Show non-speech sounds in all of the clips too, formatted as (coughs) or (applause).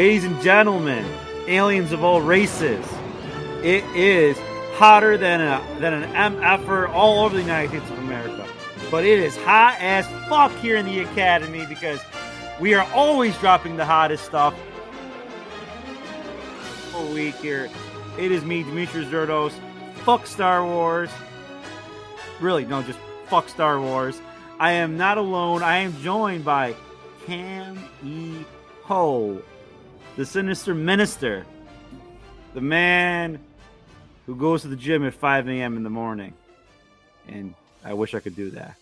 Ladies and gentlemen, aliens of all races, it is hotter than a than an MFer all over the United States of America. But it is hot as fuck here in the Academy because we are always dropping the hottest stuff. A week here. It is me, Demetrius Zerdos. Fuck Star Wars. Really, no, just fuck Star Wars. I am not alone. I am joined by Cam E. Ho the sinister minister, the man who goes to the gym at 5 a.m. in the morning. And I wish I could do that.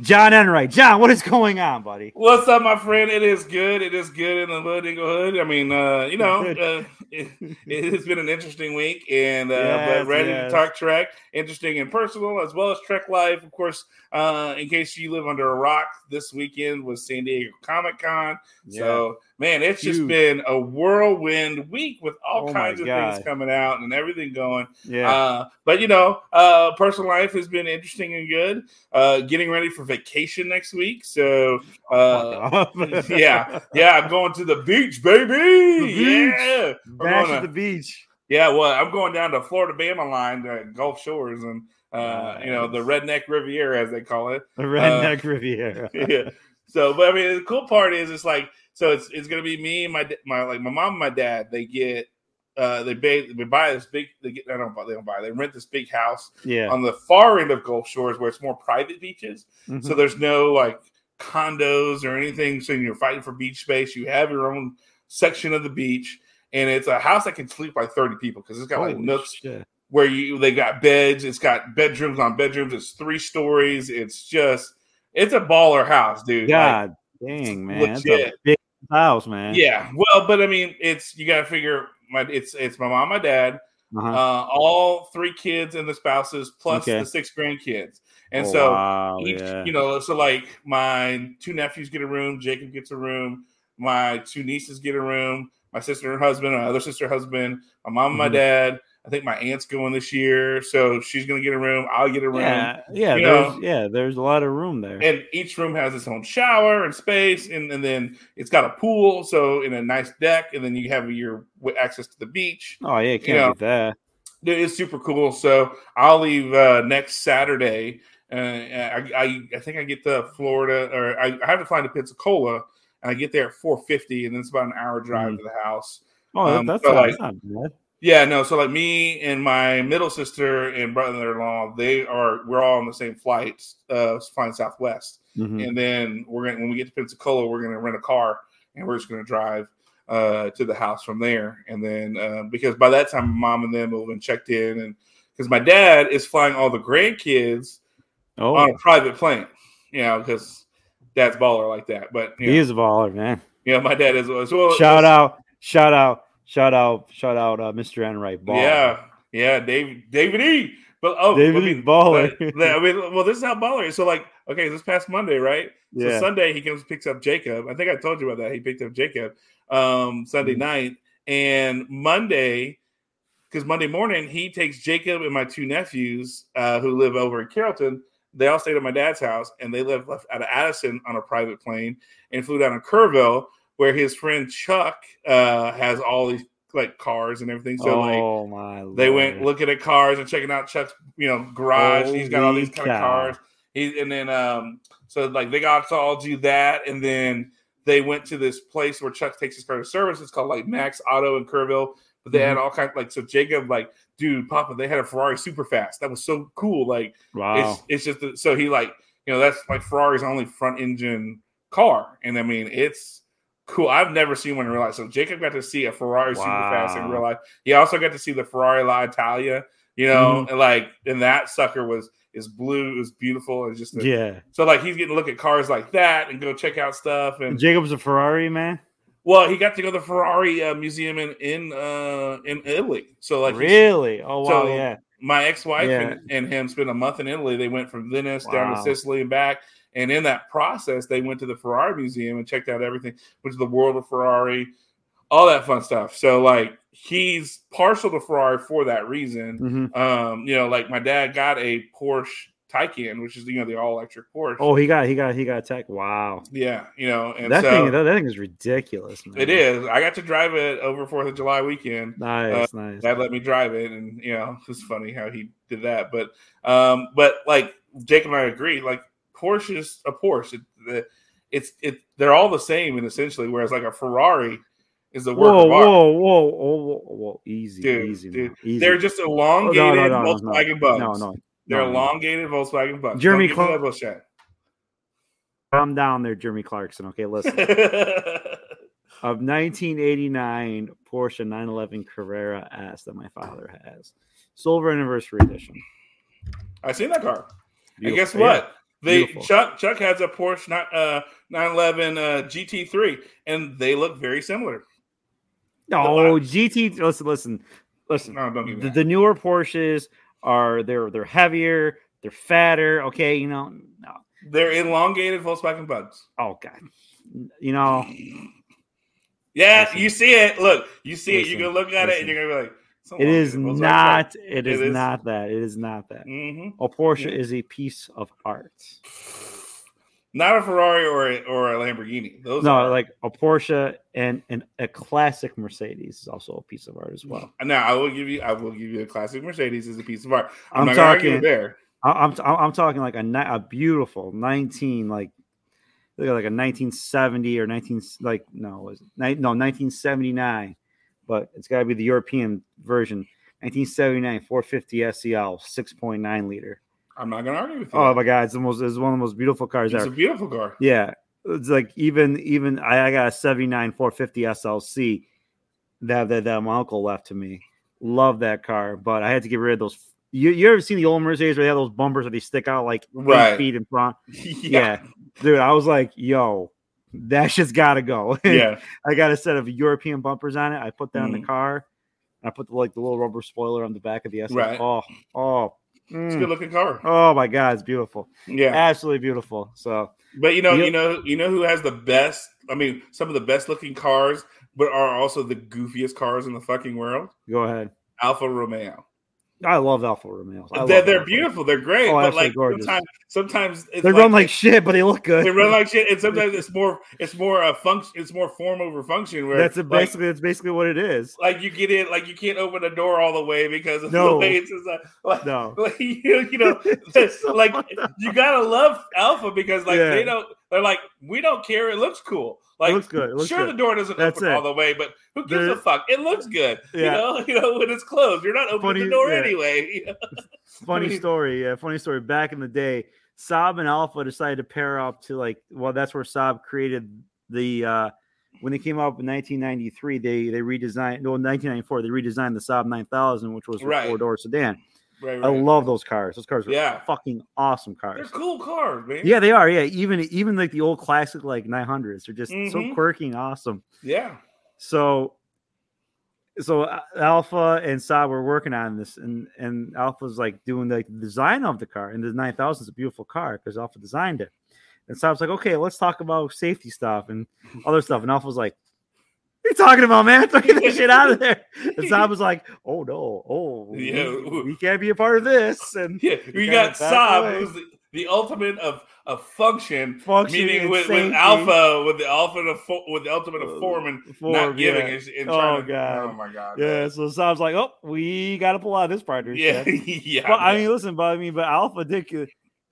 John Enright. John, what is going on, buddy? What's up, my friend? It is good. It is good in the Hood Hood. I mean, uh, you know, uh, (laughs) it, has been an interesting week, and uh, yes, but ready yes. to talk Trek, interesting and personal, as well as Trek Life. Of course, uh, in case you live under a rock, this weekend was San Diego Comic Con. Yeah. So, man, it's Huge. just been a whirlwind week with all oh kinds of God. things coming out and everything going. Yeah. Uh, but you know, uh, personal life has been interesting and good. Uh, getting ready for vacation next week. So, uh, (laughs) yeah, yeah, I'm going to the beach, baby. The beach. Yeah, bash at the beach. Yeah, well, I'm going down to Florida Bama line, to Gulf Shores, and uh, you know the Redneck Riviera, as they call it. The Redneck uh, Riviera. (laughs) yeah. So, but I mean, the cool part is it's like so it's it's gonna be me and my my like my mom and my dad. They get uh, they buy they buy this big they get I don't buy they don't buy they rent this big house yeah on the far end of Gulf Shores where it's more private beaches. Mm-hmm. So there's no like condos or anything. So you're fighting for beach space. You have your own section of the beach, and it's a house that can sleep by 30 people because it's got Holy like nooks shit. where you they got beds. It's got bedrooms on bedrooms. It's three stories. It's just it's a baller house, dude. God like, dang, man, legit. big house, man. Yeah, well, but I mean, it's you got to figure my it's it's my mom, my dad, uh-huh. uh, all three kids and the spouses plus okay. the six grandkids. And oh, so wow, each, yeah. you know, so like my two nephews get a room, Jacob gets a room, my two nieces get a room, my sister and her husband, my other sister husband, my mom and my mm-hmm. dad. I think my aunt's going this year, so she's going to get a room. I'll get a room. Yeah, yeah, you there's, know? yeah. There's a lot of room there, and each room has its own shower and space, and, and then it's got a pool, so in a nice deck, and then you have your access to the beach. Oh yeah, can't you know, that. It is super cool. So I'll leave uh, next Saturday. Uh, I, I, I think I get to Florida, or I, I have to fly to Pensacola, and I get there at four fifty, and then it's about an hour drive mm. to the house. Oh, um, that's, so not, like, not bad. Yeah, no. So like me and my middle sister and brother-in-law, they are we're all on the same flight, uh, flying Southwest. Mm-hmm. And then we're gonna when we get to Pensacola, we're gonna rent a car and we're just gonna drive uh, to the house from there. And then uh, because by that time, mom and them will have been checked in, and because my dad is flying all the grandkids oh. on a private plane, you know, because dad's baller like that. But he know, is a baller, man. Yeah, my dad is. Well, shout out, shout out Shout out, shout out, uh, Mr. Enright. Baller. Yeah, yeah, David, David E. But oh, David I mean, Baller. But, I mean, well, this is how baller is. So, like, okay, this past Monday, right? Yeah. So Sunday he comes picks up Jacob. I think I told you about that. He picked up Jacob um, Sunday mm-hmm. night, and Monday, because Monday morning he takes Jacob and my two nephews uh, who live over in Carrollton. They all stayed at my dad's house, and they lived left out of Addison on a private plane and flew down to Kerrville where his friend Chuck uh, has all these like cars and everything. So oh, like they went looking at cars and checking out Chuck's you know garage. Holy he's got all these kind of cars. He and then um so like they got to all do that and then they went to this place where Chuck takes his car to service. It's called like Max Auto in Kerrville. But they mm-hmm. had all kinds like so Jacob like dude Papa they had a Ferrari super fast that was so cool like wow it's, it's just so he like you know that's like Ferrari's only front engine car and I mean it's cool. I've never seen one in real life. So Jacob got to see a Ferrari super fast in real life. He also got to see the Ferrari La Italia. You know, Mhm. and like, and that sucker was is blue. It was beautiful. It's just a, Yeah. so like he's getting to look at cars like that and go check out stuff. And Jacob's a Ferrari man. Well, he got to go to the Ferrari uh, museum in in uh, in Italy. So like really? Oh wow, so- yeah. my ex-wife Yeah. and, and him spent a month in Italy. They went from Venice down to Sicily and back. And in that process, they went to the Ferrari museum and checked out everything, went to the world of Ferrari, all that fun stuff. So like he's partial to Ferrari for that reason. hmm Um, you know, like my dad got a Porsche Taycan, which is you know the all electric Porsche. Oh, he got he got he got tech. Wow. yeah, you know, and that so thing that, that thing is ridiculous, man. it is. I got to drive it over Fourth of July weekend. Nice, nice. Dad let me drive it, and you know (laughs) it's funny how he did that. But um, but like Jake and I agree, like Porsche is a Porsche. It, the, it's it they're all the same, and essentially, whereas like a Ferrari is a work Whoa, of art. whoa, whoa, whoa, whoa, whoa, easy, Dude, easy, dude. easy. They're just Oh, elongated no, no, no, no, Volkswagen no, bugs. no, no, they're no, no. elongated Volkswagen bugs. Jeremy Don't Clark- that. Calm down there, Jeremy Clarkson. Okay, listen. (laughs) of 1989 Porsche 911 Carrera S that my father has, silver anniversary edition. I seen that car. And Beautiful. guess Yeah. what? They Beautiful. Chuck Chuck has a Porsche uh, 911 uh, GT3, and they look very similar. No, GT. Listen, listen, listen. No, don't give me The, the newer Porsches are they're they're heavier, they're fatter. Okay, you know. No. They're elongated full Volkswagen bugs. Oh God. You know. Yeah, Listen. you see it. Look, you see it. You Listen. can look at it, and you're gonna be like, "It's It is not. bug." It is, It is. not that. It is not that. Mhm. A Porsche Yeah. is a piece of art. Not a Ferrari or a, or a Lamborghini. Those No, are, like a Porsche and, and a classic Mercedes is also a piece of art as well. Now I will give you. I will give you a classic Mercedes as a piece of art. I'm, I'm not talking- there. I'm I'm talking like a a beautiful 19 like like a 1970 or 19 like no was it, no 1979, but it's got to be the European version. 1979 450 SEL 6.9 liter. I'm not gonna argue with you. Oh my god, it's the most it's one of the most beautiful cars it's ever. It's a beautiful car. Yeah, it's like even even I, I got a 79 450 SLC that, that that my uncle left to me. Love that car, but I had to get rid of those. You, you ever seen the old Mercedes where they have those bumpers that they stick out like eight Right. feet in front? (laughs) yeah. Yeah. dude, I was like, yo, that shit's got to go. (laughs) Yeah. I got a set of European bumpers on it. I put that in Mhm. the car. I put the, like the little rubber spoiler on the back of the SL. Right. Oh, oh, It's a mm. good looking car. oh my god, it's beautiful. Yeah. Absolutely beautiful. So But you know, Yep. you know, you know who has the best? I mean, some of the best looking cars, but are also the goofiest cars in the fucking world. go ahead. Alfa Romeo. I love Alfa Romeos. I They're, they're beautiful. They're great. Oh, but like gorgeous. sometimes, sometimes it's They like, run like shit, but they look good. they run like shit, and (laughs) sometimes it's more it's more a function. It's more form over function. Where that's a, like, basically that's basically what it is. like you get in, like you can't open the door all the way because of No. the way it's just, (laughs) uh, like, No. (laughs) like you, you know, so like you gotta love Alfa because like Yeah. they don't. They're like we don't care. It looks cool. Like it looks good. It looks sure, good. the door doesn't That's open it. all the way, but who gives There- a fuck? It looks good. You Yeah. know, (laughs) you know when it's closed, you're not opening Funny- the door yeah. anyway. (laughs) funny (laughs) I mean- story. Yeah, funny story. Back in the day, Saab and Alfa decided to pair up to like. Well, that's where Saab created the. uh when they came out in 1993, they they redesigned. No, 1994, they redesigned the Saab 9000, which was a Right. four door sedan. Right, I right. love those cars. Those cars are Yeah. fucking awesome cars. They're cool cars, man. Yeah, they are. Yeah, even even like the old classic like 900s, they're just so Mhm. quirky and awesome. yeah. So, so uh, Alfa and Saab were working on this, and and Alfa's like doing like the design of the car, and the 9000 is a beautiful car because Alfa designed it. And Saab's like, okay, let's talk about safety stuff and (laughs) other stuff. And Alfa's like, are you talking about, man? (laughs) Get this shit out of there. And Saab was like, oh no, oh, we- Yeah. we, can't be a part of this. And (laughs) Yeah, we got Saab, who's the, the ultimate of, a function, Function meaning with, with. Alfa, with the ultimate of with the ultimate of Uh, form and form, not giving. yeah. And, Oh, to- God. Oh my god! yeah, so Saab's like, oh, we got to pull out this partnership. yeah, (laughs) yeah. Well, I mean, listen, but I mean, but Alfa did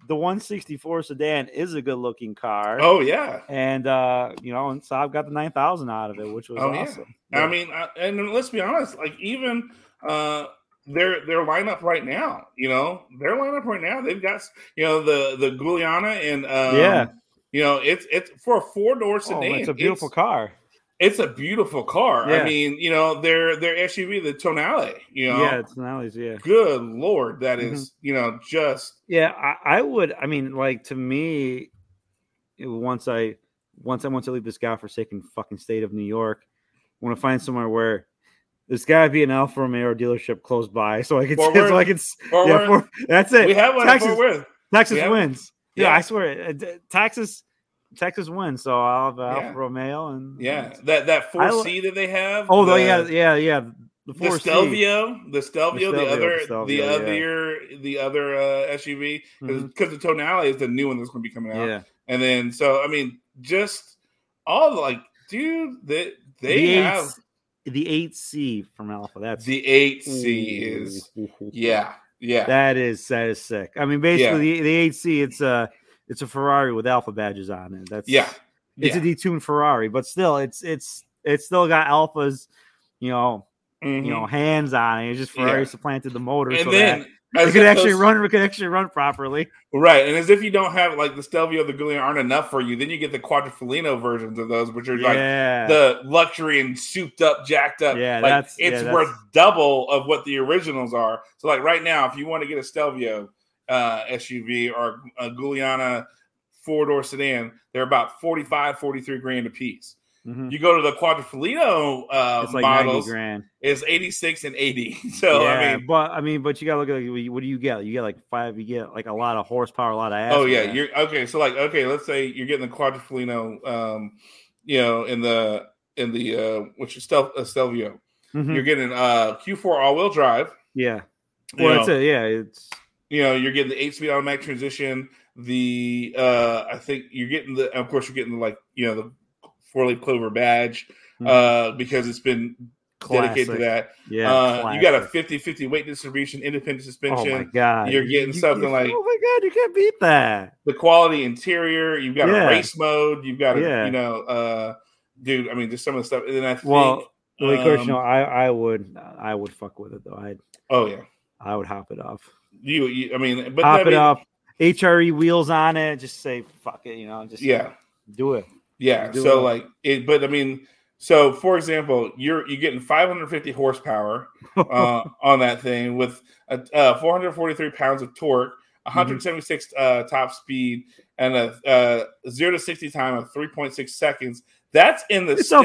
the 164 sedan is a good looking car. oh yeah. And uh, you know, and Saab got the 9000 out of it, which was Oh, yeah. awesome. I mean, I, and let's be honest. Like even uh, their their lineup right now, you know, their lineup right now, they've got you know the the Giuliana and um, Yeah. you know, it's it's for a four door Oh, sedan. it's a beautiful car. It's a beautiful car. Yeah. I mean, you know, their their SUV, the Tonale, you know, Yeah, it's Tonales, yeah. good lord, that Mm-hmm. is, you know, just Yeah, I, I would. I mean, like to me, once I once I want to leave this godforsaken fucking state of New York, I want to find somewhere where there's got to be an Alfa Romeo dealership close by, so I can Fort (laughs) so I can. Fort yeah, Fort- that's it. we have one Texas. Texas have- wins. Yeah. I swear, uh, Texas, Texas wins. So I'll have Alfa Yeah. Romeo and Yeah, that that four C that they have. Oh, the- yeah, yeah, yeah. The the four C. Stelvio, the Stelvio, the other, the Stelvio, the yeah. other, the other uh, SUV, because Mhm. the Tonale is the new one that's going to be coming out. Yeah, And then, so I mean, just all like, dude, they they the have eight, the eight C from Alfa. That's the eight C is yeah, yeah, That is that is sick. I mean, basically the, the 8C, it's a it's a Ferrari with Alfa badges on it. That's yeah, it's yeah. a detuned Ferrari, but still it's it's it's still got Alfas, you know, Mhm. you know, hands on it. It's just Yeah. Ferrari supplanted the motor and so then that it could actually those- run it could actually run properly. right, and as if you don't have like the Stelvio, the Giuliano aren't enough for you, then you get the Quadrifoglio versions of those, which are like the luxury and souped up, jacked up. Yeah, like that's- it's yeah, worth double of what the originals are. So, like right now, if you want to get a Stelvio uh, SUV or a Giuliana four door sedan, they're about 45, 43 grand a piece. Mhm. You go to the Quadrifoglio uh, it's like models, 90 grand. is 86 and 80. (laughs) So, yeah, I mean, but I mean, but you gotta look at like, what do you get? You get like five. You get like a lot of horsepower, a lot of ass. oh yeah, that. you're okay. So, like, okay, let's say you're getting the Quadrifoglio, um, you know, in the in the uh, which is Stel- uh, Stelvio. Mhm. You're getting uh Q4 all wheel drive. yeah. Well, know, it's a, yeah, it's you know, you're getting the eight speed automatic transition. The uh I think you're getting the of course you're getting the like you know the four leaf clover badge Mhm. uh because it's been dedicated to that. Yeah, uh you got a classic. 50-50 weight distribution, independent suspension. Oh my god! You're getting something like- oh my god, you can't beat that. the quality interior, you've got Yeah. a race mode, you've got a, Yeah. you know, uh dude, I mean just some of the stuff. And then I think Well, Like, course, you know, um, I I would I would fuck with it though. I oh yeah. I would hop it off, You, you I mean but hop I it mean, off. HRE wheels on it. Just say fuck it. You know, just Yeah. do it. Yeah. Do So it. like it, but I mean, so for example, you're you're getting 550 horsepower (laughs) uh, on that thing with a, uh, 443 pounds of torque, Mm-hmm. 176 uh, top speed, and a uh, zero to 60 time of 3.6 seconds. That's in the It's a-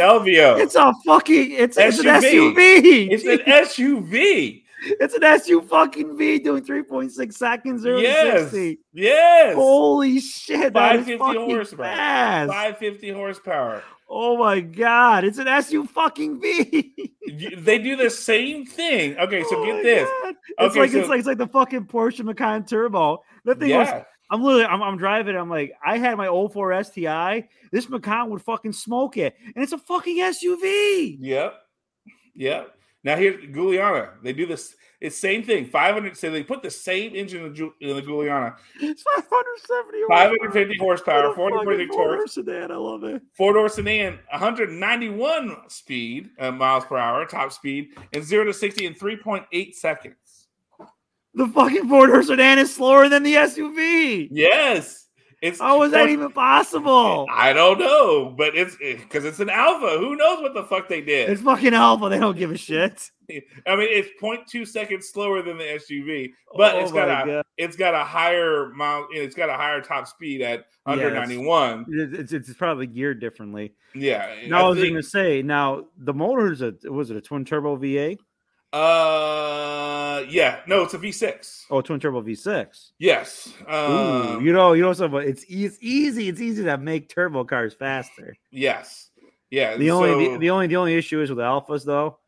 It's a fucking it's, it's an SUV. SUV. It's an (laughs) SUV. It's an SU fucking V doing 3.6 seconds or Yes. 60. Yes. Holy shit, that is 550 fucking horsepower. fast. 550 horsepower. Oh my god, it's an SU fucking V. They do the same thing. Okay, so Oh get this. God. It's Okay, like so- it's like it's like the fucking Porsche Macan Turbo. That thing was I'm literally I'm, I'm driving. I'm like, I had my 04 STI. This Macan would fucking smoke it. And it's a fucking SUV. Yep. Yep. Now here's Giuliana. They do this. It's same thing. 500. So they put the same engine in the, in the Giuliana. It's 570 550 horsepower, What a 40 fucking brake torque, Ford sedan. I love it. four door sedan, 191 speed uh, miles per hour, top speed, and zero to 60 in 3.8 seconds. The fucking four door sedan is slower than the SUV. Yes. It's How is that even possible? I don't know, but it's because it's an Alfa. Who knows what the fuck they did? It's fucking Alfa. They don't give a shit. I mean, it's 0.2 seconds slower than the SUV, but Oh it's got a God. it's got a higher mile. It's got a higher top speed at Yeah, under that's- 91. It's, it's, it's probably geared differently. Yeah. Now, I, was going to say, now the motor is a was it a twin turbo V8? Uh, yeah, no, it's a V6. Oh, twin turbo V6. Yes. Ooh, Um, you know, you know something. It's it's easy. It's easy to make turbo cars faster. yes. Yeah. The only so the, the only the only issue is with Alfas though.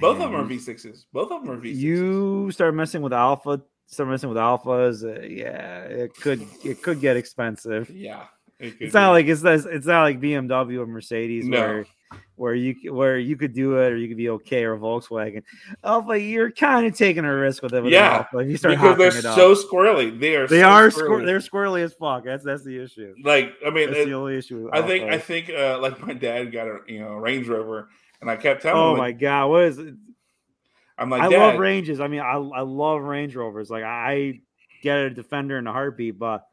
both of them are V6s. Both of them are V6s. You start messing with Alfa, start messing with Alfas. Uh, yeah, it could it could get expensive. yeah. it It's not like it's not, it's not like BMW or Mercedes No. where where you where you could do it or you could be okay or Volkswagen. Alfa, you're kind of taking a risk with it. With Yeah, Alfa if you start because they're it up. so squirrely. They are. they so are squirrely. squir- they're squirrely as fuck. That's that's the issue. like I mean, That's it- the only issue. I think I think uh, like my dad got a you know Range Rover, and I kept telling Oh him, my like, god, what is it? I'm like, I Dad, love Ranges. I mean, I I love Range Rovers. Like I get a Defender in a heartbeat, but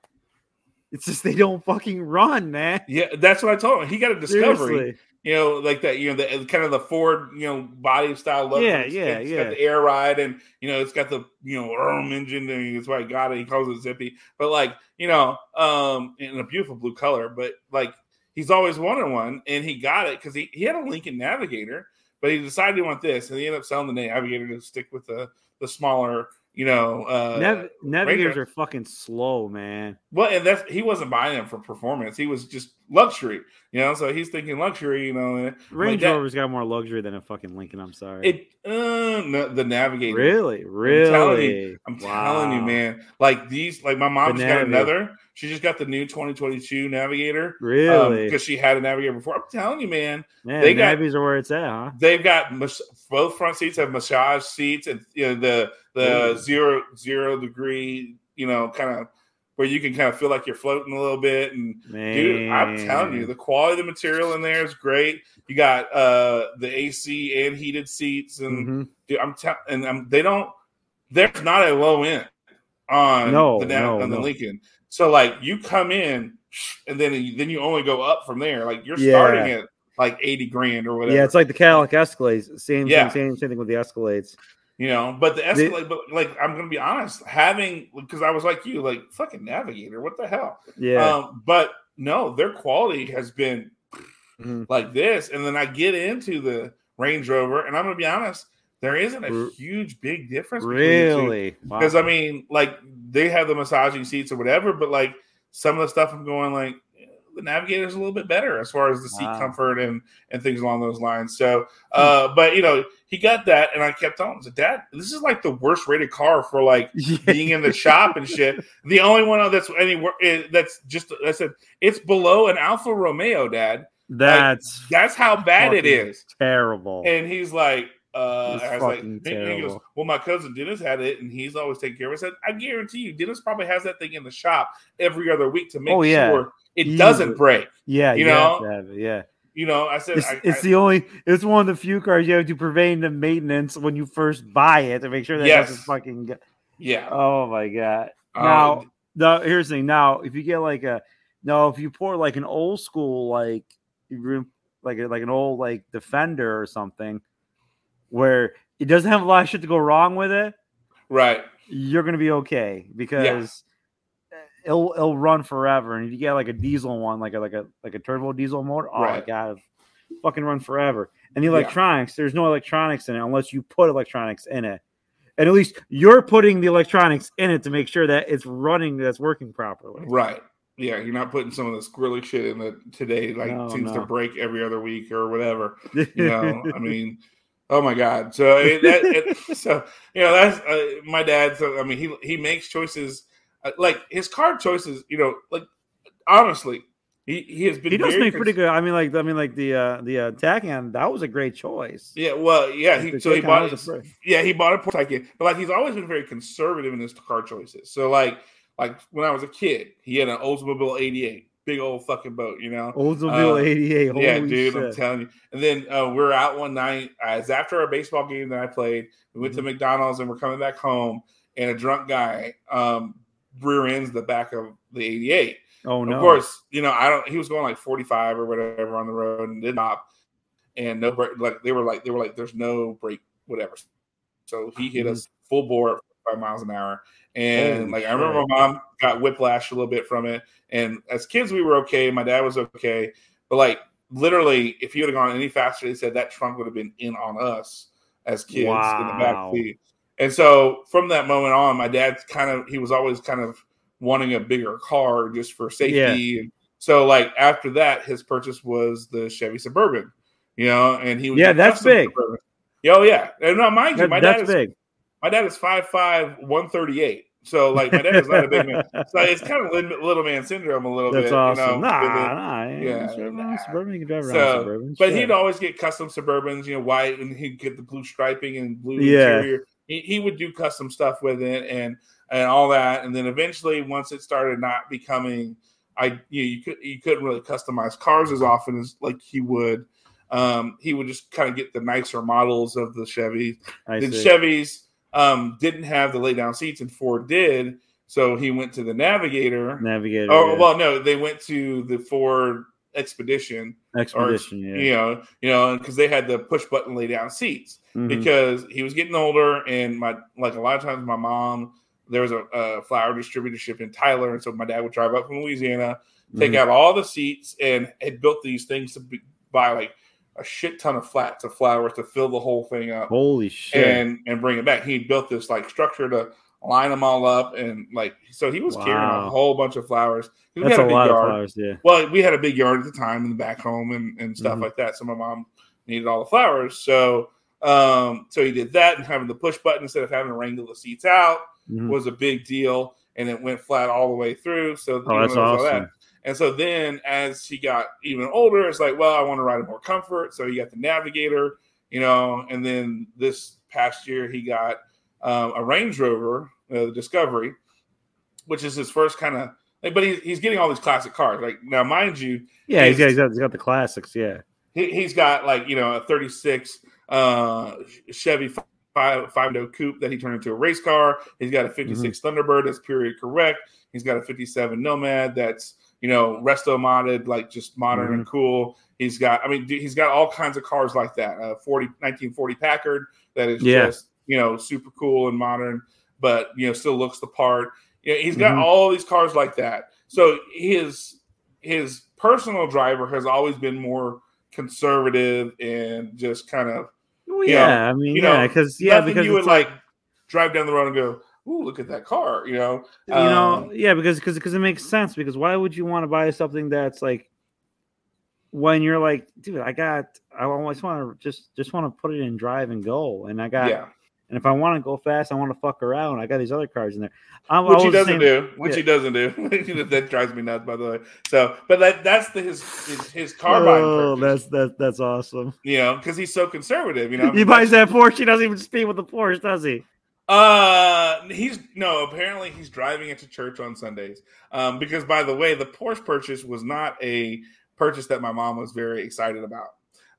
it's just they don't fucking run, man. Yeah, that's what I told him. He got a Discovery. Seriously. You know, like that, you know, the kind of the Ford, you know, body style look. Yeah, yeah, it's yeah. got the air ride, and you know, it's got the you know, Urm engine, and that's why he got it. He calls it Zippy, but like, you know, um, in a beautiful blue color. But like, he's always wanted one, and he got it because he, he had a Lincoln Navigator, but he decided he want this, and he ended up selling the Navigator to stick with the the smaller, you know, uh, Nav- navigators Ranger. are fucking slow, man. Well, and that's he wasn't buying them for performance. He was just luxury, you know. So he's thinking luxury, you know. Range that- Rover's got more luxury than a fucking Lincoln. I'm sorry. It uh, no, the Navigator. really, telling you, really. I'm telling you, man. Like these, like my mom's got another. She just got the new 2022 Navigator. Really, because she had a Navigator before. I'm telling you, man. man, they the got- navies are where it's at, huh? They've got both front seats have massage seats, and you know the the Ooh. zero zero degree, you know, kind of where you can kind of feel like you're floating a little bit. And Man, dude, I'm telling you, the quality of the material in there is great. You got uh the AC and heated seats, and Mhm. dude, I'm telling, and I'm, they don't. There's not a low end on No, the Nav- no, on the no. Lincoln. So like you come in, and then then you only go up from there. Like you're Yeah. starting at like eighty grand or whatever. yeah, it's like the Cadillac Escalades. Same, Yeah. thing, same, same thing with the Escalades. You know. But the Escalade, but like I'm gonna be honest, having because I was like you, like fucking Navigator, what the hell? Yeah, Um, but no, their quality has been Mhm. like this, and then I get into the Range Rover, and I'm gonna be honest, there isn't a huge big difference. between the two. really. Wow. because I mean, like they have the massaging seats or whatever, but like some of the stuff I'm going like the Navigator's a little bit better as far as the seat Wow. comfort and and things along those lines. So, uh, but you know, he got that, and I kept telling him, said, "Dad, this is like the worst rated car for like (laughs) being in the shop and shit. The only one that's anywhere that's just I said it's below an Alfa Romeo, Dad. That's That's how bad it is. terrible. And he's like, uh, I was like, he goes, well, my cousin Dennis had it, and he's always taking care of it. I said, I guarantee you, Dennis probably has that thing in the shop every other week to make Oh, yeah. sure it Easily. doesn't break. yeah, you you know, it, yeah. You know, I said, It's, I, it's I- the only. It's one of the few cars you have to preventive maintenance when you first buy it to make sure that it Yes. doesn't fucking. Get, yeah. oh my god! Uh, Now, here's the thing. Now, if you get like a now, if you pour like an old school like room like a, like an old like Defender or something, where it doesn't have a lot of shit to go wrong with it, right. you're gonna be okay because it'll it'll run forever. And if you get like a diesel one, like a like a like a turbo diesel motor, oh my god, fucking run forever. And the Yeah. electronics, there's no electronics in it unless you put electronics in it. And at least you're putting the electronics in it to make sure that it's running, that's working properly. Right. Yeah, you're not putting some of the squirrely shit in it today, like No, seems no. to break every other week or whatever. You know, (laughs) I mean, oh my god. So it, that, it, (laughs) so you know that's uh, my dad. So I mean, he he makes choices like his car choices. You know, like honestly, he he has been he does make pretty good. I mean, like I mean, like the uh the uh, Taycan, that was a great choice. Yeah, well, yeah. He, so he bought, a yeah, he bought a Taycan, but like he's always been very conservative in his car choices. So like, like when I was a kid, he had an Oldsmobile '88, big old fucking boat, you know. Oldsmobile Uh, 88. Holy yeah, dude, I'm telling you. And then uh, we were out one night. Uh, it's after our baseball game that I played. We went to Mm-hmm. McDonald's and we're coming back home, and a drunk guy um, rear ends the back of the '88. oh no. Of course, you know, I don't. He was going like 45 or whatever on the road and did not, and no brake. Like they were like they were like, "There's no break whatever." So he hit mm-hmm. us full bore at five miles an hour, and like I remember my mom got whiplash a little bit from it. And as kids, we were okay. My dad was okay, but like literally, if he would have gone any faster, they said that trunk would have been in on us as kids in the back seat. And so from that moment on, my dad kind of he was always kind of wanting a bigger car just for safety. And so like after that, his purchase was the Chevy Suburban, you know, and he would Yeah, that's big. Yeah, Oh yeah, and no, mind you, That- my dad is big. my dad is 5'5", 138. So like my dad is not a big man. (laughs) So it's kind of little, little man syndrome a little That's bit. awesome. You know, nah, nah, yeah, yeah, Suburban, nah. Suburban, you can drive around So, Suburban. But sure. he'd always get custom Suburbans, you know, white, and he'd get the blue striping and blue Yeah. interior. He, he would do custom stuff with it and and all that. And then eventually, once it started not becoming, I you, know, you could you couldn't really customize cars as often as like he would. Um, he would just kind of get the nicer models of the Chevy. I see. Chevys um, didn't have the lay down seats, and Ford did. So he went to the Navigator. Navigator. Oh yeah. well, no, they went to the Ford Expedition. Expedition, or, yeah. You know, you know, because they had the push button lay down seats Mhm. because he was getting older, and my like a lot of times my mom there was a, a flower distributorship in Tyler, and so my dad would drive up from Louisiana, take Mhm. out all the seats, and had built these things to be, buy like a shit ton of flats of flowers to fill the whole thing up Holy shit! and and bring it back. He built this like structure to line them all up, and like so he was carrying a whole bunch of flowers. We That's had a big lot of yard. flowers. Yeah. Well, we had a big yard at the time in the back home and, and stuff Mhm. like that. So my mom needed all the flowers. So um so he did that and having the push button instead of having to wrangle the seats out Mhm. was a big deal. And it went flat all the way through. So Oh, that's there was all awesome. And so then as he got even older, it's like, well, I want to ride a more comfort. So he got the navigator, you know, and then this past year he got um, a Range Rover, uh, the Discovery, which is his first kind of but he's, he's getting all these classic cars. Like now, mind you, Yeah, he's he's got he's got the classics. Yeah. he, he's got like you know a 36 uh chevy five five door coupe that he turned into a race car he's got a 56 thunderbird that's period correct he's got a 57 nomad that's you know resto modded like just modern and cool he's got i mean he's got all kinds of cars like that uh 40 1940 packard that is Yeah. just you know super cool and modern but you know still looks the part you know, he's got Mhm. all these cars like that so his his personal driver has always been more conservative and just kind of Well, yeah, know- I mean, you yeah, know, because yeah, because you would it's like drive down the road and go, "Ooh, look at that car," you know. you know, Um, yeah, because because because it makes sense. Because why would you want to buy something that's like when you're like, dude, I got, I just want to just just want to put it in drive and go, and I got, yeah, and if I want to go fast, I want to fuck around. I got these other cars in there. I'm, which he doesn't saying- do. Which yeah. he doesn't do. (laughs) that drives me nuts, by the way. So, but that that's the his his, his car buying Oh, that's that's that's awesome. you know, because he's so conservative. You know, (laughs) he buys that Porsche. He doesn't even speed with the Porsche, does he? Uh, he's no. Apparently, he's driving it to church on Sundays. Um, because by the way, the Porsche purchase was not a purchase that my mom was very excited about.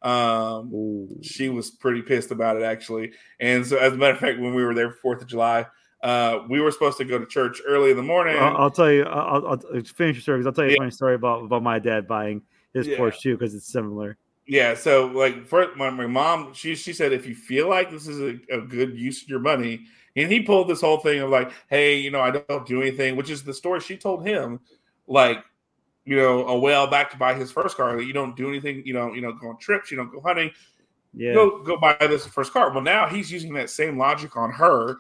Um, she was pretty pissed about it actually. And so, as a matter of fact, when we were there for Fourth of July, uh, we were supposed to go to church early in the morning. I'll, I'll tell you. I'll, I'll finish your story. 'cause I'll tell you Yeah. a funny story about about my dad buying his Yeah. Porsche too, because it's similar. Yeah, so like for my, my mom, she she said if you feel like this is a, a good use of your money, and he pulled this whole thing of like, hey, you know, I don't do anything, which is the story she told him, like, you know, a while back to buy his first car. You don't do anything, you know, you don't go on trips, you don't go hunting, Yeah. go go buy this first car. Well, now he's using that same logic on her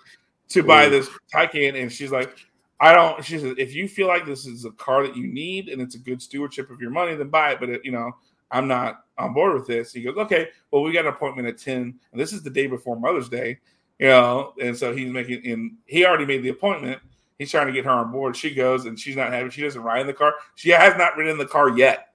to buy this Taycan, and she's like, I don't. She says, if you feel like this is a car that you need and it's a good stewardship of your money, then buy it. But it, you know, I'm not on board with this. He goes, okay, well, we got an appointment at 10, and this is the day before Mother's Day, you know, and so he's making, and he already made the appointment. He's trying to get her on board. She goes, and she's not happy. She doesn't ride in the car. She has not ridden in the car yet.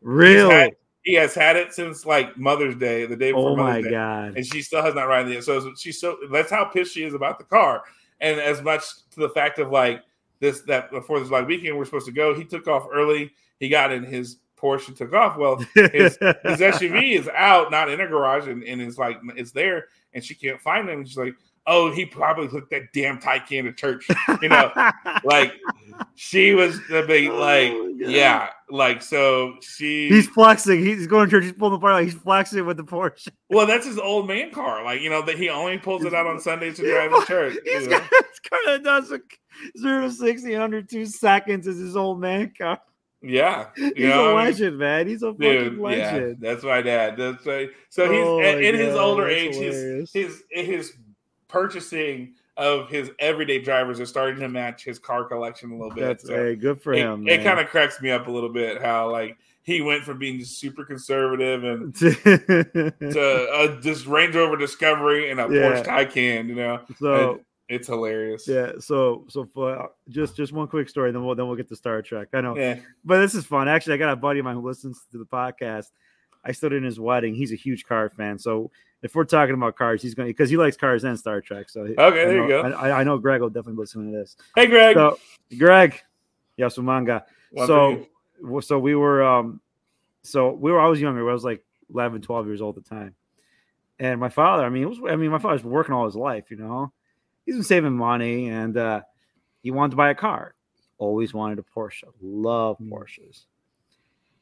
really? had- He has had it since like Mother's Day, the day before Oh my Mother's Day god. and she still has not ridden it. So she's so that's how pissed she is about the car. And as much to the fact of like this that before this like weekend we're supposed to go, he took off early. He got in his Porsche and took off. Well, his, his SUV is out, not in a garage, and, and it's like it's there, and she can't find him. She's like, "Oh, he probably took that damn Taycan to church." You know, (laughs) like she was the big oh like, Oh yeah, like so she. he's flexing. He's going to church. He's pulling the part out. He's flexing with the Porsche. well, that's his old man car. Like you know that he only pulls it out on Sundays to drive to (laughs) church. He's you know? got his car that does a zero to 60 under two seconds. Is his old man car. Yeah, you He's know, a I mean, legend, man. He's a fucking dude. Yeah, legend. that's my dad. That's right. So he's Oh at- my in his older that's age. His hilarious. his his purchasing of his everyday drivers are starting to match his car collection a little bit. That's So hey, good for it, him. it kind of cracks me up a little bit how like he went from being super conservative and (laughs) to uh, just Range Rover Discovery and a Yeah. Porsche Taycan. You know, so And it's hilarious. yeah, so so for, just just one quick story, then we'll then we'll get to Star Trek. I know, Yeah. but this is fun. Actually, I got a buddy of mine who listens to the podcast. I stood in his wedding. He's a huge car fan, so if we're talking about cars, he's going because he likes cars and Star Trek. So Okay, I there you go. I, I know Greg will definitely listen to this. Hey, Greg. So Greg, Yasumanga. For so you. so we were um so we were I was younger. I was like 11, 12 years old at the time. And my father, I mean, it was I mean, my father's been working all his life, you know. He's been saving money and uh he wanted to buy a car. Always wanted a Porsche. Love Hmm. Porsches.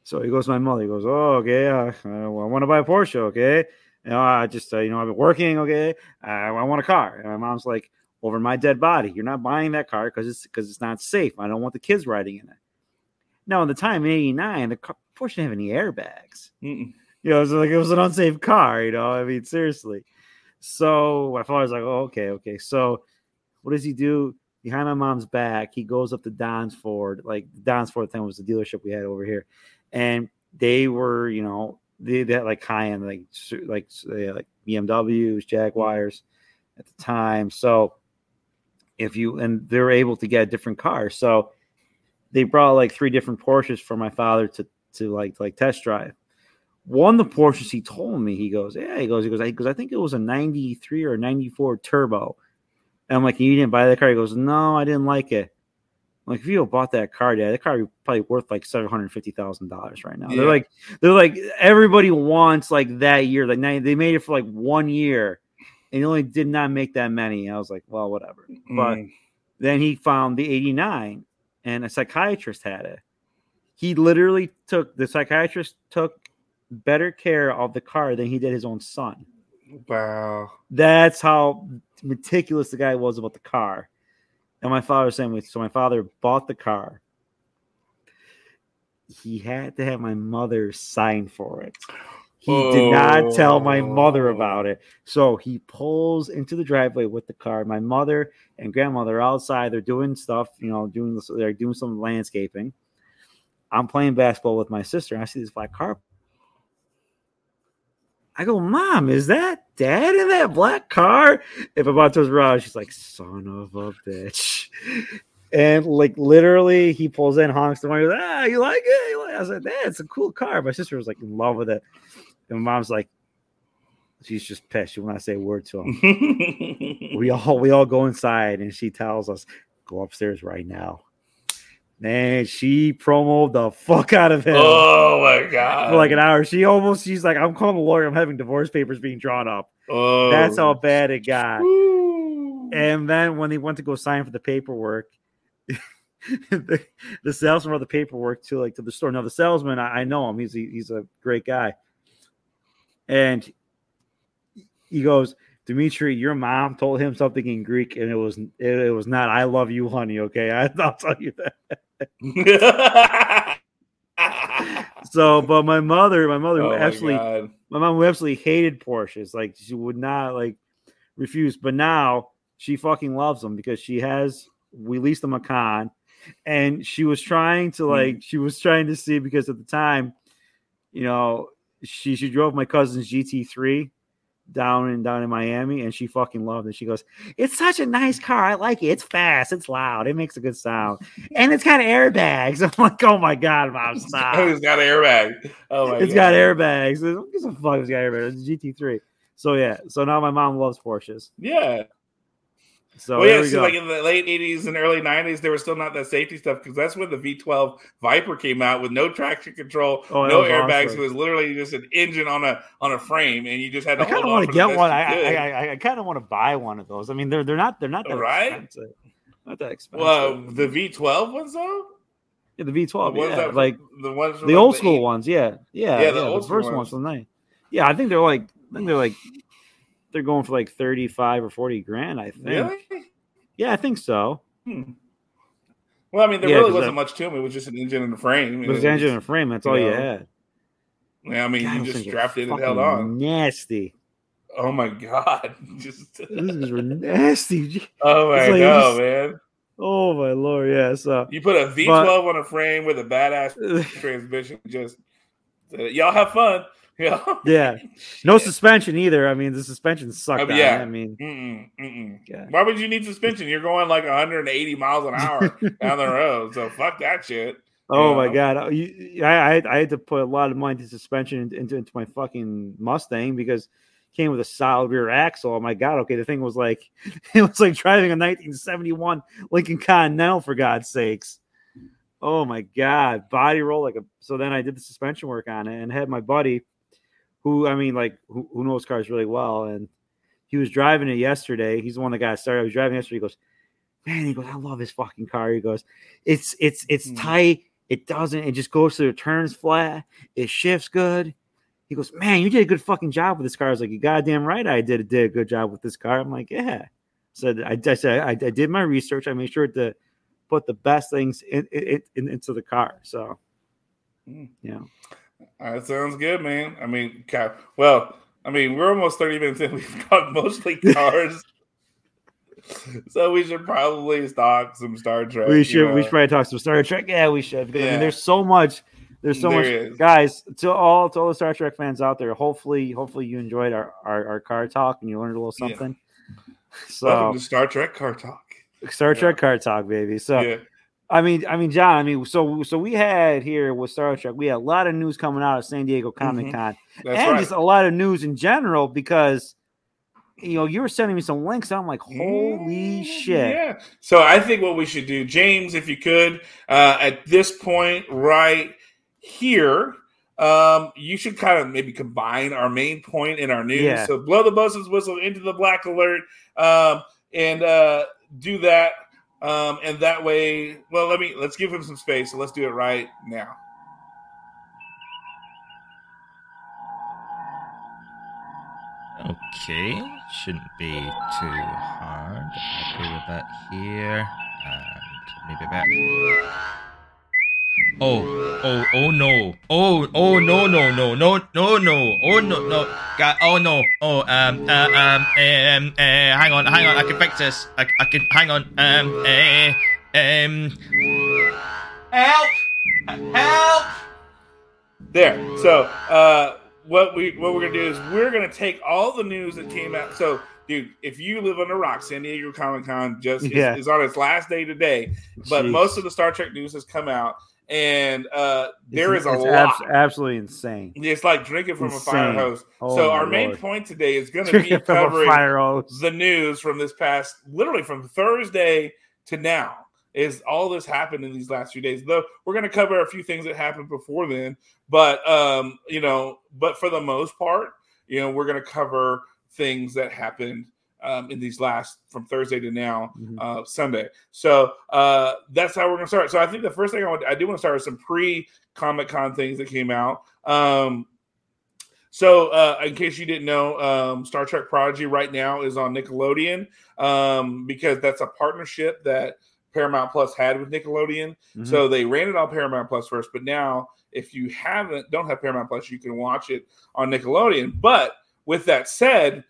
So he goes to my mother. He goes, "Oh, okay. Uh, I want to buy a Porsche. Okay, you know, I just uh, you know I've been working. Okay, uh, I want a car." And my mom's like, "Over my dead body. You're not buying that car because it's because it's not safe. I don't want the kids riding in it." Now, in the time in '89, the car, Porsche didn't have any airbags. Mm-mm. You know, it was like it was an unsafe car. You know, I mean, seriously. So my father's like, "Oh, okay, okay." So what does he do? Behind my mom's back, he goes up to Don's Ford. Like Don's Ford thing was the dealership we had over here, and they were, you know, they, had like high end, like like like BMWs, Jaguars at the time. So if you and they're able to get a different cars, so they brought like three different Porsches for my father to to like like test drive. One of the Porsches he told me, he goes, yeah, he goes, he goes, he goes, I think it was a '93 or '94 turbo. And I'm like, you didn't buy that car? He goes, no, I didn't like it. Like, if you bought that car, Dad, that car would probably worth like seven hundred fifty thousand dollars right now. Yeah. They're like, they're like, everybody wants like that year. Like now they made it for like one year, and he only did not make that many. I was like, well, whatever. But Mm. then he found the '89, and a psychiatrist had it. He literally took the psychiatrist took better care of the car than he did his own son. wow. That's how meticulous the guy was about the car. And my father was saying, so my father bought the car. He had to have my mother sign for it. He did not tell my mother Oh. about it. So he pulls into the driveway with the car. My mother and grandmother are outside. They're doing stuff, you know, doing this, they're doing some landscaping. I'm playing basketball with my sister. And I see this black car I go, Mom, is that dad in that black car? If I'm about to around, she's like, Son of a bitch. And like literally, he pulls in, honks the horn. Goes, Ah, you like it? You like-" I was like, Dad, it's a cool car. My sister was like in love with it. And my mom's like, she's just pissed. She will not say a word to him. (laughs) we all we all go inside, and she tells us, Go upstairs right now. Man, she promoed the fuck out of him oh my (laughs) god. for like an hour. She almost she's like, I'm calling a lawyer. I'm having divorce papers being drawn up. oh. That's how bad it got. Woo. And then when they went to go sign for the paperwork, (laughs) the, the salesman brought the paperwork to like to the store. Now the salesman, I, I know him. He's a, he's a great guy. And he goes, Dimitri, your mom told him something in Greek, and it was it, it was not "I love you, honey." Okay, (laughs) I, I'll tell you that. (laughs) So, but my mother, my mother oh my absolutely God. my mom absolutely hated Porsches. Like she would not like refuse. But now she fucking loves them because she has we leased a Macan, and she was trying to hmm. like she was trying to see because at the time, you know, she she drove my cousin's GT3 down and down in Miami, and she fucking loved it. She goes, "It's such a nice car. I like it. It's fast. It's loud. It makes a good sound, and it's got airbags." (laughs) I'm like, "Oh my god, mom, (laughs) stop!" He's got an airbag. Oh my It's God. got airbags. Who gives a fuck? It's got airbags. It's a GT3. So yeah. So now my mom loves Porsches. Yeah. So well, yeah. we go. like in the late '80s and early '90s, there was still not that safety stuff because that's when the V12 Viper came out with no traction control, Oh, no airbags. awesome. It was literally just an engine on a on a frame, and you just had to I kind of want to get one. I. I, I, I kind of want to buy one of those. I mean, they're they're not they're not that Right? expensive. Not that expensive. well, the V12 ones though. yeah, the V12, The ones yeah, that- like the ones from, the like, old school eight- ones. Yeah, yeah, Yeah, yeah. the The, old school first ones. ones were nice. Yeah, I think they're like I think they're like they're going for like thirty five or forty grand. I think. Really? Yeah, I think so. Well, I mean, there Yeah, really wasn't that- much to them. It was just an engine and a frame. It was it the engine and frame. That's you all you had. Yeah, I mean, God, you just strapped it and held on. Nasty. Oh my god! (laughs) Just (laughs) These things were nasty. (laughs) oh my like god, just- man! Oh my lord, yeah. So You put a V12 on a frame with a badass transmission. Just uh, y'all have fun. Yeah. yeah, (laughs) no suspension either. I mean, the suspension sucked. Oh, it. yeah. I mean, Mm-mm, mm-mm. yeah. Why would you need suspension? You're going like 180 miles an hour down the road. So fuck that shit. Oh my god, Oh, you, I, I I had to put a lot of money into suspension into, into, my fucking Mustang because it came with a solid rear axle. Oh my god, okay, the thing was like (laughs) it was like driving a 1971 Lincoln Continental for God's sakes. Oh my god, body roll like a. So then I did the suspension work on it and had my buddy, who I mean like who, who knows cars really well, and he was driving it yesterday. He's the one that got started. I was driving yesterday. He goes, man, he goes, I love his fucking car. He goes, it's it's it's Hmm. tight. It doesn't. It just goes to the turns flat. It shifts good. He goes, man, you did a good fucking job with this car. I was like, you goddamn right, I did did a good job with this car. I'm like, yeah. So I, I said I, I did my research. I made sure to put the best things in, in, in into the car. So, Mm. yeah. That sounds good, man. I mean, ca- well, I mean, we're almost 30 minutes in. (laughs) We've talked mostly (laughs) cars. so we should probably talk some Star Trek. we you should we should probably talk some Star Trek. Yeah, we should. because, I mean, there's so much. There's so There much, is. guys. To all to all the Star Trek fans out there, hopefully, hopefully you enjoyed our our, our car talk and you learned a little Yeah. something. (laughs) So Welcome to Star Trek Car Talk. Star Yeah. Trek car talk, baby. So yeah. I mean, I mean, John. I mean, so so we had here with Star Trek, we had a lot of news coming out of San Diego Comic Con, Mm-hmm. And right. just a lot of news in general because you know you were sending me some links. And I'm like, holy shit! Yeah. So I think what we should do, James, if you could, uh, at this point right here, um, you should kind of maybe combine our main point and our news. Yeah. So blow the buzzes whistle into the black alert, um, and uh, do that. Um, and that way, well, let me let's give him some space. So let's do it right now. Okay, shouldn't be too hard. Happy with that here, and maybe that. Oh, oh, oh no! Oh, oh no, no, no, no, no, no! Oh no, no! God, oh no! Oh, um, uh, um, um, uh, hang on, hang on! I can fix this. I, I can hang on. Um, uh, um, help! Help! There. So uh, what we what we're gonna do is we're gonna take all the news that came out. So, dude, if you live on the rock, San Diego Comic Con just is- is, on its last day today, but Jeez. most of the Star Trek news has come out, and uh, there It's- is a lot. abs- absolutely insane. it's like drinking from a fire hose. Oh so our main point today is going to be Drinking from a covering the news from this past, literally from Thursday to now. Is all this happened in these last few days? Though we're going to cover a few things that happened before then, but um, you know, but for the most part, you know, we're going to cover things that happened um, in these last from Thursday to now, Mhm. uh, Sunday. So uh, that's how we're going to start. So I think the first thing I want, I do want to start with some pre Comic Con things that came out. Um, so, uh, in case you didn't know, um, Star Trek Prodigy right now is on Nickelodeon um, because that's a partnership that Paramount Plus had with Nickelodeon. Mhm. So they ran it on Paramount Plus first, but now if you haven't, don't have Paramount Plus, you can watch it on Nickelodeon. But with that said,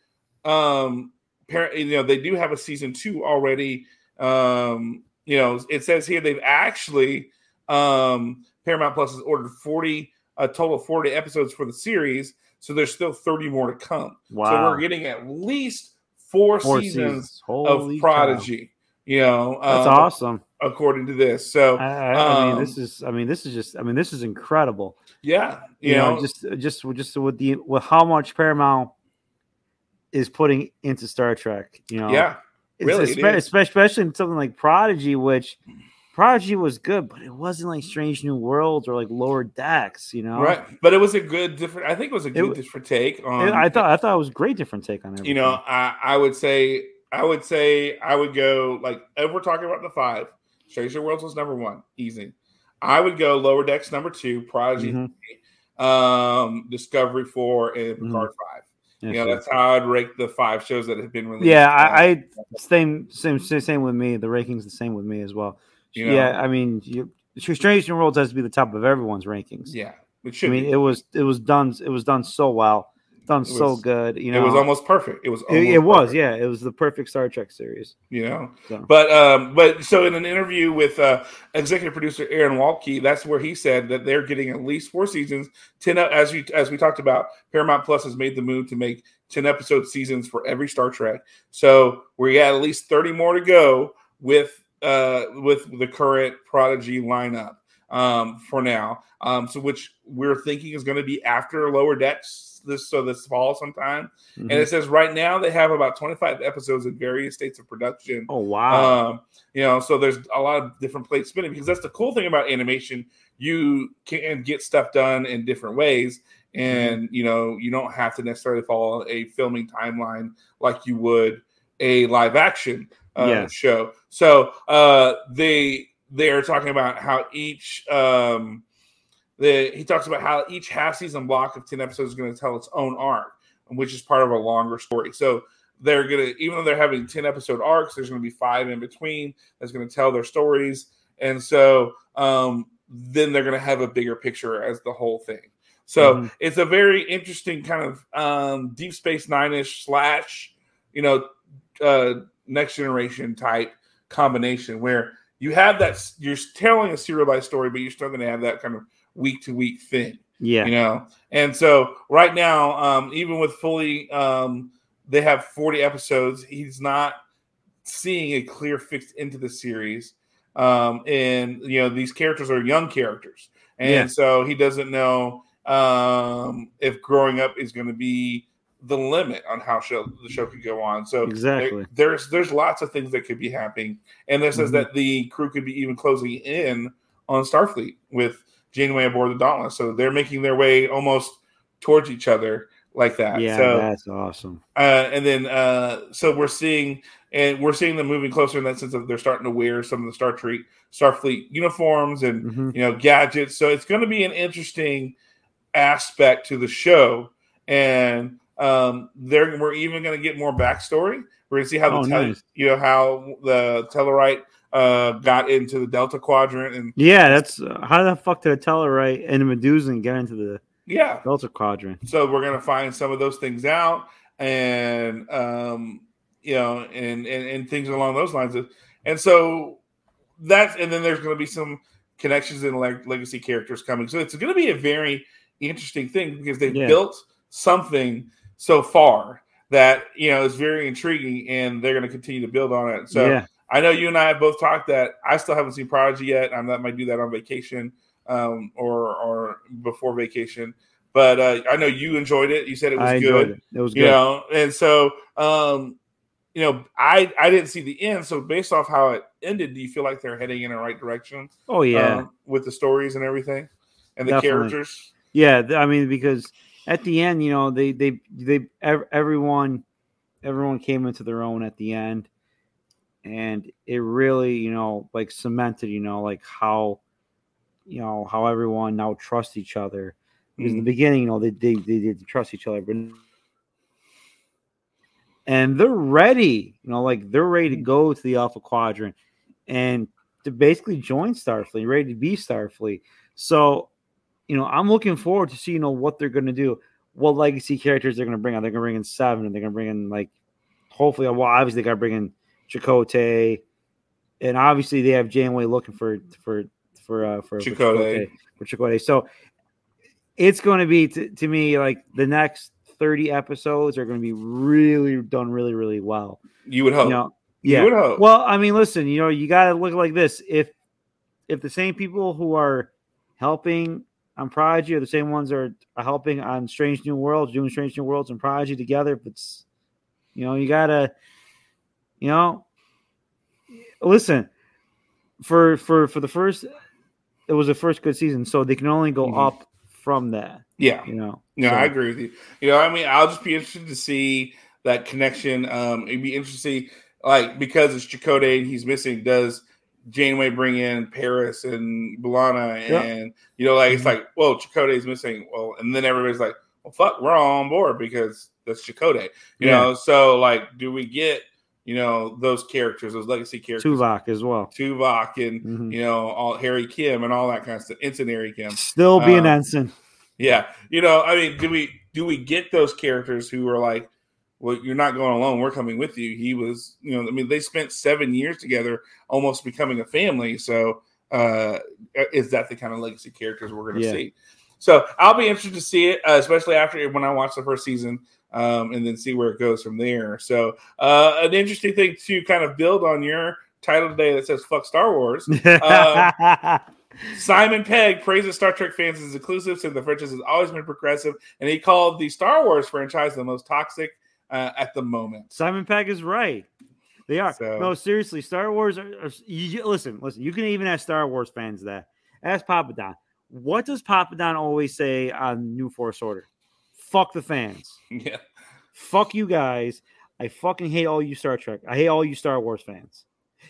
um, you know they do have a season two already. Um, you know, it says here they've actually um, Paramount Plus has ordered forty a total of forty episodes for the series, so there's still thirty more to come. Wow! So we're getting at least four, Four seasons, Holy of cow. Prodigy. You know, That's um, awesome. according to this. So I, I, I mean, um, this is. I mean, this is just. I mean, this is incredible. yeah, You, you, know, know, just just just with the with how much Paramount is putting into Star Trek. You know, yeah, really, it espe- especially in something like Prodigy, which Prodigy was good, but it wasn't like Strange New Worlds or like Lower Decks. You know, right. But it was a good different. I think it was a good wa- different take It- on. I thought I thought it was a great different take on everything. you know, I I would say I would say I would go like if we're talking about the five, Stranger Worlds was number one, easy. I would go Lower Decks number two, Prodigy, Mhm. three, um, Discovery four, and Mhm. Picard five. Yeah, you know, that's how I'd rank the five shows that have been released. yeah, I, I same same same with me. The rankings the same with me as well. You know? Yeah, I mean, you, Strange New Worlds has to be the top of everyone's rankings. yeah, it should. I mean, be. it was it was done it was done so well, done so good. You know, it was almost perfect. It was. it, it was perfect, yeah, it was the perfect Star Trek series. You know, So. but um, but so in an interview with uh, executive producer Aaron Waltke, that's where he said that they're getting at least four seasons. Ten as we as we talked about, Paramount Plus has made the move to make ten episode seasons for every Star Trek. So we got at least thirty more to go with uh with the current Prodigy lineup um for now. Um, so which we're thinking is going to be after Lower Decks this so this fall sometime. Mhm. And it says right now they have about 25 episodes in various states of production. oh wow, Um, you know, so there's a lot of different plates spinning because that's the cool thing about animation. You can get stuff done in different ways, and Mm-hmm. you know, you don't have to necessarily follow a filming timeline like you would a live action uh, Yeah. show. So uh, they they're talking about how each um, the he talks about how each half season block of 10 episodes is going to tell its own arc, which is part of a longer story. So they're gonna even though they're having 10 episode arcs, there's gonna be five in between that's gonna tell their stories. And so um, then they're gonna have a bigger picture as the whole thing. So mm-hmm. it's a very interesting kind of um, Deep Space Nine-ish slash, you know, uh, next generation type combination where you have that you're telling a serialized story, but you're still going to have that kind of week to week thing. Yeah, you know. And so right now, um, even with fully, um, they have 40 episodes. He's not seeing a clear fix into the series. Um, and you know these characters are young characters, and yeah. so he doesn't know um, if growing up is going to be the limit on how show the show could go on. So exactly, there, there's there's lots of things that could be happening, and this mm-hmm. says that the crew could be even closing in on Starfleet with Janeway aboard the Dauntless. So they're making their way almost towards each other like that. Yeah, so, that's awesome. Uh, and then uh, so we're seeing and we're seeing them moving closer in that sense of they're starting to wear some of the Star Trek Starfleet uniforms and mm-hmm. you know gadgets. So it's going to be an interesting aspect to the show, and um, there we're even going to get more backstory. We're going to see how oh, the tel- nice. you know how the Tellarite uh, got into the Delta Quadrant, and yeah, that's uh, how the fuck did a Tellarite and a Medusan get into the yeah Delta Quadrant? So we're to find some of those things out, and um, you know, and, and and things along those lines. And so that's and then there's to be some connections and like legacy characters coming. So it's to be a very interesting thing because they yeah. built something so far that you know is very intriguing, and they're going to continue to build on it. So yeah. I know you and I have both talked that I still haven't seen Prodigy yet. I might do that on vacation um, or or before vacation. But uh, I know you enjoyed it. You said it was I good. It. it. was good. You know, and so um, you know, I I didn't see the end. So based off how it ended, do you feel like they're heading in the right direction? Oh yeah, um, with the stories and everything, and the Definitely. characters. Yeah, I mean because at the end, you know, they they they everyone everyone came into their own at the end, and it really, you know, like cemented, you know, like how you know how everyone now trusts each other. Because mm-hmm. in the mm-hmm. beginning, you know, they they they didn't trust each other, but and they're ready, you know, like they're ready to go to the Alpha Quadrant and to basically join Starfleet, ready to be Starfleet. So you know, I'm looking forward to see, you know, what they're going to do, what legacy characters they're going to bring out. They're going to bring in seven, and they're going to bring in like, hopefully, well, obviously they got to bring in Chakotay, and obviously they have Janeway looking for for for uh for Chakotay for Chakotay. So it's going to be to, to me like the next 30 episodes are going to be really done really really well. You would hope. You know, yeah. Hope. Well, I mean, listen, you know, you got to look like this. If if the same people who are helping on Prodigy are the same ones that are, are helping on Strange New Worlds, doing Strange New Worlds and Prodigy together. But it's, you know, you gotta, you know, listen for for for the first. It was the first good season, so they can only go mm-hmm. up from that. Yeah, you know. No, so. I agree with you. You know, I mean, I'll just be interested to see that connection. Um, it'd be interesting, like because it's Chakotay and he's missing. Does Janeway bring in Paris and B'Elanna, and yep. you know, like it's mm-hmm. like, well, Chakotay's missing. Well, and then everybody's like, well, fuck, we're all on board because that's Chakotay. You yeah. know, so like, do we get you know those characters, those legacy characters, Tuvok as well, Tuvok, and mm-hmm. you know, all Harry Kim and all that kind of stuff, Ensign Harry Kim, still be um, an ensign. Yeah, you know, I mean, do we do we get those characters who are like well, you're not going alone. We're coming with you. He was, you know, I mean, they spent seven years together, almost becoming a family. So, uh, is that the kind of legacy characters we're going to yeah. see? So, I'll be interested to see it, uh, especially after when I watch the first season, um, and then see where it goes from there. So, uh, an interesting thing to kind of build on your title today that says "fuck Star Wars." (laughs) Uh, Simon Pegg praises Star Trek fans as inclusive, said the franchise has always been progressive, and he called the Star Wars franchise the most toxic uh, at the moment. Simon Pegg is right. They are. So, no, seriously, Star Wars. Are, are, you, listen, listen. You can even ask Star Wars fans that. Ask Papa Don. What does Papa Don always say on New Force Order? Fuck the fans. (laughs) Yeah. Fuck you guys. I fucking hate all you Star Trek. I hate all you Star Wars fans.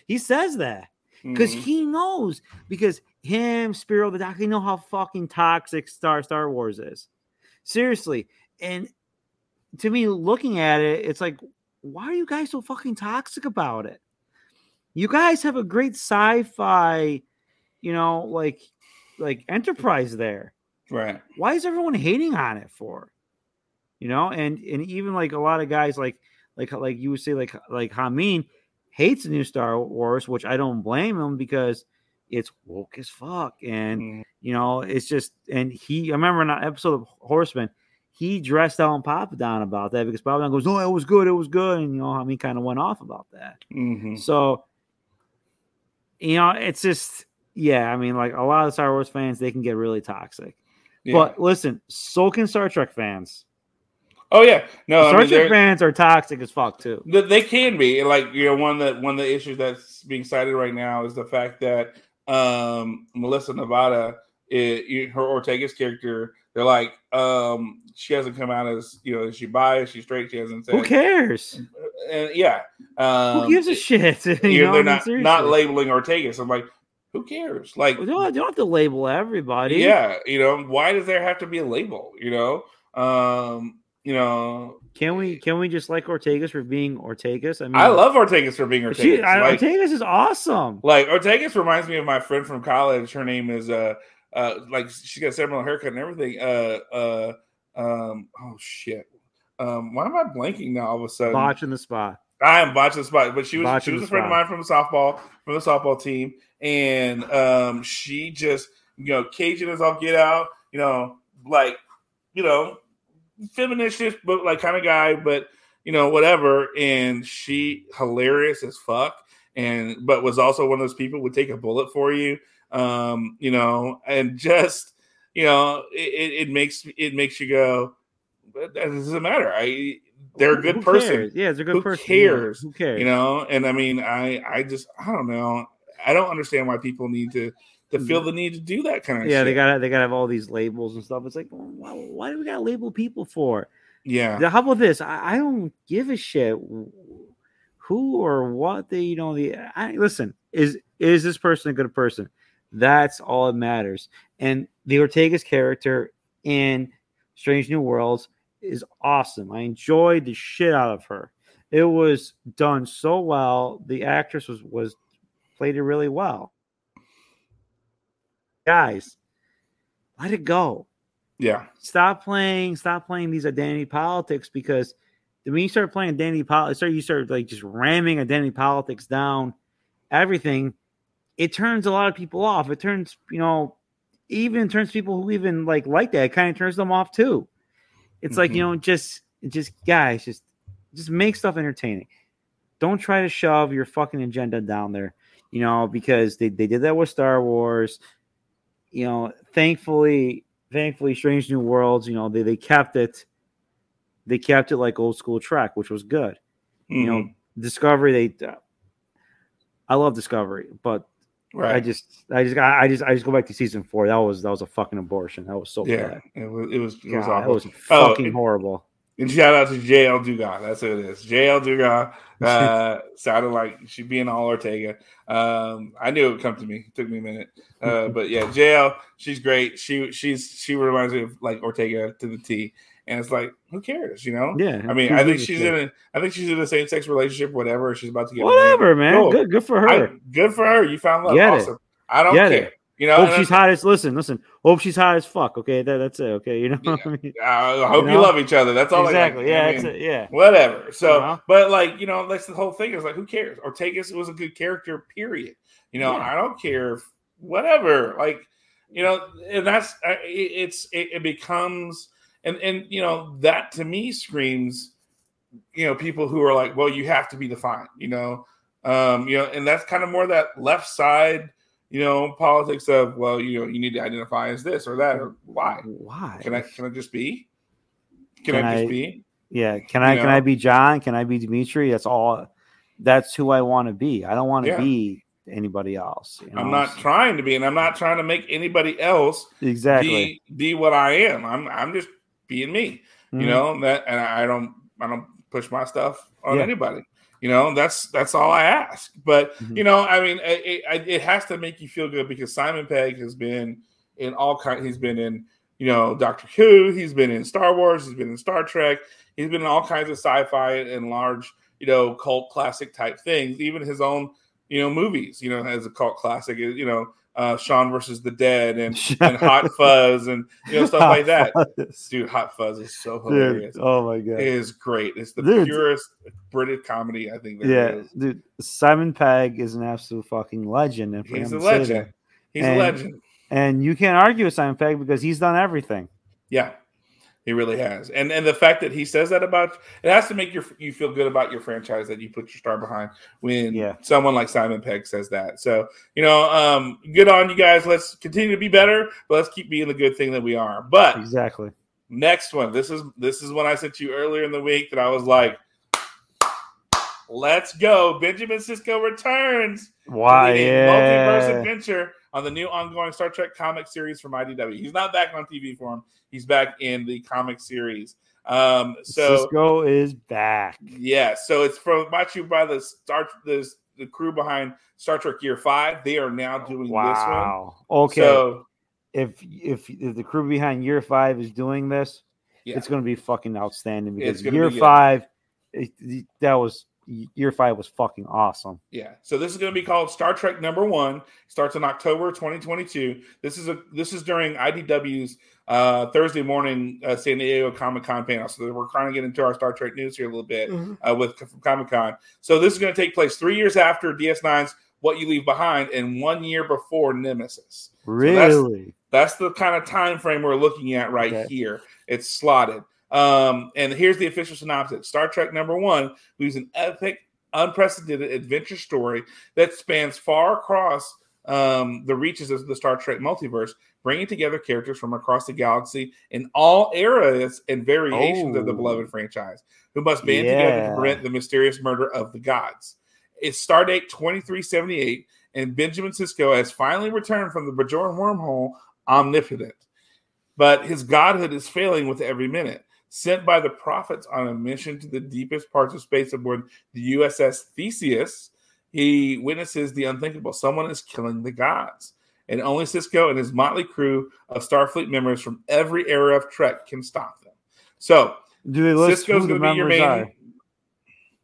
He says that. because Mhm. he knows because him, Spiro the Doc, they know how fucking toxic Star Star Wars is. Seriously, and to me, looking at it, it's like, why are you guys so fucking toxic about it? You guys have a great sci-fi, you know, like like enterprise there. right. Why is everyone hating on it for? You know, and and even like a lot of guys like like like you would say like like Hameen hates the new Star Wars, which I don't blame him because it's woke as fuck, and Mhm. you know it's just and he. I remember in an episode of Horseman, he dressed out on Papa Don about that because Papa Don goes, "No, it was good, it was good," and you know Hameen kind of went off about that. Mhm. So, you know, it's just yeah. I mean, like a lot of Star Wars fans, they can get really toxic. Yeah. But listen, so can Star Trek fans. Oh yeah, no, Star I mean, fans are toxic as fuck too. They can be And, like you know one of the one of the issues that's being cited right now is the fact that um Melissa Navia, it, her Ortega's character, they're like um she hasn't come out as you know is she bi, She's straight, she hasn't said. Who cares? And yeah, um, Who gives a shit? (laughs) You know, they're not not labeling Ortega. So I'm like, who cares? Like, You don't, you don't have to label everybody. yeah, you know, why does there have to be a label? You know, um, you know, Can we can we just like Ortegas for being Ortegas? I mean, I love Ortegas for being Mm. she, Ortegas. I, like, Ortegas is awesome. Like Ortegas reminds me of my friend from college. Her name is uh uh like she got similar haircut and everything. Uh uh um oh shit. Um why am I blanking now all of a sudden? Botch in the spot. I am botching the spot, but she was Botching she was a friend of mine from the softball from the softball team, and um she just you know Cajun as I'll get out, you know, like you know, feminist but like kind of guy, but you know whatever, and she hilarious as fuck, and but was also one of those people would take a bullet for you, um, you know, and just you know it, it, makes it makes you go, but that doesn't matter. I they're a good who person cares? Yeah, it's a good Who person. cares? Yeah, who cares? you know and i mean i i just i don't know i don't understand why people need to to feel the need to do that kind of Mm. yeah, shit. they got they got to have all these labels and stuff. It's like, why, why do we got to label people for? yeah Now, How about this? I, I don't give a shit who or what they, you know, the I, listen is is this person a good person? That's all that matters. And the Ortega's character in Strange New Worlds is awesome. I enjoyed the shit out of her. It was done so well. The actress was was played it really well. Guys, let it go. Yeah. Stop playing stop playing these identity politics because when you start playing identity politics start you start like just ramming identity politics down everything it turns a lot of people off. It turns you know even turns people who even like like that it kind of turns them off too. It's like you mm-hmm. know just just guys just just make stuff entertaining. Don't try to shove your fucking agenda down there you know because they, they did that with star wars you know thankfully thankfully strange new worlds you know they, they kept it they kept it like old school track, which was good. You know Mhm. discovery they uh, i love discovery but right. i just i just i just i just go back to season four. That was that was a fucking abortion. That was so yeah bad. it was it was, it was God, that awful. was Oh, fucking it- horrible and shout out to JL Dugas. That's who it is. JL Dugas (laughs) uh, sounded like she'd be an all Ortega. Um, I knew it would come to me. It took me a minute, uh, (laughs) but yeah, JL, she's great. She she's she reminds me of like Ortega to the T. And it's like, who cares? You know? yeah I mean, I think she's in a, I think she's in a same sex relationship, whatever. She's about to get married. whatever man Cool. good good for her I, good for her. You found love. Get it. awesome. I don't Get care. it. You know, hope she's hot as listen listen hope she's hot as fuck okay that, that's it okay you know what I mean? I hope You you, love each other. That's all. exactly yeah I that's mean, it yeah Whatever. So, know? but like you know, that's the whole thing. Is like, who cares? Ortegas was a good character. Period. You know, Yeah. I don't care. If, whatever. Like, you know, and that's it, it's it, it becomes and and you know that to me screams, you know, people who are like, well, you have to be defined. You know, um, you know, and that's kind of more that left side. You know, politics of well, you know, you need to identify as this or that or why. why Can I can I just be? Can, Can I just be? Yeah, can I You can I be John? Can I be Dimitri? That's all. That's who I want to be. I don't want to Yeah. be anybody else. you I'm not trying to be, and I'm not trying to make anybody else exactly. be be what I am. I'm I'm just being me. You Mhm. know that, and I I don't I don't push my stuff on Yeah. anybody. You know, that's that's all I ask. But Mhm. you know, I mean, it, it, it has to make you feel good because Simon Pegg has been in all kind. He's been in you know Doctor Who. He's been in Star Wars. He's been in Star Trek. He's been in all kinds of sci-fi and large you know cult classic type things. Even his own you know movies. You know, as a cult classic. You know, uh, Shaun versus the Dead and (laughs) and Hot Fuzz and you know stuff like that. Dude, Hot Fuzz is so Dude, hilarious. oh my god. It is great. It's the Dude. purest British comedy I think there yeah, is. dude. Simon Pegg is an absolute fucking legend. And He's a legend. He's And- a legend. and you can't argue with Simon Pegg because he's done everything. Yeah, he really has. And and the fact that he says that about it has to make your you feel good about your franchise that you put your star behind when Yeah. someone like Simon Pegg says that. So you know, um, good on you guys. Let's continue to be better, but let's keep being the good thing that we are. But Exactly. next one, this is this is when I sent you earlier in the week that I was like. Let's go. Benjamin Sisko returns. Why? lead multiverse Yeah. adventure on the new ongoing Star Trek comic series from IDW. He's not back on TV for him. He's back in the comic series. Um, so Sisko is back. yeah, so it's from brought you by the Star the, the crew behind Star Trek Year Five. They are now doing Wow. this one. Okay. So if, if if the crew behind Year Five is doing this, yeah, it's going to be fucking outstanding because Year be. Five, it- that was Year Five was fucking awesome. Yeah. So this is going to be called Star Trek Number One. Starts in October 2022. This is a this is during IDW's uh, Thursday morning uh, San Diego Comic Con panel. So we're trying to get into our Star Trek news here a little bit uh, with Comic Con. So this is going to take place three years after DS9's What You Leave Behind and one year before Nemesis. Really? That's the kind of time frame we're looking at right Okay. here. It's slotted. Um, and here's the official synopsis Star Trek number one weaves an epic, unprecedented adventure story that spans far across um, the reaches of the Star Trek multiverse, bringing together characters from across the galaxy in all eras and variations of the Oh. beloved franchise who must band together to prevent the mysterious murder of the gods. It's Stardate 2378, and Benjamin Sisko has finally returned from the Bajoran wormhole omnipotent. But his godhood is failing with every minute. Sent by the prophets on a mission to the deepest parts of space aboard the USS Theseus, he witnesses the unthinkable. Someone is killing the gods. And only Sisko and his motley crew of Starfleet members from every era of Trek can stop them. So, Do they list Sisko's going to be your main.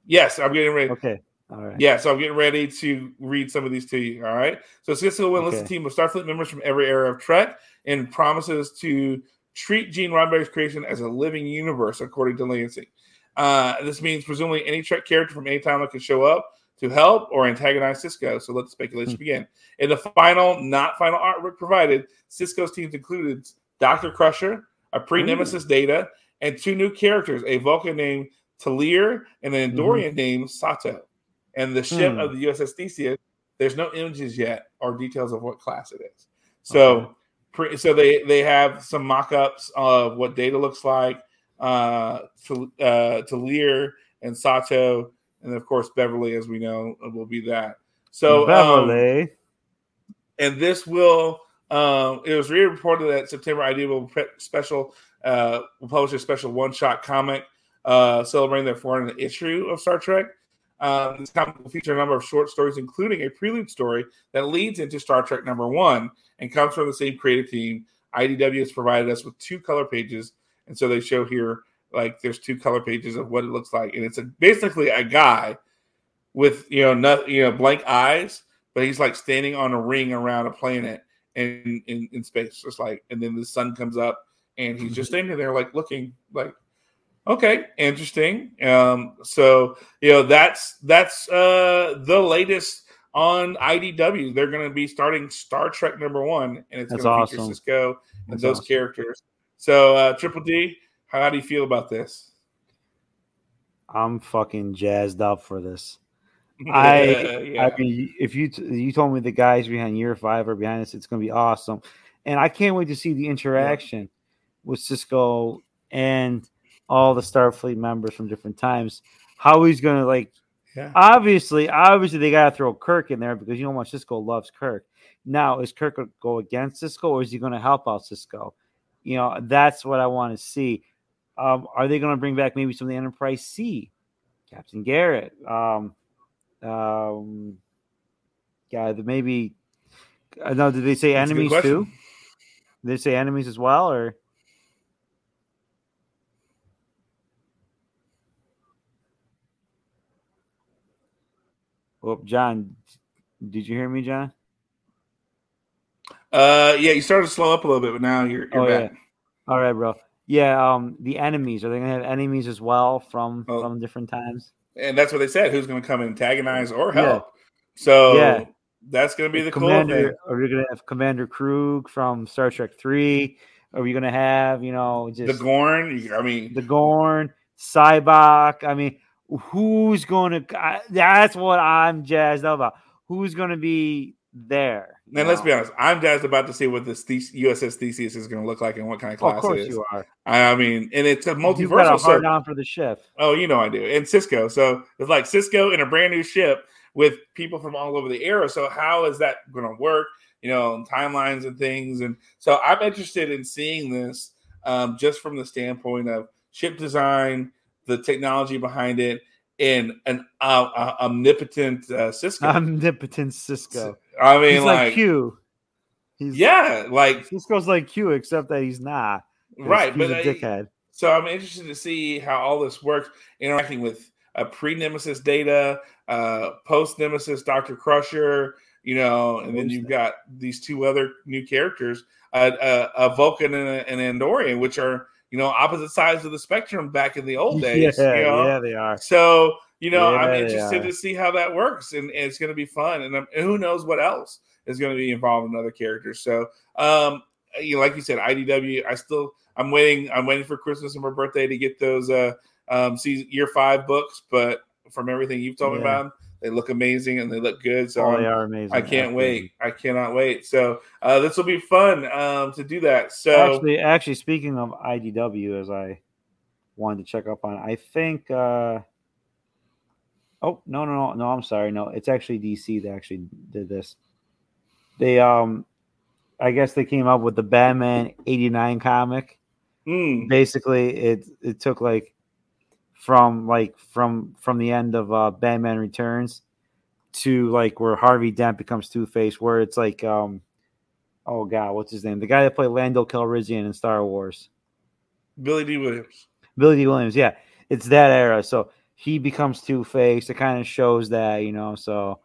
Yes, I'm getting ready. Okay. All right. Yeah, so I'm getting ready to read some of these to you. All right. So Sisko will enlist a Okay. team of Starfleet members from every era of Trek and promises to treat Gene Roddenberry's creation as a living universe, according to Lanzing. Uh, this means presumably any Trek character from any time that can show up to help or antagonize Sisko. So let the speculation Hmm. begin. In the final, not final artwork provided, Sisko's teams included Dr. Crusher, a pre-nemesis data, and two new characters, a Vulcan named Talir and an Andorian named Sato. And the ship Hmm. of the USS Theseus, there's no images yet or details of what class it is. So, Okay. So they they have some mock-ups of what data looks like uh, to uh, to Lear and Sato, and of course Beverly, as we know, will be that. So, um, Beverly. and this will um, it was reported that September ID will pre- special uh, will publish a special one shot comic uh, celebrating their 400th issue of Star Trek. Um, this comic will feature a number of short stories, including a prelude story that leads into Star Trek number one and comes from the same creative team. IDW has provided us with two color pages, and so they show here like there's two color pages of what it looks like, and it's a, basically a guy with you know not, you know blank eyes, but he's like standing on a ring around a planet in, in in space, just like, and then the sun comes up, and he's just standing there like looking like okay interesting. Um so you know that's that's uh the latest on idw they're going to be starting star trek number one and it's going to feature Sisko and That's those awesome. characters. So uh triple d how do you feel about this? I'm fucking jazzed up for this. (laughs) I yeah. I mean, if you t- you told me the guys behind year five are behind us, it's going to be awesome, and I can't wait to see the interaction with Sisko and all the Starfleet members from different times. How he's going to like. Yeah. Obviously, obviously they got to throw Kirk in there because you know what Sisko loves Kirk. Now, is Kirk going to go against Sisko or is he going to help out Sisko? You know, that's what I want to see. Um, are they going to bring back maybe some of the Enterprise C Captain Garrett. Um, um, yeah, maybe. Uh, no, did they say That's enemies too? Did they say enemies as well, or? Oh, John, did you hear me, John? Uh, yeah, you started to slow up a little bit, but now you're, you're Oh, back. All right, bro. Yeah, um, the enemies are they gonna have enemies as well from Oh. from different times? And that's what they said. Who's going to come and antagonize or Yeah. help? So Yeah. that's going to be the cool Commander, thing. are we gonna have Commander Kruge from Star Trek Three? Are we gonna have you know just The Gorn. I mean, the Gorn, Sybok? I mean, who's going to? I, that's what I'm jazzed about. Who's going to be there? and let's be honest. I'm jazzed about to see what this USS Theseus is going to look like and what kind of class of course it is. you are. I mean, and it's a multiversal. You've got a hard on for the ship. oh, you know I do. And Sisko. So it's like Sisko in a brand new ship with people from all over the era. So how is that going to work? You know, timelines and things. And so I'm interested in seeing this um, just from the standpoint of ship design, the technology behind it, and an uh, uh, omnipotent uh, Sisko. Omnipotent Sisko. I mean, He's like, like, Q. He's, yeah, like Sisko's like Q, except that he's not. right. He's But a I- dickhead. So I'm interested to see how all this works, interacting with uh, pre-Nemesis data, uh, post-Nemesis Doctor Crusher, you know, and then you've got these two other new characters, uh, uh, a Vulcan and a- an Andorian, which are you know opposite sides of the spectrum back in the old (laughs) days. yeah, you know? yeah, they are. So you know, I'm interested to see how that works, and, and it's going to be fun. And, and who knows what else is going to be involved in other characters. So, um, you know, like you said, IDW. I still, I'm waiting. I'm waiting for Christmas and my birthday to get those uh, um, season year five books. But from everything you've told me about them, they look amazing and they look good. So Oh, they are amazing. I can't Absolutely. wait. I cannot wait. So uh, this will be fun um, to do that. So Actually, actually, speaking of IDW, as I wanted to check up on, I think. uh Oh no, no, no, no! I'm sorry. No, it's actually DC that actually did this. They um, I guess they came up with the Batman '89 comic. mm, Basically, it it took like from like from from the end of uh Batman Returns to like where Harvey Dent becomes Two Face, where it's like um, oh god, what's his name? The guy that played Lando Calrissian in Star Wars. Billy Dee Williams. Billy Dee Williams, yeah, it's that era. So he becomes Two Face. It kind of shows that, you know. So,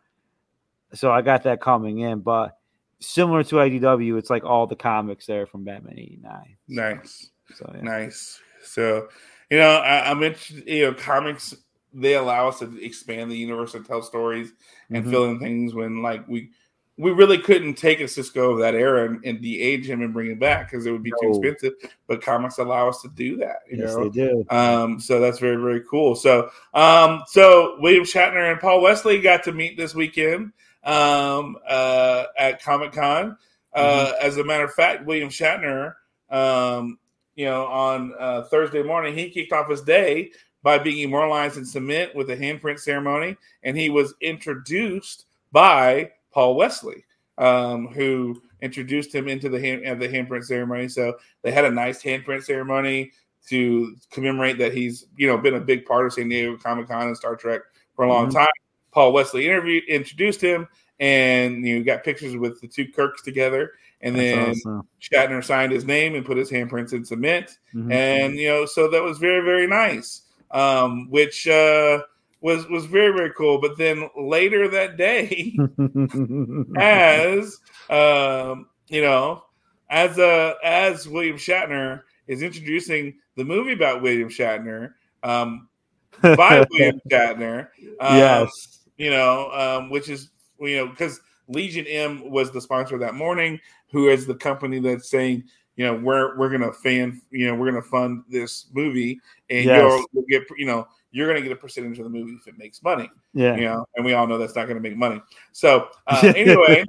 so I got that coming in, but similar to IDW, it's like all the comics there from Batman '89. Nice. So yeah. Nice. So, you know, I, I'm interested. You know, comics they allow us to expand the universe and tell stories and Mhm. fill in things when like we we really couldn't take a Sisko of that era and, and de-age him and bring him back because it would be too expensive. But comics allow us to do that. You yes, know, they do. um, so that's very, very cool. So, um, so William Shatner and Paul Wesley got to meet this weekend um, uh, at Comic Con. Uh, As a matter of fact, William Shatner, um, you know, on uh, Thursday morning, he kicked off his day by being immortalized in cement with a handprint ceremony, and he was introduced by Paul Wesley, um, who introduced him into the hand, uh, the handprint ceremony. So they had a nice handprint ceremony to commemorate that he's you know been a big part of San Diego Comic Con and Star Trek for a long Mhm. time. Paul Wesley interviewed introduced him, and you got pictures with the two Kirks together, and That's then awesome. Shatner signed his name and put his handprints in cement, Mhm. and you know so that was very very nice, um, which uh, was was very very cool. But then later that day. (laughs) as um, you know, as uh, as William Shatner is introducing the movie about William Shatner um, by (laughs) William Shatner. Um, yes. you know, um, which is you know because Legion M was the sponsor that morning, who is the company that's saying. You know, we're we're gonna fan. You know, we're gonna fund this movie, and Yes. you'll, you'll get. You know, you're gonna get a percentage of the movie if it makes money Yeah. you know, and we all know that's not going to make money. So uh, (laughs) anyway,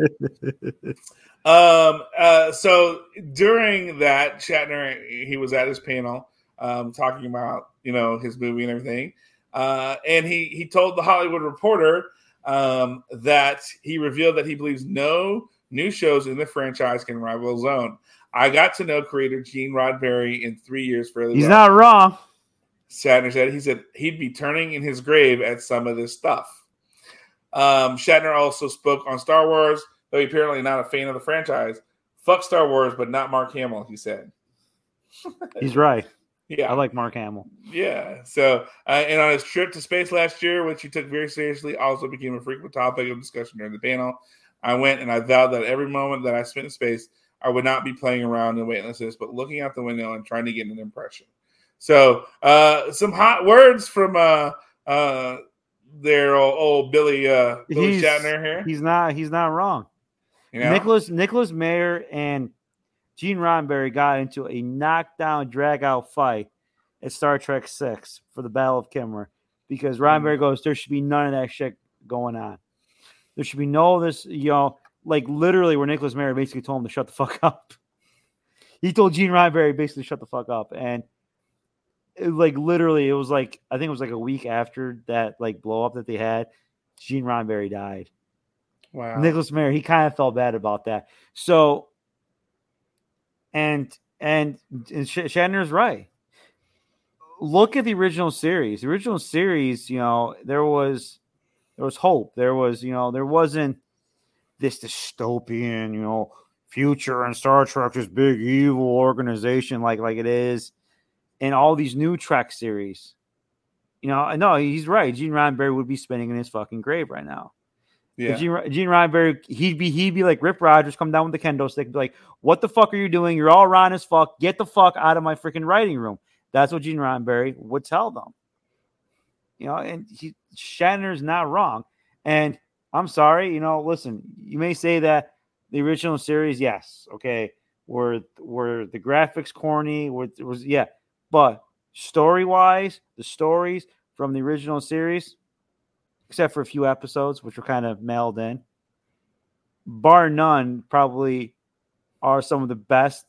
um, uh, so during that, Shatner he was at his panel um, talking about you know his movie and everything, uh, and he he told the Hollywood Reporter um, that he revealed that he believes no new shows in the franchise can rival his own. I got to know creator Gene Roddenberry in three years fairly He's well. not wrong. Shatner said he said he'd be turning in his grave at some of this stuff. Um, Shatner also spoke on Star Wars, though he apparently not a fan of the franchise. Fuck Star Wars, but not Mark Hamill. He said. He's right. Yeah, I like Mark Hamill. Yeah. So, uh, and on his trip to space last year, which he took very seriously, also became a frequent topic of discussion during the panel. I went and I vowed that every moment that I spent in space, I would not be playing around in weightlessness, but looking out the window and trying to get an impression. So, uh, some hot words from uh, uh, their old, old Billy uh, Billy He's- Shatner here. He's not. He's not wrong. You know? Nicholas Nicholas Meyer and Gene Roddenberry got into a knockdown, drag out fight at Star Trek Six for the Battle of Kimmer because hmm. Roddenberry goes, "There should be none of that shit going on. There should be no this, you know, like literally where Nicholas Meyer basically told him to shut the (laughs) fuck up. He told Gene Roddenberry basically shut the fuck up, and it, like literally, it was like I think it was like a week after that like blow up that they had. Gene Roddenberry died. wow. Nicholas Meyer, he kind of felt bad about that. So, and and, and Sh- Shatner's right. Look at the original series. The original series, you know, there was there was hope. There was, you know, there wasn't this dystopian, you know, future and Star Trek, this big evil organization like like it is in all these new Trek series. You know, know he's right. Gene Roddenberry would be spinning in his fucking grave right now. Yeah. Gene, Gene Roddenberry, he'd be he'd be like Rip Rogers, come down with the kendo stick, be like, "What the fuck are you doing? You're all rotten as fuck. Get the fuck out of my freaking writing room." That's what Gene Roddenberry would tell them. You know, and he Shatner's not wrong. And I'm sorry, you know, listen, you may say that the original series, yes, okay, were were the graphics corny, were, was yeah, but story wise, the stories from the original series, except for a few episodes which were kind of mailed in, bar none, probably are some of the best,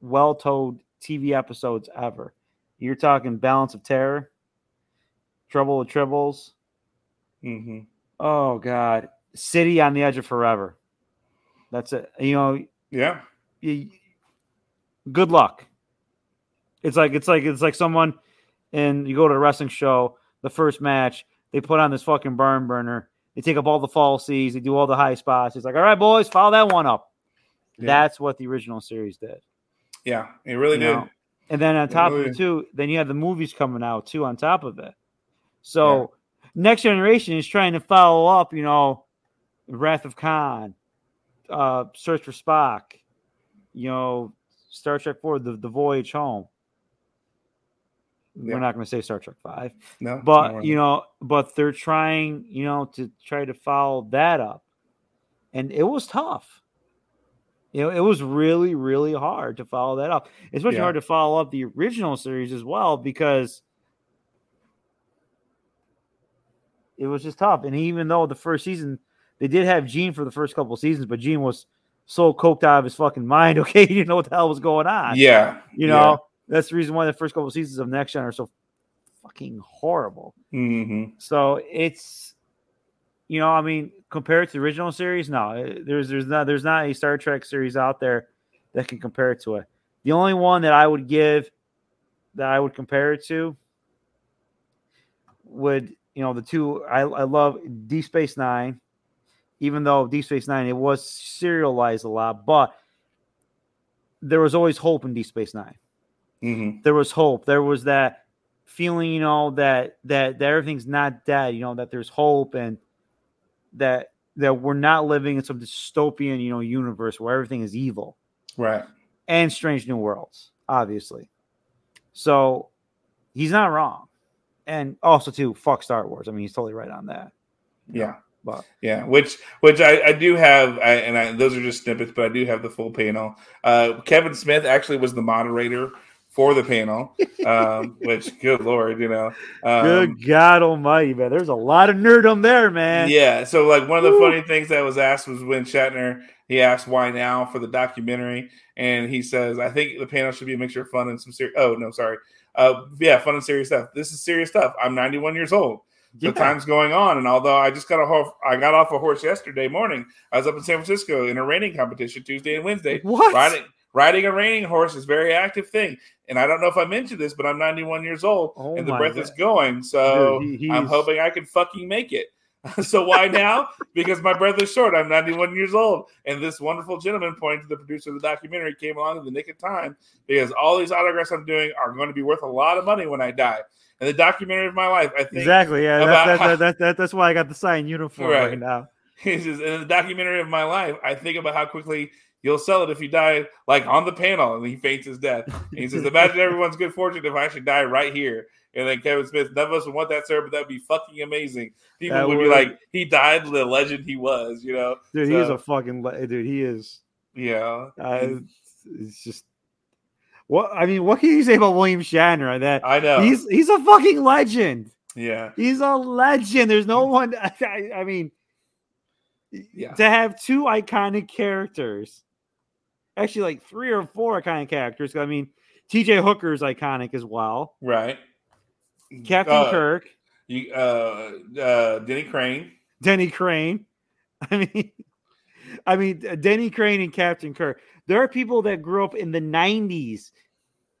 well told TV episodes ever. You're talking Balance of Terror, Trouble with Tribbles. hmm Oh God, City on the Edge of Forever. That's it. You know, Yeah. you, good luck. It's like it's like it's like someone and you go to a wrestling show, the first match, they put on this fucking burn burner. They take up all the falsies, they do all the high spots. It's like, all right, boys, follow that one up. Yeah. That's what the original series did. Yeah. It really You did. know? And then on top of really- it too, then you have the movies coming out too on top of it. So next generation is trying to follow up, you know, Wrath of Khan, uh, Search for Spock, you know, Star Trek Four, the, the Voyage Home. Yeah. We're not going to say Star Trek Five, No. but you know, but they're trying, you know, to try to follow that up, and it was tough. You know, it was really, really hard to follow that up. Especially Yeah. hard to follow up the original series as well because it was just tough. And even though the first season they did have Gene for the first couple of seasons, but Gene was so coked out of his fucking mind. (laughs) Okay, he didn't know what the hell was going on. yeah. you know that's the reason why the first couple of seasons of Next Gen are so fucking horrible. hmm So it's, you know, I mean, compared to the original series, no, eh, there's there's not there's not a Star Trek series out there that can compare to it. The only one that I would give that I would compare it to would you know the two I, I love Deep Space Nine, even though Deep Space Nine it was serialized a lot, but there was always hope in Deep Space Nine hmm there was hope. There was that feeling, you know, that that that everything's not dead, you know, that there's hope and that that we're not living in some dystopian, you know, universe where everything is evil. Right. And Strange New Worlds, obviously. So he's not wrong. And also too, fuck Star Wars. I mean, he's totally right on that. you know, Yeah. But Yeah, which which I, I do have, I, and I, those are just snippets, but I do have the full panel. Uh, Kevin Smith actually was the moderator for the panel, um, (laughs) which good lord, you know. Um, good God almighty, man. There's a lot of nerdom there, man. Yeah, so like one of the Woo. funny things that was asked was when Shatner he asked why now for the documentary, and he says, "I think the panel should be a mixture of fun and some serious." Oh no, sorry. Uh, yeah, fun and serious stuff. This is serious stuff. I'm 91 years old. The Yeah. time's going on, and although I just got a horse, I got off a horse yesterday morning. I was up in San Francisco in a reining competition Tuesday and Wednesday, What? riding riding a reining horse is a very active thing. And I don't know if I mentioned this, but I'm 91 years old Oh and the breath God. is going. So Dude, he- I'm hoping I can fucking make it. (laughs) so why now? because my breath is short. I'm 91 years old. And this wonderful gentleman, pointing to the producer of the documentary, came along in the nick of time because all these autographs I'm doing are going to be worth a lot of money when I die. And the documentary of my life, I think Exactly. Yeah. That's, that's, that's, that's, that's why I got the signed uniform right, Right. now. He says, in the documentary of my life, I think about how quickly you'll sell it if you die like on the panel and he faints his death. And he says, Imagine (laughs) everyone's good fortune if I actually die right here. And then Kevin Smith, none of us would want that, sir, but that'd be fucking amazing. People That would, be like, he died the legend he was, you know? Dude, he is a fucking le- dude. He is. yeah. Uh, it's, it's just. What I mean, what can you say about William Shatner? That I know. he's he's a fucking legend. yeah. He's a legend. There's no one. (laughs) I, I mean, Yeah. to have two iconic characters, actually, like three or four iconic characters. I mean, T.J. Hooker is iconic as well. Right. Captain Uh, Kirk, You, uh, uh, Denny Crane. Denny Crane. (laughs) I mean, I mean, Denny Crane and Captain Kirk. There are people that grew up in the '90s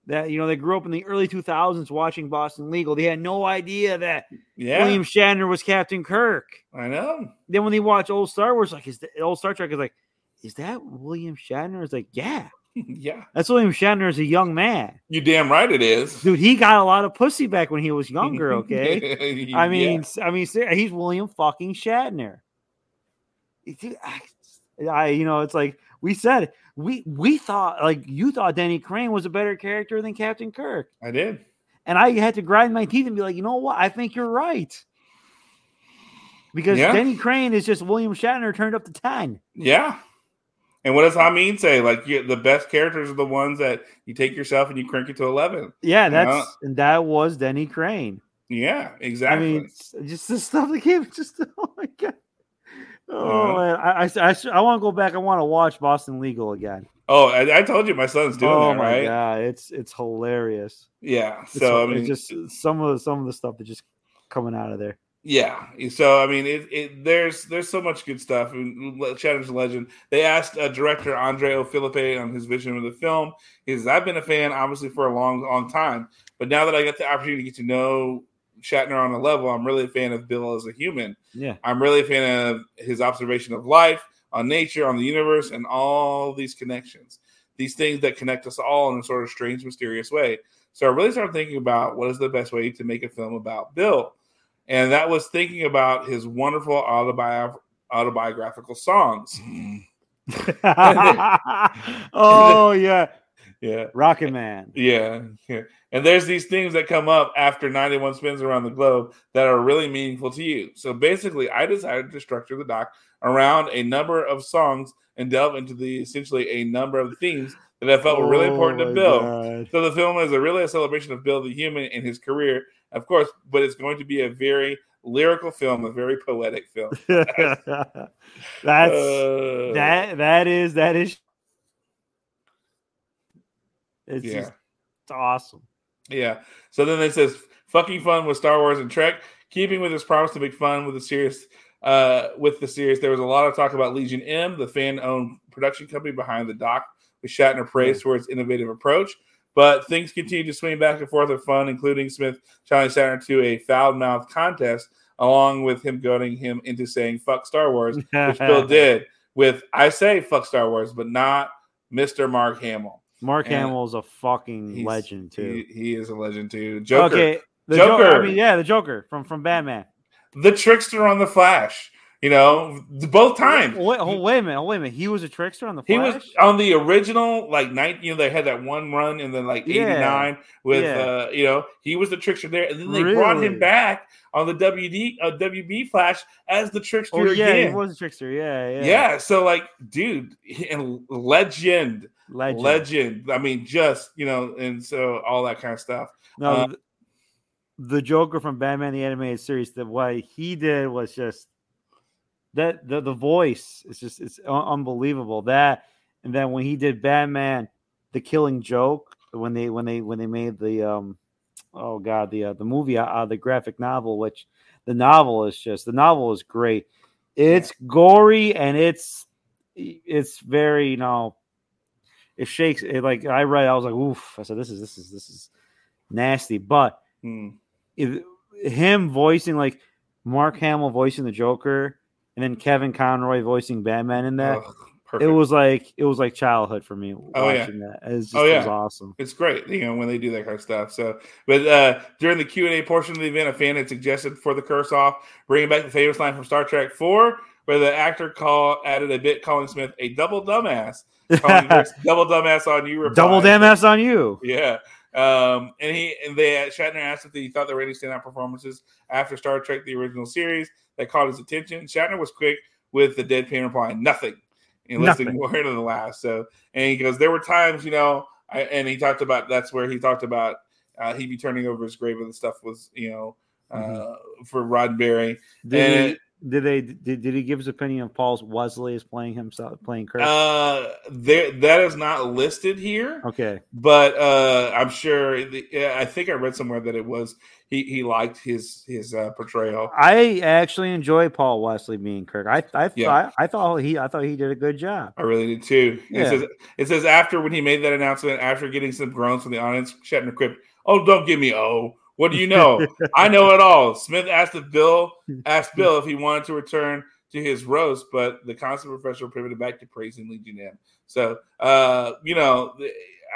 that you know they grew up in the early 2000s watching Boston Legal. They had no idea that Yeah. William Shatner was Captain Kirk. I know. Then when they watch old Star Wars, like is the old Star Trek is like, is that William Shatner? It's like, yeah, yeah. that's William Shatner as a young man. You damn right it is. Dude, he got a lot of pussy back when he was younger. (laughs) Okay. I mean, I mean, he's William fucking Shatner. I, you know, it's like we said, we we thought like you thought Danny Crane was a better character than Captain Kirk, I did. and I had to grind my teeth and be like, you know what? I think you're right. Because Yeah. Danny Crane is just William Shatner turned up to ten. Yeah. And what does Hameen say? Like you, the best characters are the ones that you take yourself and you crank it to eleven. Yeah, Yeah. that's and that was Denny Crane. Yeah, exactly. I mean, just the (laughs) stuff that came. Just (laughs) oh my god. Oh Uh-huh. man, I I, I, I want to go back. I want to watch Boston Legal again. oh, I, I told you my son's doing oh that, my right? god, it's it's hilarious. Yeah. It's, So I it's mean, just some of the, some of the stuff that just coming out of there. Yeah. So I mean, it, it there's there's so much good stuff. And Shatner's a legend. They asked uh, director Andre O. Philippe on his vision of the film. He says, "I've been a fan, obviously, for a long, long time, but now that I get the opportunity to get to know Shatner on a level, I'm really a fan of Bill as a human. Yeah, I'm really a fan of his observation of life, on nature, on the universe, and all these connections. These things that connect us all in a sort of strange, mysterious way. So I really started thinking about what is the best way to make a film about Bill. And that was thinking about his wonderful autobi- autobiographical songs. Mm-hmm. (laughs) (laughs) oh yeah, Yeah. Rocket Man. Yeah, yeah. And there's these things that come up after 91 spins around the globe that are really meaningful to you. So basically, I decided to structure the doc around a number of songs and delve into the essentially a number of themes that I felt were really important Oh to Bill. God. So the film is a really a celebration of Bill the human and his career, of course, but it's going to be a very lyrical film, a very poetic film. (laughs) That's Uh, that that is that is it's yeah. just it's awesome. Yeah. So then it says fucking fun with Star Wars and Trek, keeping with his promise to make fun with the serious Uh, with the series, there was a lot of talk about Legion M, the fan-owned production company behind the doc, with Shatner praised for its innovative approach. But things continue to swing back and forth with fun, including Smith challenging Shatner to a foul-mouthed contest, along with him goading him into saying "fuck Star Wars," which Bill (laughs) did. With I say "fuck Star Wars," but not Mr. Mark Hamill. Mark And is a fucking legend too. He, he is a legend too. Joker. Okay, the Joker. Joker. I mean, yeah, the Joker from from Batman. the trickster on the Flash. You know, both times Wait, oh, wait a minute. Oh, wait a minute. He was a trickster on the he was on the original like night. You know, they had that one run and then like Yeah. eighty nine with Yeah. uh, you know, he was the trickster there, and then they brought him back on the WD uh, WB Flash as the trickster Oh yeah, again. he was a trickster. Yeah, yeah. yeah. so like, dude, and legend, legend. legend. I mean, just you know, and so all that kind of stuff. No, Uh, the Joker from Batman the animated series. That what he did was just that the the voice is just it's unbelievable. That and then when he did Batman, the Killing Joke, when they when they when they made the um oh god the uh, the movie uh, uh, the graphic novel, which the novel is just the novel is great. It's gory and it's it's very you know. it shakes. It like I read, I was like, oof. I said, this is this is this is nasty. But Hmm. it, him voicing like Mark Hamill voicing the Joker, and then Kevin Conroy voicing Batman in that. It was like it was like childhood for me Oh, yeah. that. It just, Oh, it yeah. was awesome. it's great, you know, when they do that kind of stuff. So, but uh, during the Q and A portion of the event, a fan had suggested for the curse off, bringing back the famous line from Star Trek Four, where the actor call added a bit, calling Smith a double dumbass, (laughs) double dumbass on you. replied. Double damn ass on you. Yeah. Um, and he and they Shatner asked if he thought there were any standout performances after Star Trek the original series that caught his attention. Shatner was quick with the deadpan reply, nothing, and Nothing. more than the last. So and he goes, there were times, you know, I, and he talked about that's where he talked about uh, he'd be turning over his grave and the stuff was, you know, uh, Mhm. for Roddenberry. Did And- did they did, did he give his opinion of Paul's Wesley is playing himself playing Kirk? Uh, there that is not listed here. okay. but uh i'm sure the, i think i read somewhere that it was he he liked his his uh portrayal I actually enjoy Paul Wesley being Kirk. I I Yeah. thought I thought he I thought he did a good job. i really did too Yeah. it says it says after when he made that announcement after getting some groans from the audience shatner quipped oh don't give me oh what do you know i know it all smith asked if bill asked bill if he wanted to return to his roast but the constant professor pivoted back to praising Legion M. so uh you know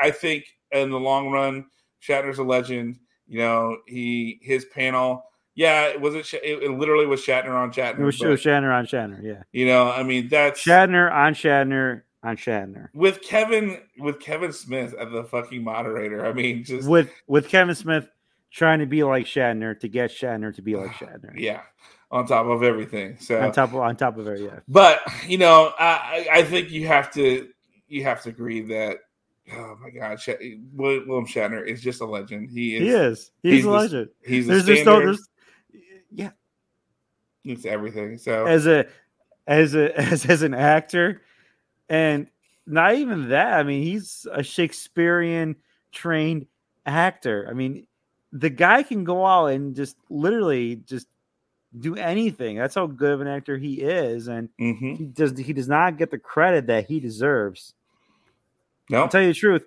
i think in the long run shatner's a legend you know he his panel yeah it wasn't it, it literally was shatner on shatner It was, it was Shatner on Shatner. Yeah, you know i mean that's Shatner on Shatner on Shatner with kevin with kevin smith as the fucking moderator i mean just with with Kevin Smith trying to be like Shatner to get Shatner to be like (sighs) Shatner. yeah on top of everything so On top of on top of it, yeah. But you know, I I think you have to you have to agree that oh my god, Wil- William Shatner is just a legend. He is. He is. He's, he's a the- legend. He's the There's just no there's yeah. It's everything. So as a as a (laughs) as as an actor and not even that i mean he's a shakespearean trained actor i mean the guy can go out and just literally just do anything that's how good of an actor he is and mhm. he does he does not get the credit that he deserves no, i'll tell you the truth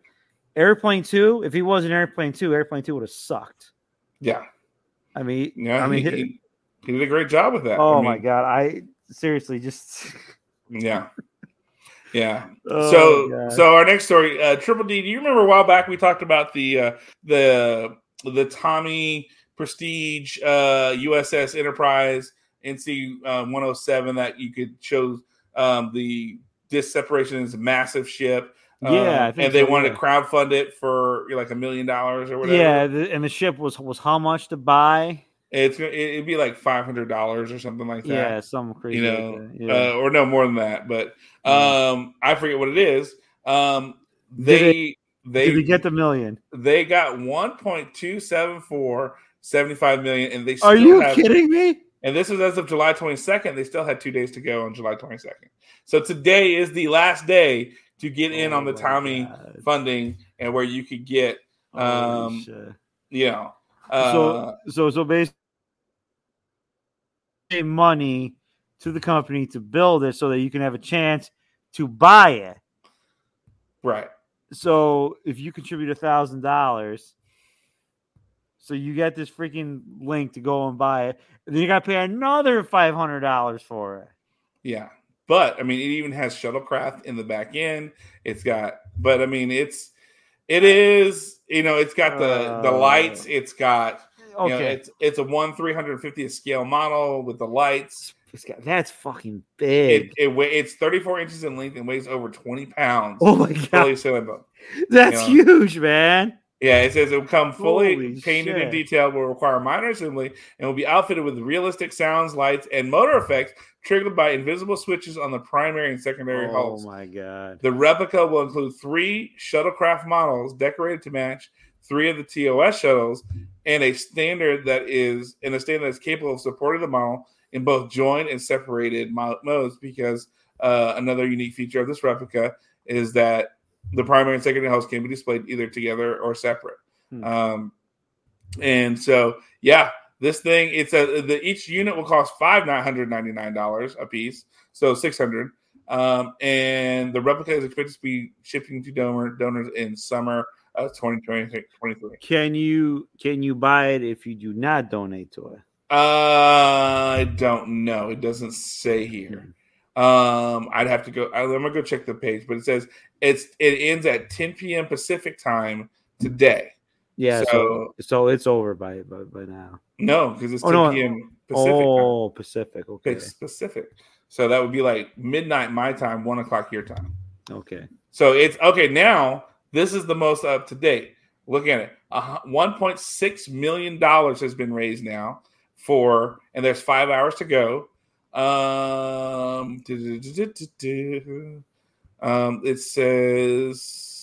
airplane 2 if he was in airplane 2 airplane 2 would have sucked yeah, i mean yeah. i mean he, he, he did a great job with that. oh I my god i seriously just (laughs) Yeah, yeah. oh so God. so our next story, uh, Triple D. Do you remember a while back we talked about the uh, the the Tomy Prestige uh, USS Enterprise NC uh, 107 that you could show um, the this separation is a massive ship. Yeah, Um, think and they so, wanted yeah. to crowdfund it for like a million dollars or whatever. Yeah, the, and the ship was was how much to buy? it's gonna- it'd be like five hundred dollars or something like that. Yeah, some crazy. you know, yeah. uh, or no more than that. But Yeah. um, I forget what it is. Um, they they Did get the million? they got 1.274 75 million and they still Are you have, kidding me? and this is as of july 22nd they still had two days to go on july 22nd so today is the last day to get in Oh on the my tommy God. funding and where you could get um you know uh, so so so basically money to the company to build it so that you can have a chance to buy it. right So if you contribute a thousand dollars, so you get this freaking link to go and buy it, and then you got to pay another five hundred dollars for it. Yeah. But I mean, it even has shuttlecraft in the back end. It's got, but I mean, it's, it is, you know, it's got the the Uh, lights. It's got, Okay, you know, it's it's a one three hundred fiftieth scale model with the lights. Got- that's fucking big. it weigh- it's thirty four inches in length and weighs over twenty pounds. oh my god, (laughs) that's yeah. huge, man. Yeah, it says it will come fully Holy painted and shit. detailed, will require minor assembly, and will be outfitted with realistic sounds, lights, and motor effects triggered by invisible switches on the primary and secondary Oh hulls. Oh my god. The replica will include three shuttlecraft models decorated to match three of the TOS shuttles, and a standard that is and a standard that is capable of supporting the model in both joined and separated modes. Because uh, another unique feature of this replica is that the primary and secondary hulls can be displayed either together or separate. Hmm. Um, and so, yeah, this thing it's a the each unit will cost five nine hundred ninety nine dollars a piece, so six hundred. Um, and the replica is expected to be shipping to donor, donors in summer of 2023. Can you can you buy it if you do not donate to it? Uh, I don't know. It doesn't say here. Um, I'd have to go. I'm gonna go check the page, but it says it's it ends at 10 p.m. Pacific time today. Yeah, so So- so, it's over by by, by now. No, because it's Oh, 10 no. p.m. Pacific time. oh, Pacific. Okay, It's Pacific. So that would be like midnight my time, one o'clock your time. okay. So it's okay. Now this is the most up to date. Look at it. Uh, 1.6 million dollars has been raised now for, and there's five hours to go. Um, um it says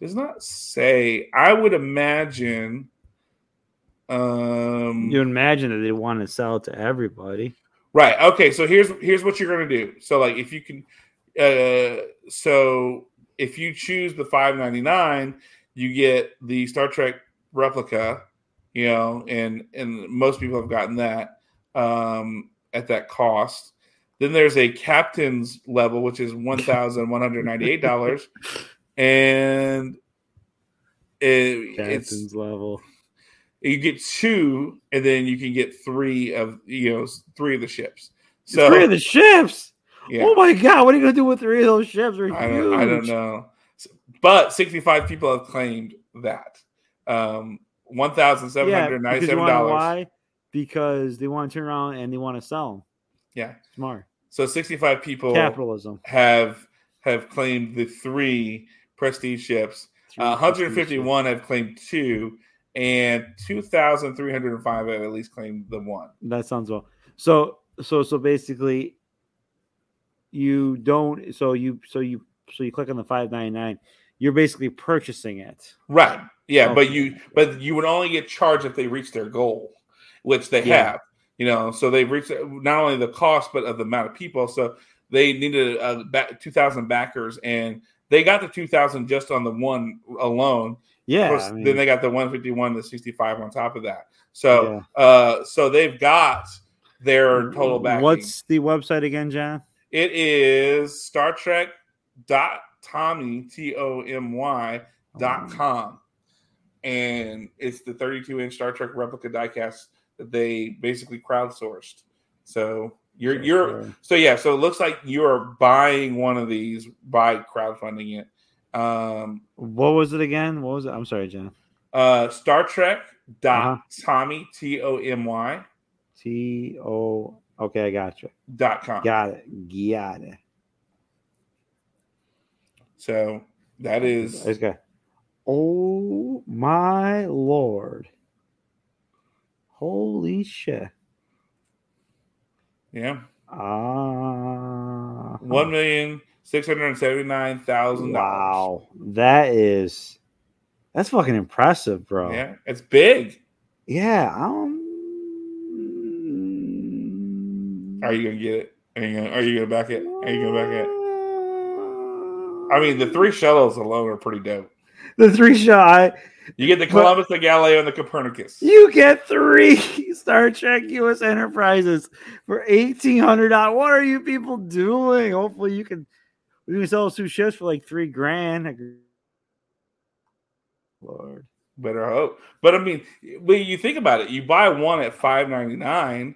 does not say. I would imagine. Um, You imagine that they want to sell it to everybody. Right. Okay. So here's here's what you're gonna do. So like if you can, uh, so if you choose the 5.99, you get the Star Trek replica, you know, and and most people have gotten that um, at that cost. Then there's a captain's level, which is one thousand one hundred ninety eight dollars, (laughs) and it, it's Captain's level. you get two, and then you can get three of you know three of the ships. So three of the ships. yeah, Oh my god, what are you gonna do with three of those ships? I don't, I don't know, but sixty five people have claimed that um, one thousand seven Yeah, hundred ninety because you seven wanna know dollars. why? Because they want to turn around and they want to sell them. Yeah, Smart so sixty five people capitalism. have have claimed the three prestige ships. Three Uh, 151 have claimed two, and 2,305 have at least claimed the one. That sounds well. So so so basically, you don't. So you so you so you click on the five ninety nine. You're basically purchasing it. Right. Yeah, but you but you would only get charged if they reach their goal, which they Yeah. have. You know, so they've reached not only the cost but of the amount of people. So they needed a, back, two thousand backers, and they got the two thousand just on the one alone. Yeah. Course, I mean, then they got the one fifty one, the sixty five on top of that. So, uh, so they've got their total backing. What's the website again, John? It is Star Trek dot Tomy T O M Y dot com, and it's the 32 inch Star Trek replica diecast that they basically crowdsourced. So you're you're so yeah. So it looks like you are buying one of these by crowdfunding it. Um, What was it again? What was it? I'm sorry, John. uh, Star Trek dot Uh-huh. Tomy T O M Y T O. Okay, I got you. dot com. Got it. Got it. So that is This guy. Oh my lord! Holy shit! yeah Ah, one million six hundred seventy nine thousand dollars. Wow, that is that's fucking impressive, bro. Yeah, it's big. Yeah. Um. Are you gonna get it? Are you gonna, are you gonna back it? Are you gonna back it? I mean, the three shuttles alone are pretty dope. the three shot. You get the But- Columbus, the Galileo, and the Copernicus. You get three (laughs) Star Trek U.S. Enterprises for eighteen hundred dollars. What are you people doing? Hopefully, you can we can sell two ships for like three grand. Lord, Better hope. But I mean, when you think about it, you buy one at five ninety nine.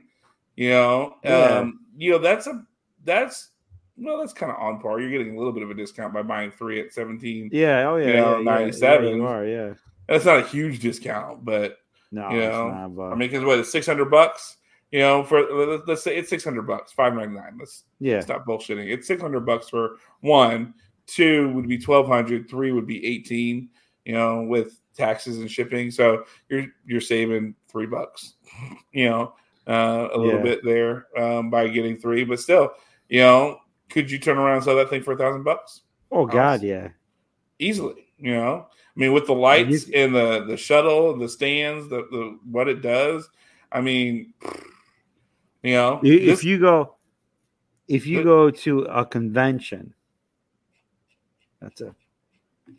You know, Yeah. um, you know that's a that's well, that's kind of on par. You're getting a little bit of a discount by buying three at seventeen. yeah, oh yeah, You know, yeah, yeah, 97. Yeah, are, yeah. That's not a huge discount, but No, You it's know, not, but I mean, because what it's six hundred bucks. You know, for let's- say it's six hundred bucks, five ninety nine. Let's yeah, stop bullshitting. It's six hundred bucks for one. Two would be twelve hundred. Three would be eighteen. You know, with taxes and shipping, so you're you're saving three bucks. (laughs) You know, uh, a little Yeah. bit there um, by getting three, but still, you know, could you turn around and sell that thing for a thousand bucks oh god, yeah. easily? You know, I mean, with the lights and the the shuttle, and the stands, the, the what it does. I mean, you know, You- this- if you go, if you go to a convention, that's it.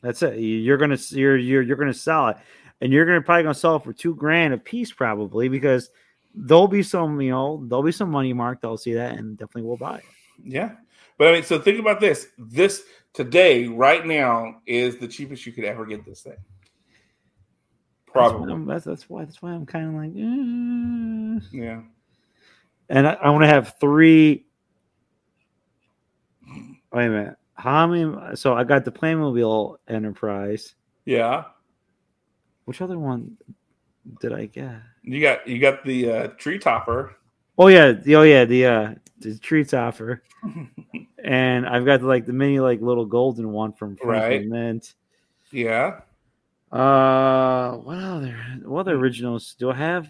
That's it. You- You're gonna you're you're you're gonna sell it, and you're gonna probably gonna sell it for two grand a piece, probably because there'll be some you know there'll be some money mark. They'll see that and definitely will buy it. Yeah. But I mean, so think about this. This today, right now, is the cheapest you could ever get this thing. That's why Probably. I'm- That's, that's why. That's why I'm kind of like. eh. Yeah. And I, I want to have three. Wait a minute. How many? So I got the Playmobil Enterprise. Yeah. Which other one did I get? You got you got the uh, tree topper. Oh yeah, the, oh yeah, the uh the treats offer. (laughs) and I've got like the mini like little golden one from Franklin Right. Mint. Yeah. Uh, what other what other originals do I have?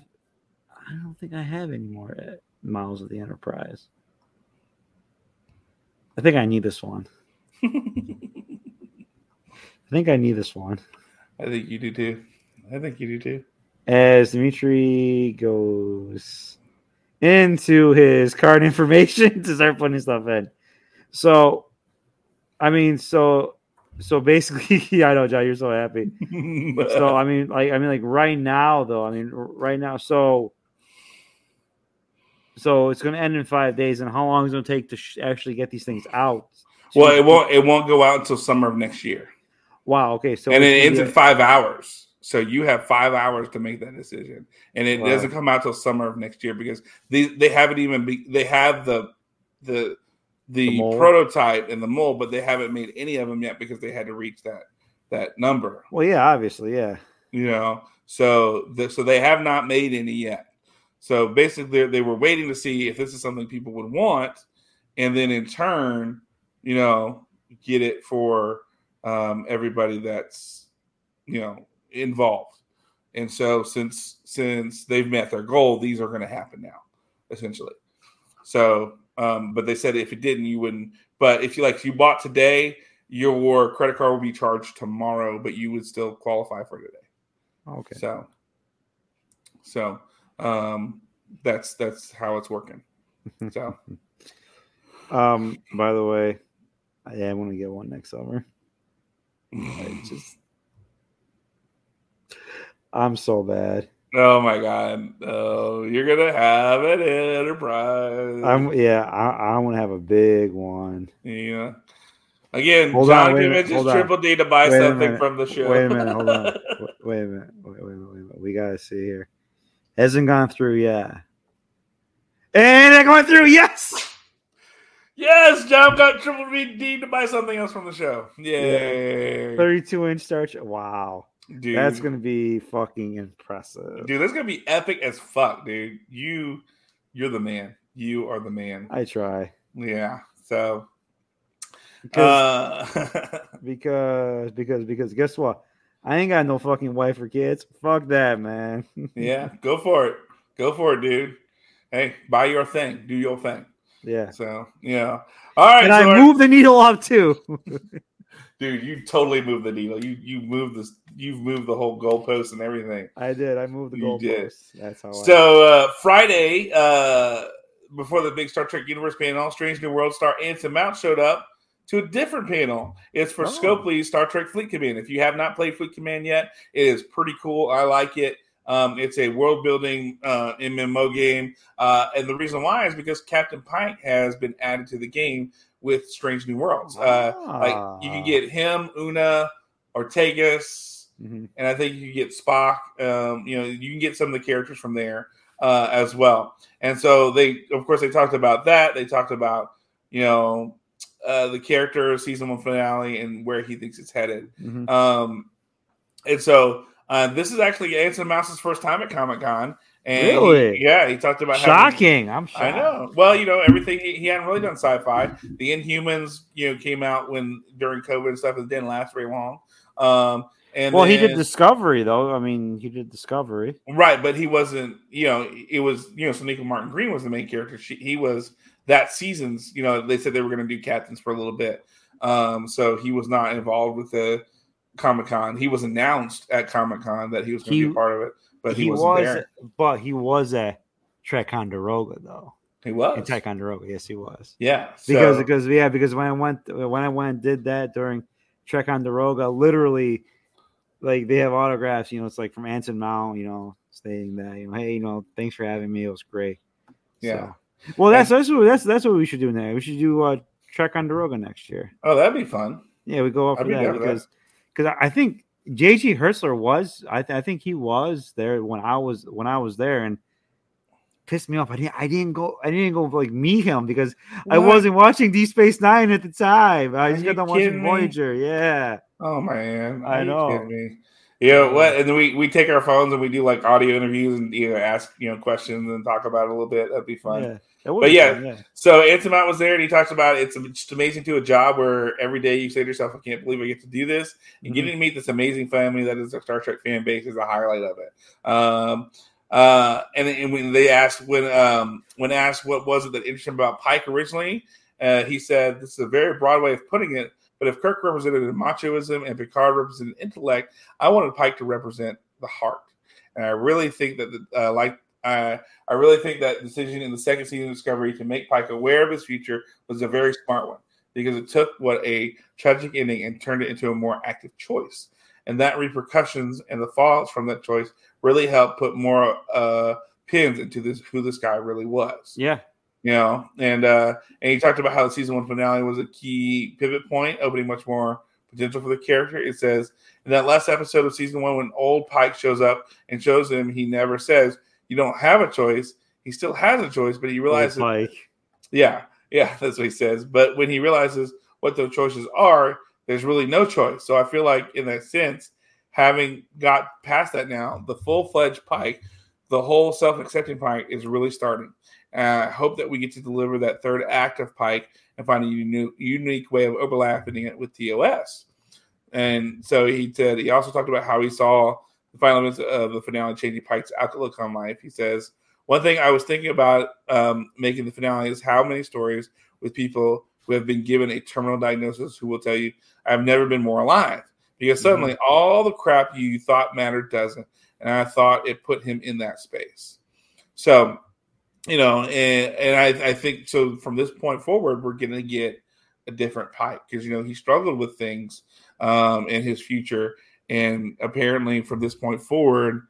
I don't think I have any more uh, models of the Enterprise. I think I need this one. (laughs) I think I need this one. I think you do too. I think you do too. As Dimitri goes into his card (laughs) information to start putting stuff in. So, I mean, so so basically, (laughs) yeah, I know, John, you're so happy. so I mean, like I mean, like right now though, I mean, right now, so so it's going to end in five days, and how long is it going to take to sh- actually get these things out? well, it won't it won't go out until summer of next year, Wow. Okay. So and it ends in five hours. So you have five hours to make that decision, and it Wow. doesn't come out till summer of next year because they they haven't even be, they have the the the, The prototype and the mold, but they haven't made any of them yet because they had to reach that that number. Well, yeah, obviously, yeah. you know so the, so they have not made any yet so basically they were waiting to see if this is something people would want and then in turn you know get it for um, everybody that's you know involved and so since since they've met their goal these are going to happen now essentially so um, but they said if it didn't you wouldn't but if you like if you bought today your credit card will be charged tomorrow but you would still qualify for today Okay. so, so um, that's that's how it's working. So, (laughs) Um. By the way, I am going to get one next summer. I just, I'm so bad. oh my god, oh, you're gonna have an enterprise. I'm yeah. I, I want to have a big one. yeah. Again, Hold John convinces. Triple D to buy Wait something from the show. Wait a minute. Hold on. (laughs) Wait, a minute. Wait, wait, wait, wait, wait. We gotta see here. Hasn't gone through yet. And it going through. Yes. yes, John got Triple D to buy something else from the show. Yay, 32 inch Star Trek. Wow. Dude. That's gonna be fucking impressive. dude. That's gonna be epic as fuck, dude. You, you're the man. You are the man. I try Yeah. So, because uh, (laughs) because because because guess what? I ain't got no fucking wife or kids. Fuck that, man. (laughs) yeah, go for it. Go for it, dude. Hey, buy your thing. Do your thing. yeah. So, yeah. All right, And so I moved the needle up too. (laughs) dude. You totally moved the needle. You you moved this. You've moved the whole goalpost and everything. I did. I moved the You did. That's how. So uh, Friday, uh, before the big Star Trek Universe panel, Strange New World star Anson Mount showed up to a different panel. It's for Oh. Scopely's Star Trek Fleet Command. If you have not played Fleet Command yet, it is pretty cool. I like it. Um, it's a world building uh, MMO game, uh, and the reason why is because Captain Pike has been added to the game with Strange New Worlds. Uh, like you can Ah. get him, Una, Ortegas, Mhm. and I think you can get Spock. Um, you know, you can get some of the characters from there uh, as well. And so they, of course, they talked about that. They talked about you know uh, the character season one finale and where he thinks it's headed. Mhm. Um, and so uh, this is actually Anson Mount's first time at Comic Con. And he- Really? yeah, he talked about having- Shocking. I'm shocked. I know. Well, you know, everything he, he hadn't really done sci-fi. The Inhumans, you know, came out when during COVID and stuff. It didn't last very long. Um, and Well, he did Discovery though. I mean, he did Discovery. right, but he wasn't. You know, it was you know, Sonequa Martin Green was the main character. She, he was that season's. You know, they said they were going to do captains for a little bit. Um, so he was not involved with the Comic Con. He was announced at Comic Con that he was going to be a part of it, but he, he wasn't there. but he was at Ticonderoga though. He was. In Ticonderoga, yes, he was. yeah, Because so- because yeah, because when I went when I went and did that during Ticonderoga, literally, like they have autographs. You know, it's like from Anson Mount. You know, stating that you know, hey, you know, thanks for having me. It was great. Yeah. So- well, that's that's what that's that's what we should do now. We should do uh Trekonderoga next year. Oh, that'd be fun. Yeah, we go up I'd for be that down for that. because because I think JG Hertzler was I, th- I think he was there when I was when I was there and pissed me off. I didn't I didn't go I didn't go like meet him because I wasn't watching Deep Space Nine at the time. I Are just got done watching me? Voyager. Yeah. Oh man, I Are you know. Yeah, what? Uh, and then we we take our phones and we do like audio interviews and you know ask you know questions and talk about it a little bit. That'd be fun. Yeah. But yeah, fun, yeah. So Anson was there, and he talks about it's just amazing to a job where every day you say to yourself, "I can't believe I get to do this." And Mhm. getting to meet this amazing family that is a Star Trek fan base is a highlight of it. Um, uh, and, and when they asked when um, when asked what was it that interested him about Pike originally, uh, he said, "This is a very broad way of putting it." But if Kirk represented machoism and Picard represented intellect, I wanted Pike to represent the heart. And I really think that, the, uh, like, uh, I really think that decision in the second season of Discovery to make Pike aware of his future was a very smart one because it took what a tragic ending and turned it into a more active choice. And that repercussions and the fallouts from that choice really helped put more uh, pins into this who this guy really was Yeah. you know and uh and he talked about how the season one finale was a key pivot point opening much more potential for the character it says in that last episode of season one when old pike shows up and shows him he never says you don't have a choice. He still has a choice but he realizes Like yeah yeah (laughs) that's what he says. But when he realizes what those choices are there's really no choice. So i feel like in that sense having got past that now the full-fledged pike the whole self-accepting pike is really starting. Uh, I hope that we get to deliver that third act of Pike and find a unique, unique way of overlapping it with TOS. And so he said he also talked about how he saw the final minutes of the finale changing Pike's outlook on life. He says, One thing I was thinking about um, making the finale is how many stories with people who have been given a terminal diagnosis who will tell you, I've never been more alive. Because suddenly all the crap you thought mattered doesn't. And I thought it put him in that space. So, you know, and, and I, I think so from this point forward, we're going to get a different Pike because, you know, he struggled with things um, in his future. And apparently, from this point forward,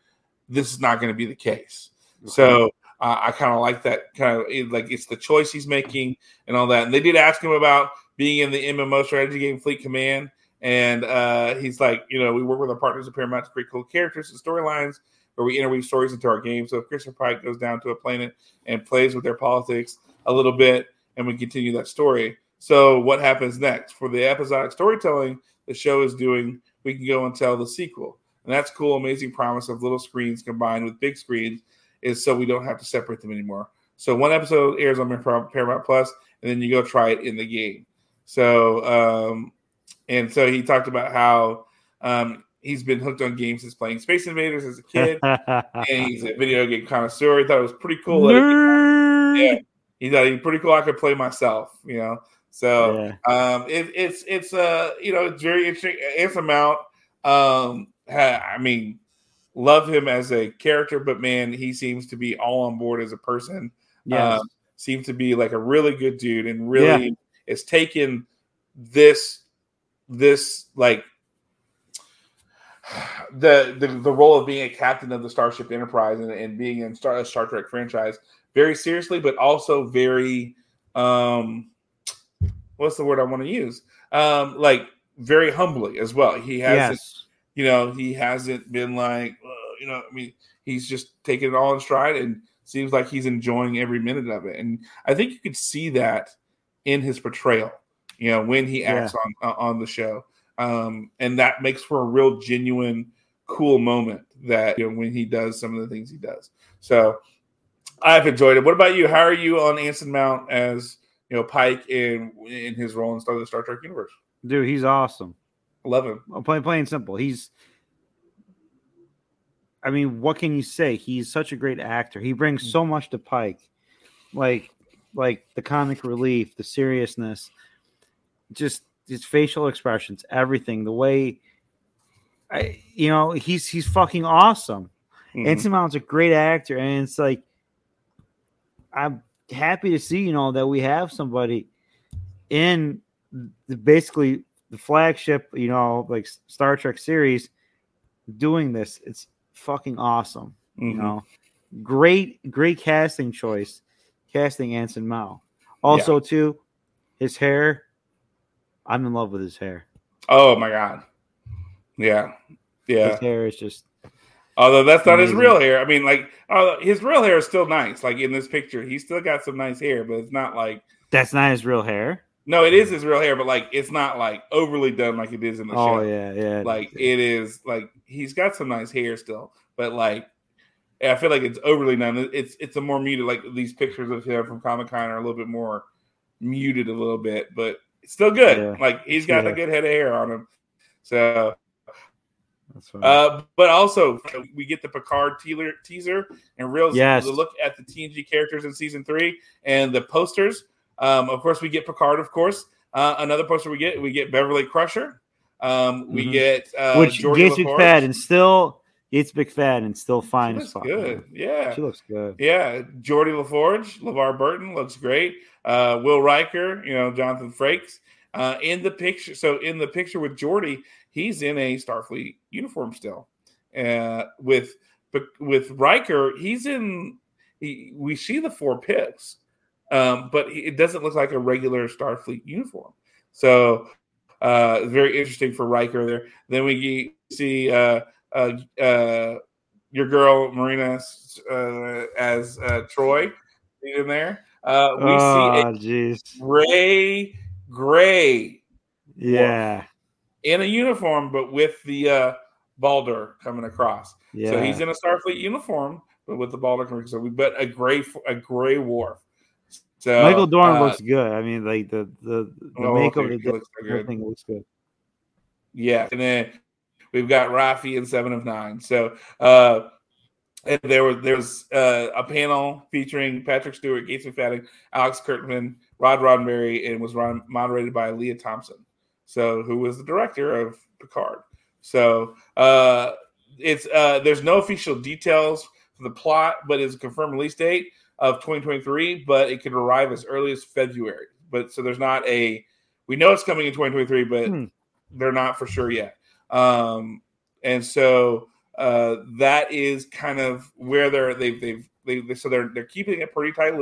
this is not going to be the case. So uh, I kind of like that kind of like it's the choice he's making and all that. And they did ask him about being in the MMO strategy game Fleet Command. And uh, he's like, you know, we work with our partners at Paramount to create cool characters and storylines where we interweave stories into our game. So if Christopher Pike goes down to a planet and plays with their politics a little bit, and we continue that story. So what happens next for the episodic storytelling the show is doing? We can go and tell the sequel, and that's cool. Amazing promise of little screens combined with big screens is so we don't have to separate them anymore. So one episode airs on Paramount Plus, and then you go try it in the game. So um, and so he talked about how um, he's been hooked on games since playing Space Invaders as a kid, (laughs) and he's a video game connoisseur. He thought it was pretty cool. that he- Nerd. yeah, he thought he pretty cool. I could play myself, you know. So Yeah. um, it, it's it's uh you know it's very interesting. Anson Mount, um, I mean, love him as a character, but man, he seems to be all on board as a person. Yes. Um, seems to be like a really good dude, and really is taking this this like the, the the role of being a captain of the Starship Enterprise and, and being in Star, a Star Trek franchise very seriously, but also very um what's the word I want to use? Um like very humbly as well. He hasn't yes. you know, he hasn't been like uh, you know, I mean, he's just taking it all in stride and seems like he's enjoying every minute of it. And I think you could see that in his portrayal, you know, when he acts on uh, on the show. Um, and that makes for a real genuine, cool moment that you know when he does some of the things he does. So I've enjoyed it. What about you? How are you on Anson Mount as you know Pike in in his role in Star the Star Trek universe? Dude, he's awesome. I love him. Well, plain, plain simple. He's. I mean, what can you say? He's such a great actor. He brings so much to Pike, like, like the comic relief, the seriousness, just his facial expressions, everything. The way, I, you know, he's he's fucking awesome. Mhm. Anson Mount's a great actor, and it's like, I'm happy to see, you know, that we have somebody in the, basically the flagship, you know, like Star Trek series doing this. It's fucking awesome. You Mhm. know, great, great casting choice, casting Anson Mount. Also, too, His hair, I'm in love with his hair. Oh my god. Yeah. Yeah. His hair is just Although that's not his real hair. I mean, like, uh, his real hair is still nice. Like in this picture, he's still got some nice hair, but it's not like. that's not his real hair. No, it is his real hair, but like it's not like overly done like it is in the Oh show. Oh yeah, yeah. Like it is like he's got some nice hair still, but like I feel like it's overly done. It's it's a more muted. Like these pictures of him from Comic Con are a little bit more muted a little bit, but still good. Yeah. Like he's got Yeah. a good head of hair on him. So. Uh, but also we get the Picard teaser, teaser and real Yes. look at the TNG characters in season three and the posters. Um, of course, we get Picard. Of course, uh, another poster we get we get Beverly Crusher. Um, we Mhm. get uh, Which Geordi Gates LaForge. McFadden and still Gates McFadden and still fine as looks good. Yeah, She looks good. yeah. Geordi LaForge, LeVar Burton looks great. Uh, Will Riker, you know, Jonathan Frakes. Uh, in the picture, so in the picture with Geordi, he's in a Starfleet uniform still. Uh, with but with Riker, he's in. He, we see the four pips, um, but he- it doesn't look like a regular Starfleet uniform. So uh, very interesting for Riker there. Then we see uh, uh, uh, your girl Marina uh, as uh, Troi in there. Uh, we see Oh jeez. a gray, gray Yeah. In a uniform, but with the uh, baldric coming across. Yeah. So he's in a Starfleet uniform, but with the baldric coming. So we bet a gray, a gray Worf. So Michael Dorn uh, looks good. I mean, like the the, the oh, makeup, dude, looks so good. everything looks good. Yeah, and then we've got Raffi and Seven of Nine. So uh and there was there was uh, a panel featuring Patrick Stewart, Gates McFadden, Alex Kurtzman, Rod Roddenberry, and was run, moderated by Lea Thompson. So who was the director of Picard? So uh it's uh there's no official details for the plot, but it's a confirmed release date of 2023, but it could arrive as early as February. But so there's not a we know it's coming in 2023, but Hmm. they're not for sure yet. Um, and so uh, that is kind of where they're they've they've they, they so they're they're keeping it pretty tight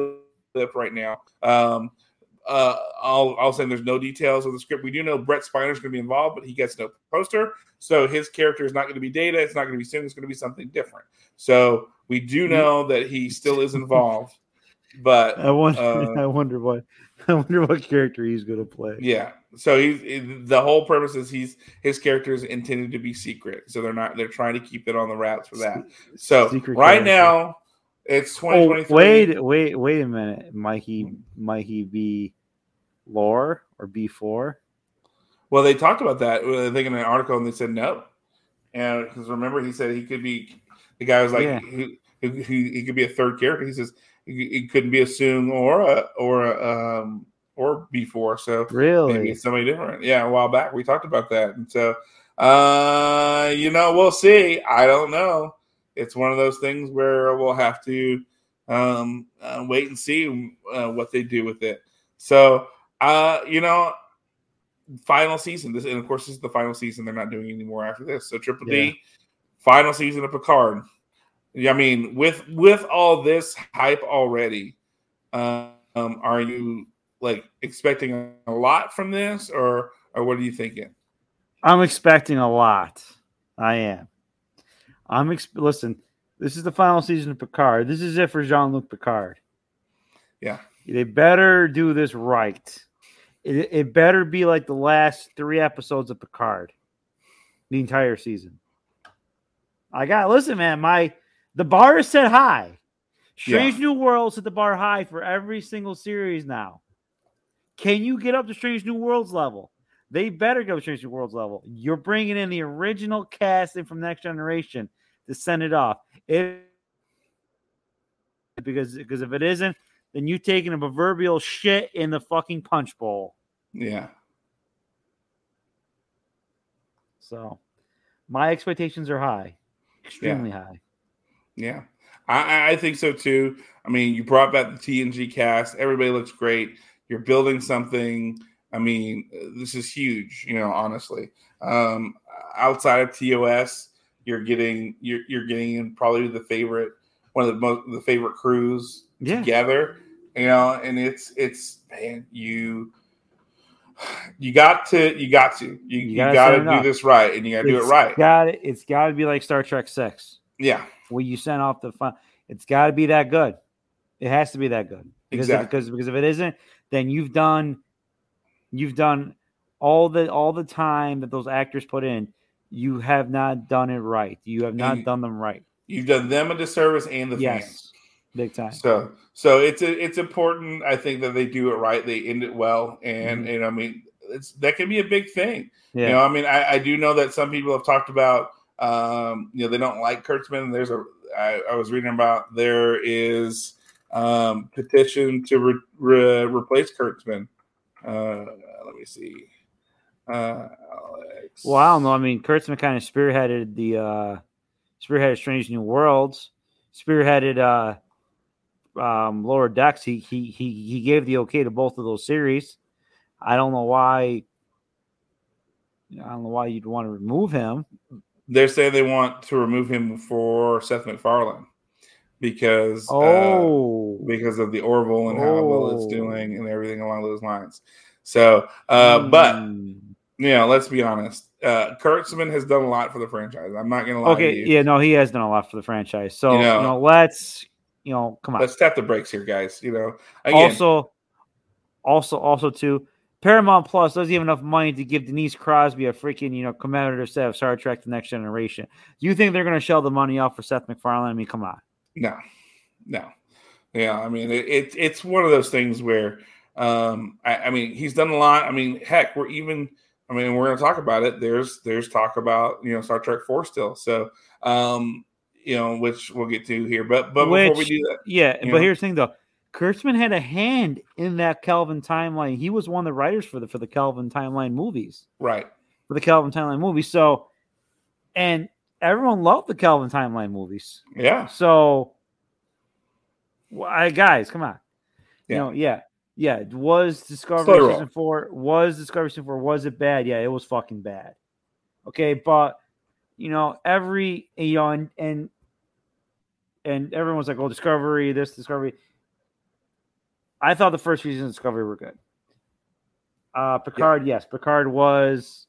lip right now. Um, uh, I'll I'll say there's no details of the script. We do know Brent Spiner's going to be involved, but he gets no poster, so his character is not going to be Data. It's not going to be Sim. It's going to be something different. So we do know that he still is involved, but I wonder. (laughs) Uh, I wonder what. I wonder what character he's gonna play. Yeah. So he's the whole purpose is he's his character is intended to be secret. So they're not they're trying to keep it on the wraps for that. So Secret right character. now it's Oh, 2023. wait, wait, wait a minute. Might he? Might he be lore or B four? Well, they talked about that I think in an article and they said no. And because remember he said he could be the guy was like Yeah. he, he, he, could be a third character. He says he, couldn't be a Soong or a or a um or B4. So Really? maybe somebody different. Yeah, a while back we talked about that, and so uh, you know, we'll see. I don't know. It's one of those things where we'll have to um, uh, wait and see uh, what they do with it. So, uh, you know, final season. This, and of course, this is the final season. They're not doing any more after this. So, Triple Yeah. D, final season of Picard. Yeah, I mean, with with all this hype already, um, are you like expecting a lot from this, or or what are you thinking? I'm expecting a lot. I am. I'm ex- listen. This is the final season of Picard. This is it for Jean Luc Picard. Yeah. They better do this right. It, it better be like the last three episodes of Picard, the entire season. I got listen, man. My the bar is set high. Strange New Worlds set the bar high for every single series now. Can you get up to Strange New Worlds level? They better go to Strange New Worlds level. You're bringing in the original casting from Next Generation to send it off. If because because if it isn't, then you taking a proverbial shit in the fucking punch bowl. Yeah, So my expectations are high, extremely high. yeah, I, I- I think so too. I mean, you brought back the TNG cast. Everybody looks great. You're building something. I mean, this is huge. You know, honestly, um, outside of TOS, you're getting you're you're getting in probably the favorite one of the most the favorite crews Yeah. together. You know, and it's it's man, you You got to, you got to, you, you, gotta got to do this right, and you got to do it right. Got it. It's got to be like Star Trek Six, Yeah, where you send off the fun. It's got to be that good. It has to be that good. Because if, Exactly. because because if it isn't, then you've done, you've done all the all the time that those actors put in. You have not done it right. You have not And- done them right. you've done them a disservice and the fans. Big time. So so it's it's important. I think that they do it right. They end it well, and Mhm. and I mean it's that can be a big thing. Yeah. You know, I mean, I, I do know that some people have talked about, um, you know, they don't like Kurtzman. There's a, I, I was reading about there is um, petition to re, re, replace Kurtzman. Uh, let me see. Uh, Alex. Well, I don't know. I mean, Kurtzman kind of spearheaded the uh spearheaded Strange New Worlds, spearheaded uh um Lower Decks. He he he he gave the okay to both of those series. I don't know why. I don't know why you'd want to remove him. They're saying they want to remove him for Seth MacFarlane because uh, Oh, because of the Orville and how well it's Oh. doing and everything along those lines. So, uh, but Hmm. you know, let's be honest. Uh, Kurtzman has done a lot for the franchise. I'm not going to lie to okay, you. yeah, no, he has done a lot for the franchise. So You you know- know, let's you know, come on. Let's tap the brakes here, guys. You know, again, also, also, also too, Paramount Plus doesn't have enough money to give Denise Crosby a freaking you know commemorative set of Star Trek: The Next Generation. Do you think they're going to shell the money off for Seth MacFarlane? I mean, come on. no, no, yeah. I mean, it, it it's one of those things where, um, I, I mean, he's done a lot. I mean, heck, we're even. I mean, we're going to talk about it. There's there's talk about you know Star Trek Four still. So, um, you know, which we'll get to here. But but before we do that, Yeah, but know? here's the thing though. Kurtzman had a hand in that Kelvin timeline. He was one of the writers for the for the Kelvin timeline movies. right? For the Kelvin timeline movies. So and everyone loved the Kelvin timeline movies. Yeah, So, well, I, guys, come on. Yeah. You know, yeah, yeah. Was Discovery Slow roll. season four? Was Discovery season four? Was it bad? Yeah, it was fucking bad. Okay, but you know, every you know, and and and everyone's like, "Oh, Discovery, this Discovery." I thought the first season of Discovery were good. Uh Picard, yes, Picard was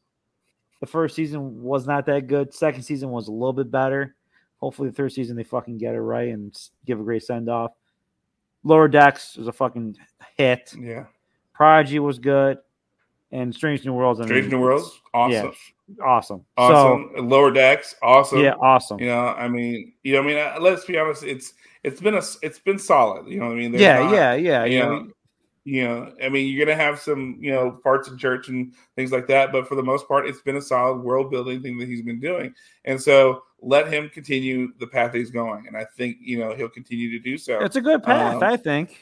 the first season was not that good. Second season was a little bit better. Hopefully, the third season they fucking get it right and give a great send off. Lower Decks was a fucking hit. yeah. Prodigy was good, and Strange New Worlds. I Strange New Worlds, awesome, yeah, awesome, awesome. Lower decks, awesome. Yeah, awesome. You know, I mean, you know, I mean, uh, let's be honest. It's it's been a it's been solid. You know what I mean? Yeah, not- yeah, yeah, You you know, know, you know, I mean, you're gonna have some, you know, parts in church and things like that, but for the most part, it's been a solid world building thing that he's been doing, and so let him continue the path he's going, and I think you know he'll continue to do so. it's a good path, Um, I think.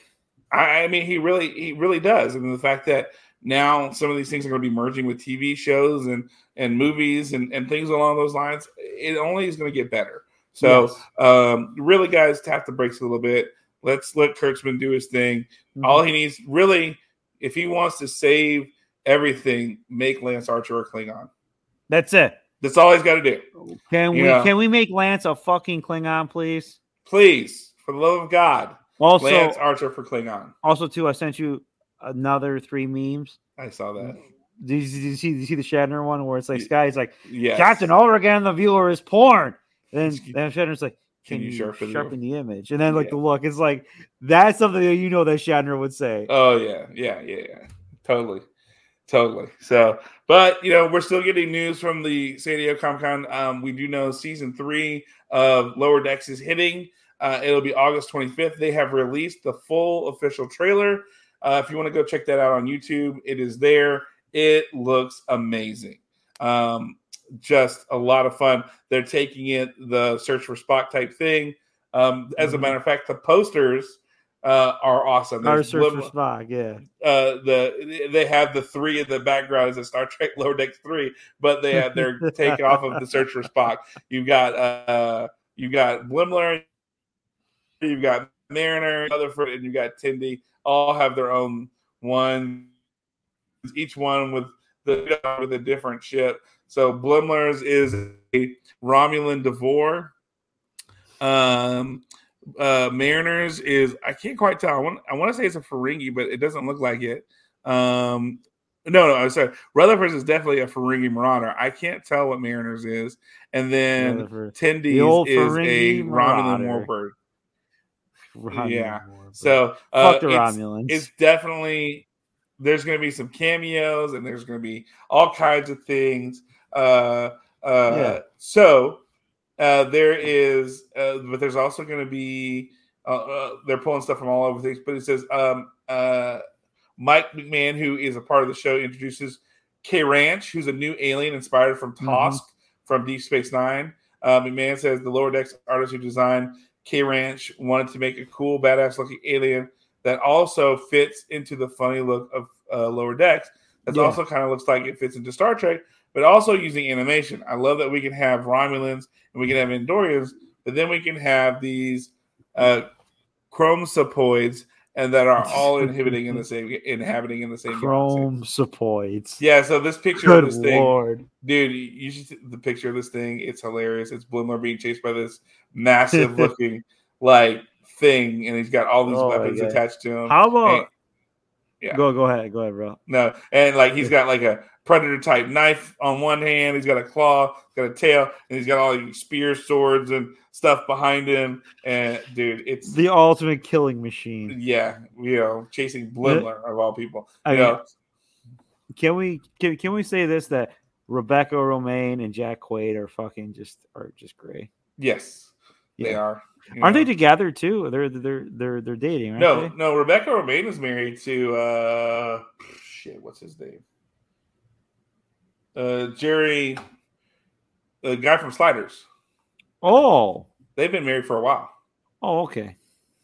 I, I mean, he really, he really does, and the fact that now some of these things are going to be merging with TV shows and and movies and and things along those lines, it only is going to get better. So, Yes. um, really, guys, tap the brakes a little bit. Let's let Kurtzman do his thing. Mhm. All he needs, really, if he wants to save everything, make Lance Archer a Klingon. That's it. That's all he's got to do. Can we Yeah. can we make Lance a fucking Klingon, please? Please, for the love of God, Also, Lance Archer for Klingon. also too, I sent you another three memes. I saw that. Did you, did you see? Did you see the Shatner one where it's like Ye- Sky's like Yes. Captain Overgan, the viewer is porn. And then, then Shatner's like, Can can, you you sharpen sharpen, the- the image? And then like Yeah. the look, it's like that's something that you know that Shatner would say. Oh yeah, yeah, yeah, yeah. Totally, totally. So, but you know, we're still getting news from the San Diego Comic Con. Um, we do know season three of Lower Decks is hitting. Uh, it'll be August 25th. They have released the full official trailer. Uh, if you want to go check that out on YouTube, it is there. It looks amazing. Um, just a lot of fun. They're taking it the search for Spock type thing. Um, as a Mhm. matter of fact, the posters uh, are awesome. Our search for Spock, yeah. uh the they have the three in the background as a Star Trek Lower Decks three, but they have they're (laughs) taken off of the search for Spock. You've got uh you've got Boimler, you've got Mariner, Rutherford, and you got Tendi. All have their own one, each one with the with a different ship. So Boimler's is a Romulan Devore. Um uh Mariners is I can't quite tell. I want I want to say it's a Ferengi, but it doesn't look like it. Um No, no, I'm sorry. Rutherford is definitely a Ferengi Marauder. I can't tell what Mariners is, and then Rutherford. Tendi's old is a Ferengi Romulan Marauder. Warbird. Romulan Yeah. So uh, fuck the it's, Romulans. it's definitely there's going to be some cameos and there's going to be all kinds of things. Uh, uh, Yeah. So uh, there is, uh, but there's also going to be. Uh, uh, they're pulling stuff from all over things, but it says um, uh, Mike McMahan, who is a part of the show, introduces K Ranch, who's a new alien inspired from Mhm. From Deep Space Nine. Uh, McMahan says the lower decks artist who designed K Ranch wanted to make a cool, badass looking alien that also fits into the funny look of uh, Lower Decks. That Yeah. also kind of looks like it fits into Star Trek, but also using animation. I love that we can have Romulans and we can have Andorians, but then we can have these uh, Chromosopoids and that are (laughs) all inhibiting in the same inhabiting in the same. Chrome suppoids. Yeah, so this picture of Good this thing, lord. dude, you- should see the picture of this thing. It's hilarious. It's Boimler being chased by this massive (laughs) looking like thing, and he's got all these Oh weapons attached to him. How about And- yeah. go go ahead, go ahead, bro. no, and like he's got like a predator type knife on one hand, he's got a claw, got a tail, and he's got all these spears, swords, and stuff behind him. And dude, it's The ultimate killing machine. yeah, you know, chasing Boimler of all people. I You know, Can we can, can we say this that Rebecca Romijn and Jack Quaid are fucking just are just great. yes, they are. Aren't know. they together too? They're they're they're they're dating, No, they? no. Rebecca Romijn is married to uh shit. What's his name? Uh, Jerry, the guy from Sliders. Oh. They've been married for a while. Oh, okay.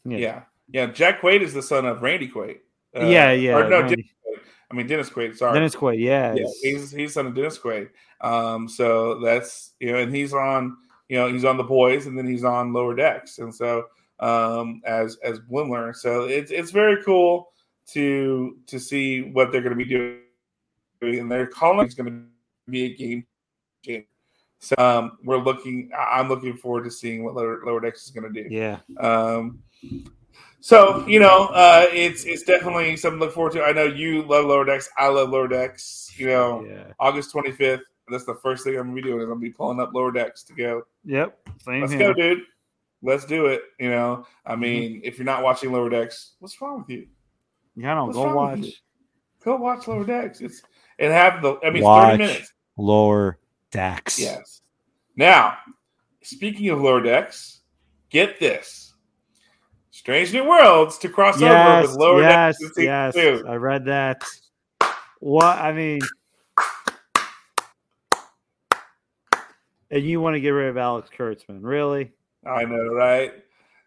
Yeah, Yeah. yeah. Jack Quaid is the son of Randy Quaid. Uh, yeah, yeah. Or no, Dennis Quaid. I mean Dennis Quaid. Sorry. Dennis Quaid, yeah. yeah, he's he's son of Dennis Quaid. Um, so that's you know, and he's on you know he's on the boys, and then he's on lower decks, and so um as as Boimler. So it's it's very cool to to see what they're going to be doing, and they're calling it's going to be a game changer. So um, we're looking. I- I'm looking forward to seeing what lower, lower decks is going to do. yeah. Um, so you know, uh, it's it's definitely something to look forward to. I know you love lower decks. I love lower decks. You know, Yeah. August 25th. That's the first thing I'm gonna be doing. Is I'm gonna be pulling up lower decks to go. Yep. Same Let's here. go, dude. Let's do it. You know, I Mm-hmm. mean, if you're not watching lower decks, what's wrong with you? Yeah, no, What's go watch? Go watch lower decks. It's and have the. I mean, Watch. 30 minutes. Lower decks. Yes. Now, speaking of lower decks, get this. Strange New Worlds to cross over with lower yes, decks yes. two. I read that. What I mean, and you want to get rid of Alex Kurtzman, really? I know, right?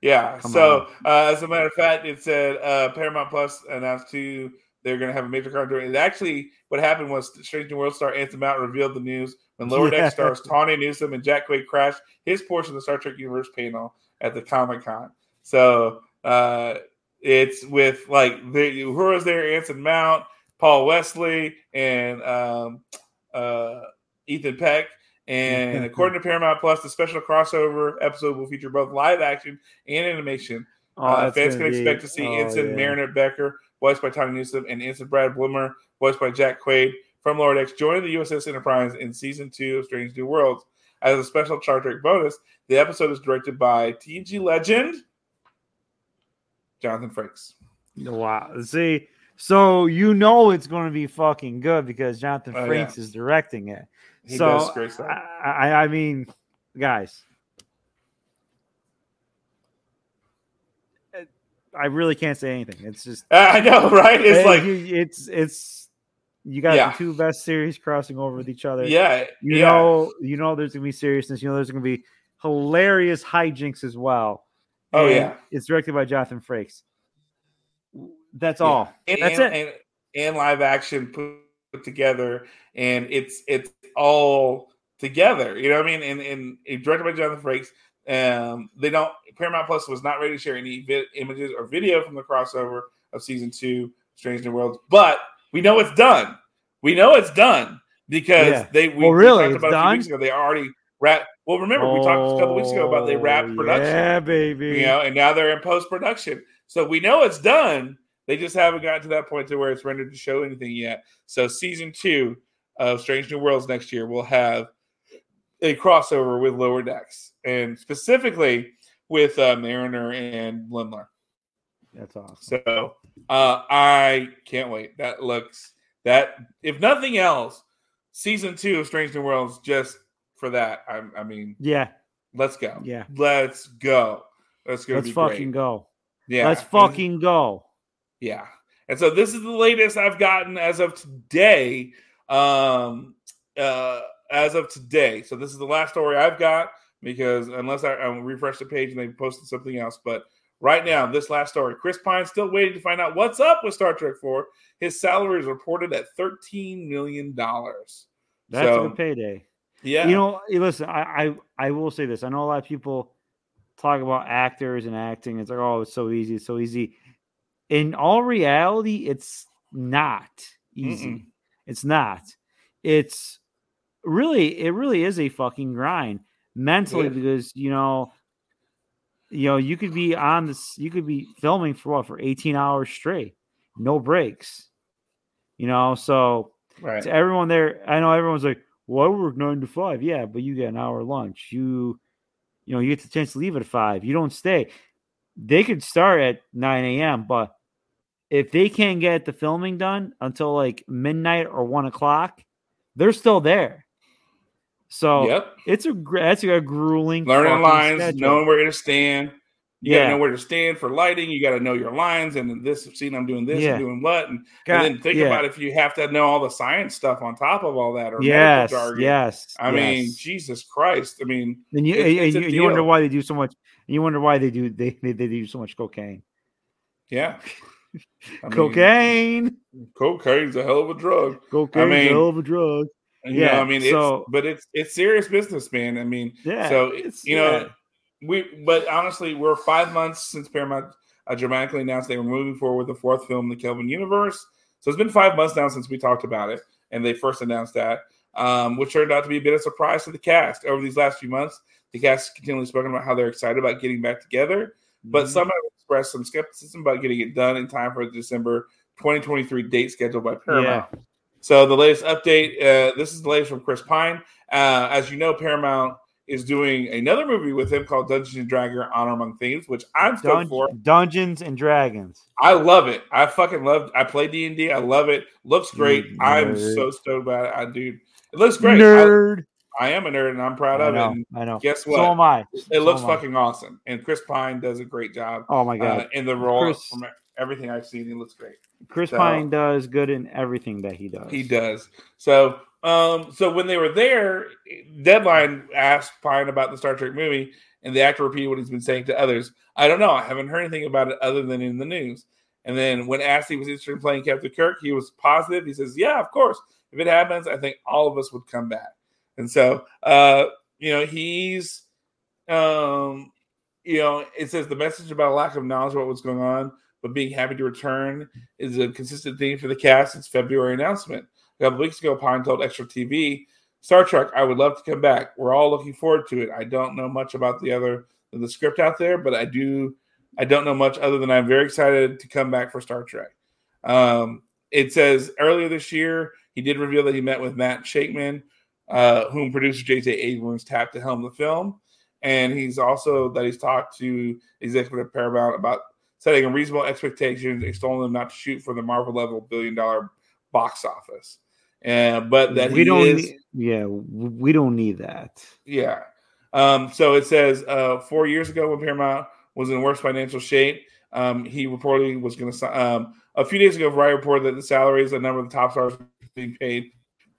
Yeah. Come so, uh, as a matter of fact, it said uh, Paramount Plus announced too they're going to have a major contract. It actually, what happened was Strange New World star Anthony Mount revealed the news when Lower. Deck stars Tawny Newsome and Jack Quaid crashed his portion of the Star Trek Universe panel at the Comic Con. So uh, it's with like the who was there? Anson Mount, Paul Wesley, and um, uh, Ethan Peck. And according to Paramount Plus, the special crossover episode will feature both live action and animation. Oh, uh, fans can be- expect to see oh, Ensign yeah. Marinette Becker, voiced by Tawny Newsome, and Ensign Brad Boimler, voiced by Jack Quaid from Lower Decks, joining the USS Enterprise in season two of Strange New Worlds. As a special Star Trek bonus, the episode is directed by TNG legend Jonathan Frakes. Wow. See, so you know it's going to be fucking good because Jonathan Oh, Frakes yeah. is directing it. He so. I, I, I mean, guys, I really can't say anything. It's just (laughs) I know, right? It's Hey, like, it's it's you got Yeah. the two best series crossing over with each other. yeah, you yeah. know, you know, there's gonna be seriousness. You know, there's gonna be hilarious hijinks as well. Oh, And yeah. it's directed by Jonathan Frakes. That's Yeah. all. And, That's and, it. And, and live action put, together, and it's it's all together. You know what I mean? And and it's directed by Jonathan Frakes. Um, they don't. Paramount Plus was not ready to share any vi- images or video from the crossover of season two, Strange New Worlds, but we know it's done. We know it's done because Yeah. they we, Well, we really, talked it's about it a few done? weeks ago. They already wrapped. Well, remember we talked a couple weeks ago about they wrapped Oh, production Yeah, baby. you know, and now they're in post production. So we know it's done. They just haven't gotten to that point to where it's rendered to show anything yet. So season two of Strange New Worlds next year will have a crossover with Lower Decks, and specifically with uh, Mariner and Lindlar. That's awesome. So uh, I can't wait. That looks that if nothing else, season two of Strange New Worlds just for that. I, I mean, Yeah, let's go. Yeah. let's go. That's gonna let's fucking great. go. Yeah, Let's and- fucking go. yeah. And so this is the latest I've gotten as of today. Um, uh, as of today. So this is the last story I've got because unless I, I refresh the page and they posted something else, but right now, this last story, Chris Pine still waiting to find out what's up with Star Trek 4. His salary is reported at $13 million. That's So, a good payday. Yeah. You know, listen, I, I I will say this. I know a lot of people talk about actors and acting. It's like, oh, it's so easy, it's so easy. In all reality, it's not easy. Mm-mm. It's not. It's really, it really is a fucking grind mentally is. because you know, you know, you could be on this, you could be filming for what for 18 hours straight, no breaks. You know, so right. to everyone there, I know everyone's like, "Well, I work nine to five. Yeah, but you get an hour lunch. You, you know, you get the chance to leave at five. You don't stay. They could start at nine a.m., but if they can't get the filming done until like midnight or one o'clock, they're still there. So Yep. it's a that's a grueling Learning lines, schedule. knowing where to stand. You Yeah. gotta know where to stand for lighting. You gotta know your lines. And this scene, I'm doing this Yeah. and doing what. And, God, and then think yeah. about if you have to know all the science stuff on top of all that or yes, yes. I mean. Jesus Christ. I mean, Then you It's- you, a wonder why they do so much. You wonder why they do they they, they do so much cocaine. yeah. (laughs) I mean, cocaine, Cocaine's a hell of a drug. cocaine, mean, hell of a drug. You know, Yeah, I mean, so- it's but it's it's serious business, man. I mean, Yeah. so it's- you know, yeah. we but honestly, we're five months since Paramount uh, dramatically announced they were moving forward with the fourth film, the Kelvin Universe. So it's been five months now since we talked about it, and they first announced that, um, which turned out to be a bit of a surprise to the cast. Over these last few months, the cast has continually spoken about how they're excited about getting back together, but Mhm. some have expressed some skepticism about getting it done in time for the December 2023 date scheduled by Paramount. So the latest update, uh, this is the latest from Chris Pine. Uh, as you know, Paramount is doing another movie with him called Dungeons and Dragons: Honor Among Thieves, which I'm stoked Dun- for. Dungeons and Dragons. I love it. I fucking love. I play D and D. I love it. Looks great. You I'm so stoked about it. I dude, it looks great. Nerd. I am a nerd and I'm proud I of it. know. And I know. guess what? So am I. it So looks am I. fucking awesome. And Chris Pine does a great job Oh my uh, god. in the role. Chris- From everything I've seen, he looks great. Chris so- Pine does good in everything that he does. He does. So, um, so when they were there, Deadline asked Pine about the Star Trek movie, and the actor repeated what he's been saying to others. I don't know. I haven't heard anything about it other than in the news. And then when asked if he was interested in playing Captain Kirk, he was positive. He says, "Yeah, of course. If it happens, I think all of us would come back." And so, uh, you know, he's, um, you know, it says the message about a lack of knowledge about what's going on, but being happy to return is a consistent theme for the cast since February announcement. A couple weeks ago, Pine told Extra TV, Star Trek, I would love to come back. We're all looking forward to it. I don't know much about the other the script out there, but I do I don't know much other than I'm very excited to come back for Star Trek. Um, it says earlier this year, he did reveal that he met with Matt Shakman, uh, whom producer J.J. Abrams tapped to helm the film. And he's also that he's talked to executive Paramount about setting a reasonable expectations, extolling them not to shoot for the Marvel level billion dollar box office. And but that we don't. is, need, yeah, we don't need that. yeah. Um, so it says uh, four years ago when Paramount was in worse financial shape, um, he reportedly was going to. Um, a few days ago, Variety reported that the salaries, a number of the top stars being paid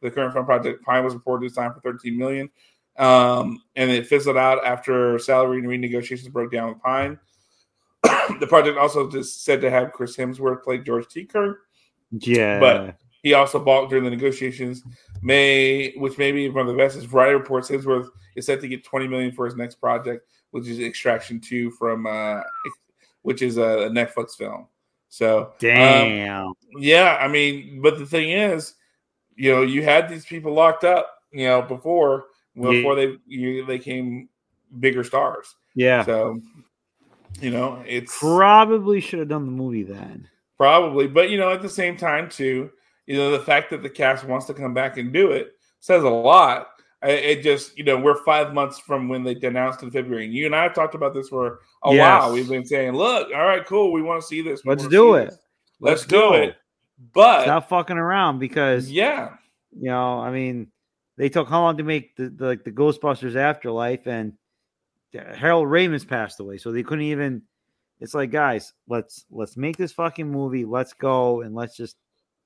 the current film project, Pine was reported to sign for 13 million, um, and it fizzled out after salary and renegotiations broke down with Pine. (coughs) the project also just said to have Chris Hemsworth play George T. Kirk. Yeah, But- He also balked during the negotiations. May, which may be one of the best, is Variety reports Hemsworth is set to get 20 million for his next project, which is Extraction 2 from, uh, which is a, Netflix film. So, um, damn. yeah, I mean, but the thing is, you know, you had these people locked up, you know, before before they you, they came bigger stars. yeah, So, you know, it's probably should have done the movie then. Probably, but you know, at the same time, too, you know, the fact that the cast wants to come back and do it says a lot. It just, you know, we're five months from when they announced in February. And you and I have talked about this for a yes. while. We've been saying, look, all right, cool. We want to see this. We Let's do it. This. Let's, Let's do it. But stop fucking around because, yeah, you know, I mean, they took how long to make the, the like the Ghostbusters Afterlife and Harold Ramis passed away, so they couldn't even. It's like, guys, let's let's make this fucking movie. Let's go and let's just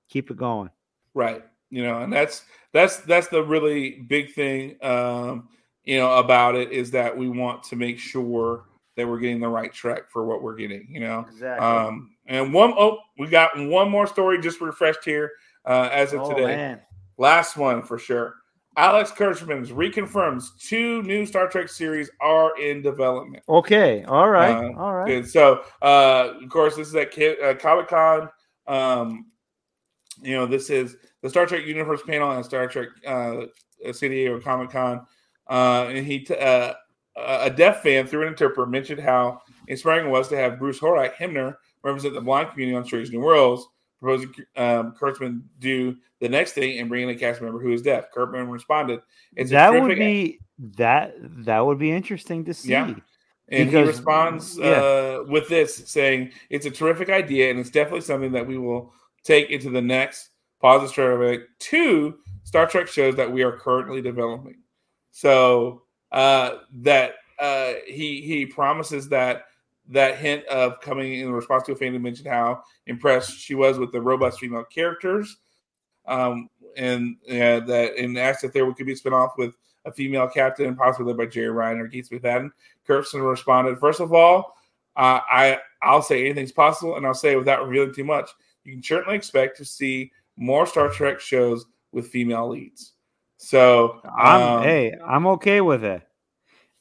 keep it going. Right. You know, and that's that's that's the really big thing. Um, you know, about it is that we want to make sure that we're getting the right track for what we're getting. You know, exactly. Um, and one oh, we got one more story just refreshed here uh, as of oh, today. Man. Last one for sure. Alex Kurtzman reconfirms two new Star Trek series are in development. Okay, all right, uh, all right. Good. So, uh, of course, this is at uh, Comic Con. Um, you know, this is the Star Trek Universe panel at Star Trek uh, San Diego Comic Con, uh, and he t- uh, a deaf fan through an interpreter mentioned how inspiring it was to have Bruce Horak Hemmer represent the blind community on Strange New Worlds proposing um, Kurtzman do the next thing and bring in a cast member who is deaf. Kurtzman responded, "It's that would be that that would be interesting to see." Yeah. And because, he responds yeah. uh, with this, saying, "It's a terrific idea, and it's definitely something that we will take into the next Pause Trek two Star Trek shows that we are currently developing." So uh, that uh, he he promises that that hint of coming in response to a fan who mentioned how impressed she was with the robust female characters, um, and uh, that and asked if there could be a spinoff with a female captain, possibly led by Jeri Ryan or Keith Smith-Adden. Kurtzman responded, first of all, uh, I I'll say anything's possible, and I'll say without revealing too much, you can certainly expect to see more Star Trek shows with female leads. So I'm um, hey, I'm okay with it.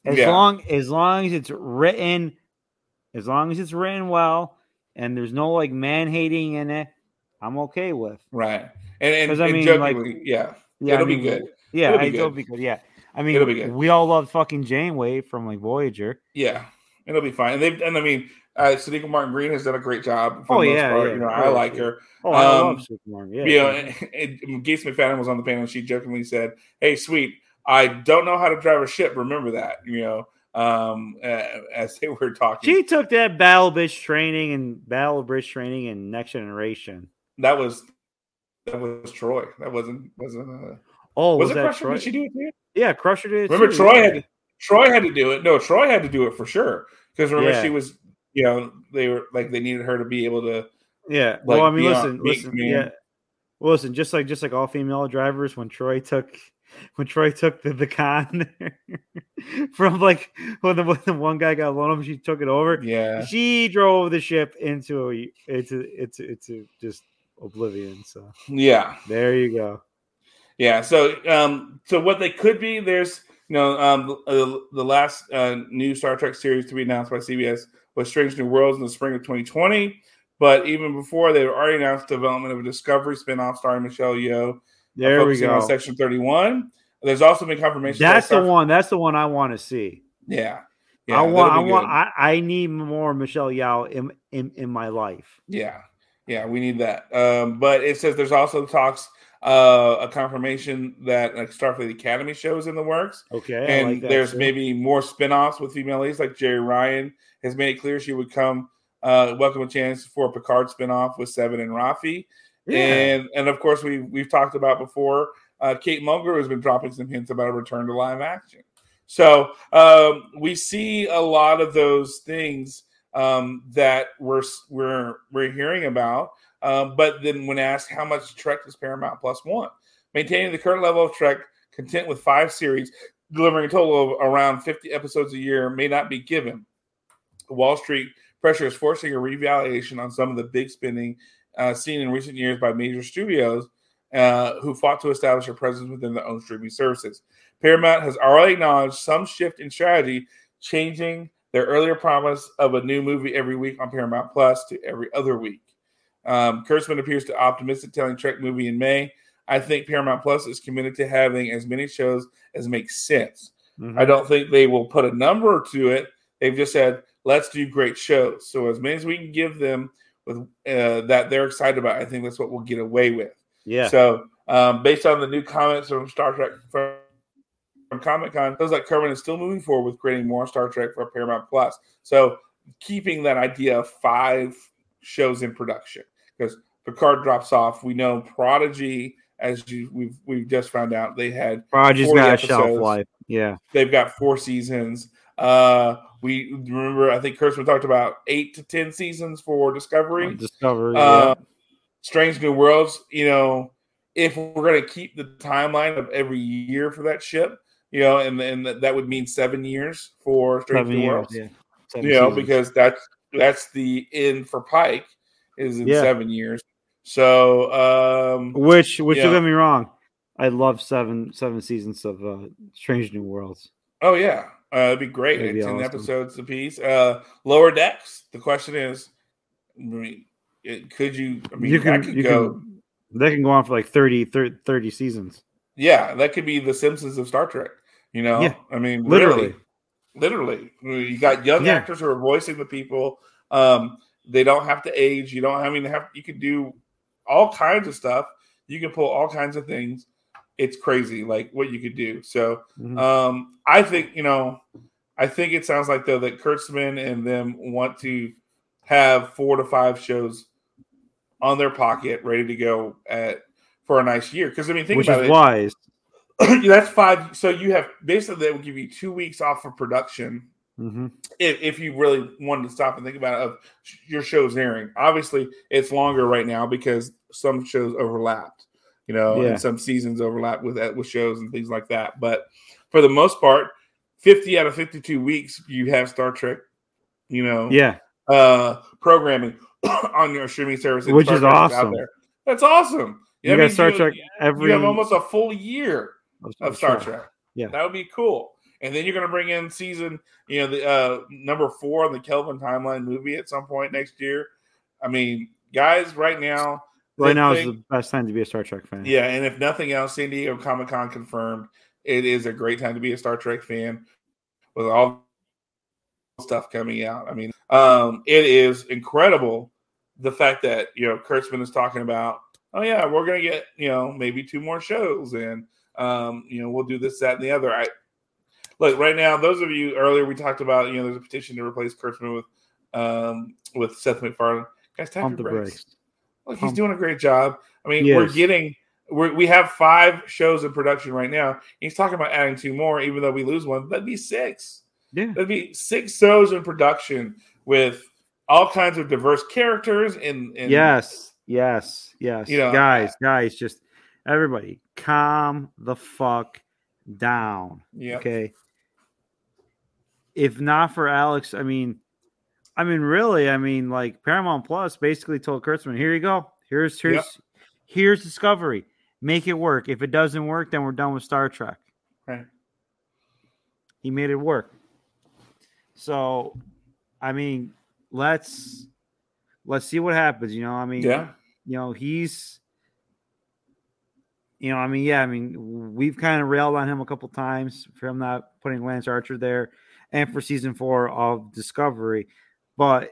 As yeah. long as long as it's written as long as it's written well and there's no like man hating in it, I'm okay with. Right. And, and, I mean, like, yeah, yeah, it'll I mean, be good. Yeah, it'll be, it'll good. be good. Yeah. I mean, it'll be good. we all love fucking Janeway from like Voyager. Yeah, it'll be fine. And they've and I mean, uh, Sonequa Martin Green has done a great job. For oh yeah, part. yeah, you know, I like her. Oh, I um, love Sonequa Martin. Yeah, you know, and, and Gates McFadden was on the panel. and She jokingly said, "Hey, sweet, I don't know how to drive a ship. Remember that." You know, um, as they were talking. She took that battle bitch training and battle bridge training and Next Generation. That was that was Troi. That wasn't wasn't. Uh, oh, was, was it Crusher? Troi? Did she do it too? Yeah, Crusher did. Remember, too. Troi had to, Troi had to do it. No, Troi had to do it for sure because remember yeah. she was. You know, they were like they needed her to be able to. Yeah. Like, well, I mean, listen, listen, yeah. Well, listen, just like just like all female drivers, when Troi took when Troi took the, the con (laughs) from like when the, when the one guy got loan him, she took it over. Yeah, she drove the ship into a, into into into just oblivion. So yeah, there you go. Yeah. So um, so what they could be there's you know um uh, the last uh, new Star Trek series to be announced by CBS was Strange New Worlds in the spring of 2020. But even before they already announced development of a Discovery spinoff starring Michelle Yeoh there we go. On Section 31. There's also been confirmation. That's the one. That's the one I want to see. Yeah. Yeah, I want. I want. I, I, need more Michelle Yeoh in, in in my life. Yeah, yeah, we need that. Um, but it says there's also talks, uh, a confirmation that a Starfleet Academy show is in the works. Okay, and like there's too. maybe more spin-offs with female leads, like Jeri Ryan has made it clear she would come, uh, welcome a chance for a Picard spin-off with Seven and Raffi. And and of course we we've talked about before. Uh, Kate Mulgrew has been dropping some hints about a return to live action. So um, we see a lot of those things um, that we're we're we're hearing about. Um, but then when asked how much Trek does Paramount Plus want, maintaining the current level of Trek, content with five series, delivering a total of around 50 episodes a year may not be given. Wall Street pressure is forcing a revaluation on some of the big spending uh, seen in recent years by major studios uh, who fought to establish a presence within their own streaming services. Paramount has already acknowledged some shift in strategy, changing their earlier promise of a new movie every week on Paramount Plus to every other week. Um, Kurtzman appears to optimistic, telling Trek movie in May. I think Paramount Plus is committed to having as many shows as makes sense. Mm-hmm. I don't think they will put a number to it. They've just said, let's do great shows. So as many as we can give them with uh, that they're excited about. I think that's what we'll get away with. Yeah. So, um, based on the new comments from Star Trek from, from Comic Con, feels like Kerwin is still moving forward with creating more Star Trek for Paramount Plus. So, keeping that idea of five shows in production because Picard drops off. We know Prodigy, as you, we've we've just found out, they had Prodigy's 40 got a shelf life. Yeah. They've got four seasons. Uh, we remember, I think Kurtzman talked about eight to ten seasons for Discovery. Discovery. Uh, Strange New Worlds. You know, if we're going to keep the timeline of every year for that ship, you know, and and that- would mean seven years for Strange Seven New years. Worlds. Yeah. Seven You know, seasons. because that's that's the end for Pike is in Yeah. seven years. So, um, Which, which Yeah. don't get me wrong, I love seven seven seasons of uh, Strange New Worlds. Oh yeah, uh, it'd be great. That'd be Ten awesome. episodes apiece. Uh, lower decks. The question is, I mean, it, could you? I mean, you that can, could you go. can, they can go on for like 30, 30, 30 seasons. Yeah, that could be the Simpsons of Star Trek. You know, Yeah, I mean, literally. literally, literally. You got young Yeah. actors who are voicing the people. Um, they don't have to age. You don't. I mean, have you can do all kinds of stuff. You can pull all kinds of things. It's crazy, like what you could do. So, Mhm. um, I think you know, I think it sounds like though that Kurtzman and them want to have four to five shows on their pocket, ready to go at for a nice year. Because I mean, think Which about is it. wise. (clears throat) that's five. So you have basically they will give you two weeks off of production hmm if, if you really wanted to stop and think about it, of your show's airing. Obviously, it's longer right now because some shows overlapped, you know, Yeah. and some seasons overlap with that with shows and things like that. But for the most part, fifty out of fifty-two weeks, you have Star Trek, you know, Yeah. uh, programming (coughs) on your streaming service, Which Star is Trek out awesome. there. That's awesome. You I got mean, Star you- Trek every You have almost a full year of Star Sure. Trek. Yeah. that would be cool. And then you're going to bring in season, you know, the uh, number four on the Kelvin timeline movie at some point next year. I mean, guys, right now, Right now is the best time to be a Star Trek fan. yeah. And if nothing else, San Diego Comic Con confirmed it is a great time to be a Star Trek fan with all stuff coming out. I mean, um, it is incredible the fact that you know Kurtzman is talking about. Oh yeah, we're gonna get you know maybe two more shows, and um, you know we'll do this, that, and the other. I look right now. Those of you earlier we talked about you know there's a petition to replace Kurtzman with um, with Seth MacFarlane. Guys, tap Pump the your brakes. brakes. Look, he's um, doing a great job. I mean, He we're getting we're, we have five shows in production right now. He's talking about adding two more, even though we lose one. That'd be six. Yeah. That'd be six shows in production with all kinds of diverse characters. And, and Yes. Yes. Yes. You know, guys, guys, just everybody calm the fuck down. yeah, Okay. If not for Alex, I mean, I mean, really, I mean, like Paramount Plus basically told Kurtzman, "Here you go. Here's here's Yep. here's Discovery. Make it work. If it doesn't work, then we're done with Star Trek." Right. He made it work. So, I mean, let's let's see what happens. You know, I mean, yeah, you know, he's, you know, I mean, yeah, I mean, we've kind of railed on him a couple times for him not putting Lance Archer there and for season four of Discovery, but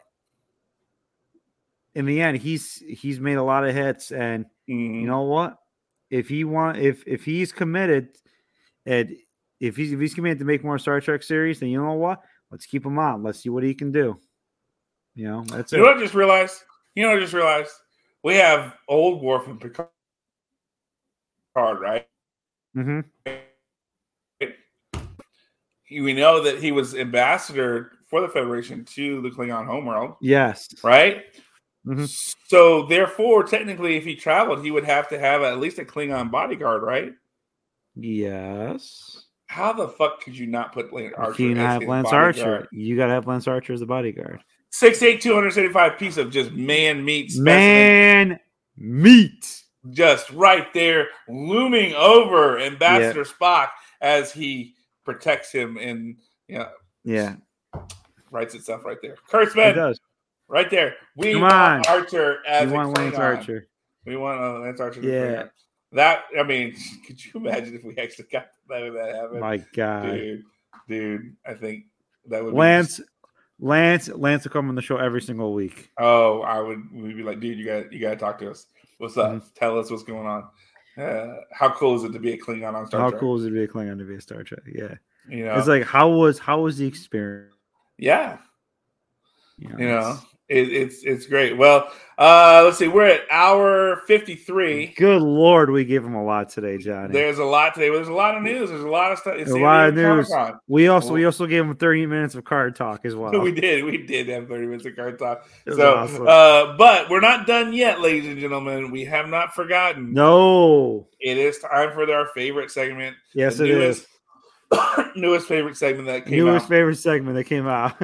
in the end, he's he's made a lot of hits, and Mhm. you know what? If he want, if if he's committed, and if he's if he's committed to make more Star Trek series, then you know what? Let's keep him on. Let's see what he can do. You know, that's it. You it. know what I just realized? You know what I just realized? We have old Worf and Picard, right? Mm hmm We know that he was ambassador for the Federation to the Klingon homeworld, Yes. right? Mhm. So therefore, technically, if he traveled, he would have to have at least a Klingon bodyguard, right? Yes. How the fuck could you not put Lance Archer? you have Lance bodyguard? Archer. You gotta have Lance Archer as a bodyguard. Six eight two hundred seventy five piece of just man meat specimen, Man, meat. just right there, looming over Ambassador Spock as he protects him and you know Yeah, writes itself right there. he Kurtzman, does. right there. We Come want on. Archer as a want Lance Archer? We want uh, Lance Archer. Yeah. That I mean, (laughs) could you imagine if we actually got that, that happen? My God, dude, dude, I think that would be Lance, Lance, Lance will come on the show every single week. Oh, I would we'd be like, dude, you got you got to talk to us. What's up? Mhm. Tell us what's going on. Uh, how cool is it to be a Klingon on Star how Trek? How cool is it to be a Klingon to be a Star Trek? Yeah, You know, it's like how was how was the experience? Yeah, You know, you know, it's- it, it's it's great. Well, uh, let's see, we're at hour fifty three. good lord, we give him a lot today, Johnny. There's a lot today. There's a lot of news. There's a lot of stuff. It's a lot of news. Comic-Con. We also we also gave him 30 minutes of card talk as well. (laughs) we did. We did have 30 minutes of card talk. So, awesome. uh, but we're not done yet, ladies and gentlemen. We have not forgotten. no, It is time for our favorite segment. yes, it is. (coughs) newest, favorite segment that came Newest out. favorite segment that came out.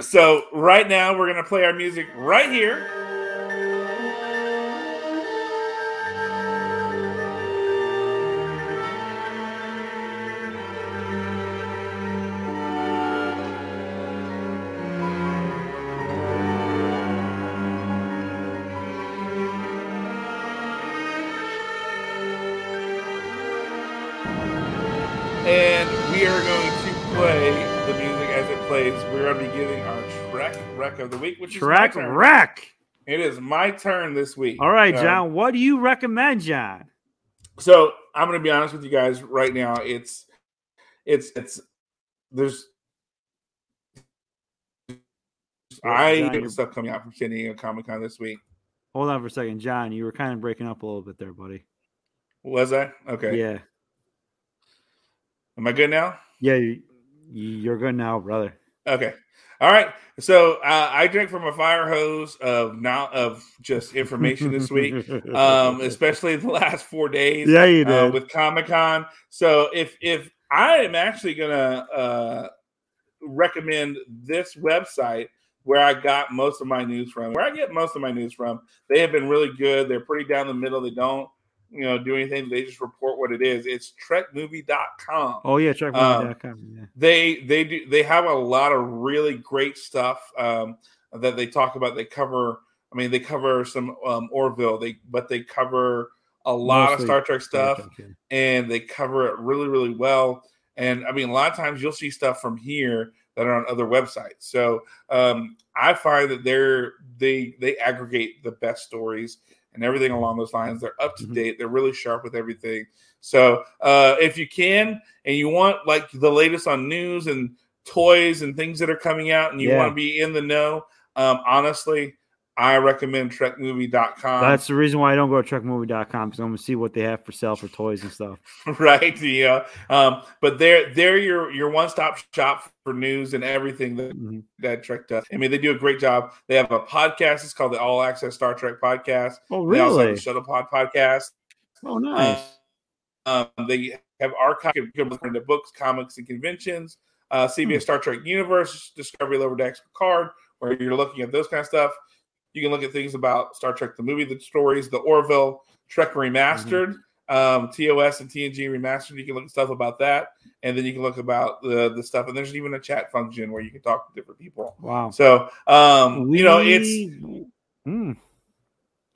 (laughs) (coughs) so right now we're gonna play our music right here. Wreck of the Week, which Track is wreck. It is my turn this week. All right, Um, John. What do you recommend, John? So I'm going to be honest with you guys right now. It's, it's, it's, there's, I John, stuff coming out from San Diego Comic Con this week. Hold on for a second, John. You were kind of breaking up a little bit there, buddy. Was I? Okay. Yeah, Am I good now? yeah. You're good now, brother. Okay. All right. So uh, I drank from a fire hose of now of just information this week, um, especially the last four days. yeah, you uh, did. with Comic Con. So if if I am actually gonna uh, recommend this website where I got most of my news from, where I get most of my news from, they have been really good. They're pretty down the middle. They don't you know do anything. They just report what it is. It's trekmovie.com. oh yeah, check um, yeah. They they do they have a lot of really great stuff um, that they talk about. They cover. I mean, they cover some um, Orville. They but they cover a lot Mostly of Star Trek stuff Star Trek, and they cover it really, really well. And I mean, a lot of times you'll see stuff from here that are on other websites. So um, I find that they're they they aggregate the best stories and everything along those lines. They're up to Mhm. date. They're really sharp with everything. So uh, if you can and you want like the latest on news and toys and things that are coming out, and you Yeah. want to be in the know, um, honestly, I recommend TrekMovie.com. That's the reason why I don't go to trekmovie.com because I'm gonna see what they have for sale for toys and stuff. (laughs) right yeah um but they're they're your your one-stop shop for news and everything that Mhm. that trek does i mean they do a great job they have a podcast it's called the all access star trek podcast Oh they also have really? the shuttle pod podcast Oh nice. um they have archive you can look into books comics and conventions uh cbs Hmm. star trek universe discovery lower decks picard where you're looking at those kind of stuff you can look at things about star trek the movie the stories the orville trek remastered um, TOS and TNG remastered. You can look at stuff about that, and then you can look about the the stuff. And there's even a chat function where you can talk to different people. wow. So, um, you know, it's Mm.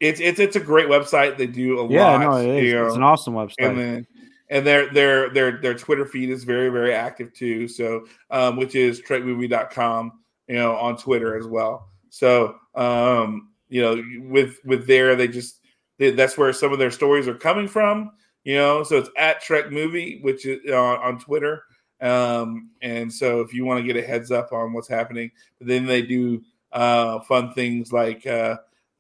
it's it's it's a great website. They do a yeah, lot. no, it is. It's an awesome website. and then and their their their their Twitter feed is very very active too. So, um, which is trekmovie.com, you know, on Twitter as well. So, um, you know, with with there, they just they, that's where some of their stories are coming from. You know, so it's at Trek Movie, which is uh, on Twitter. Um, and so if you want to get a heads up on what's happening, then they do uh, fun things like uh,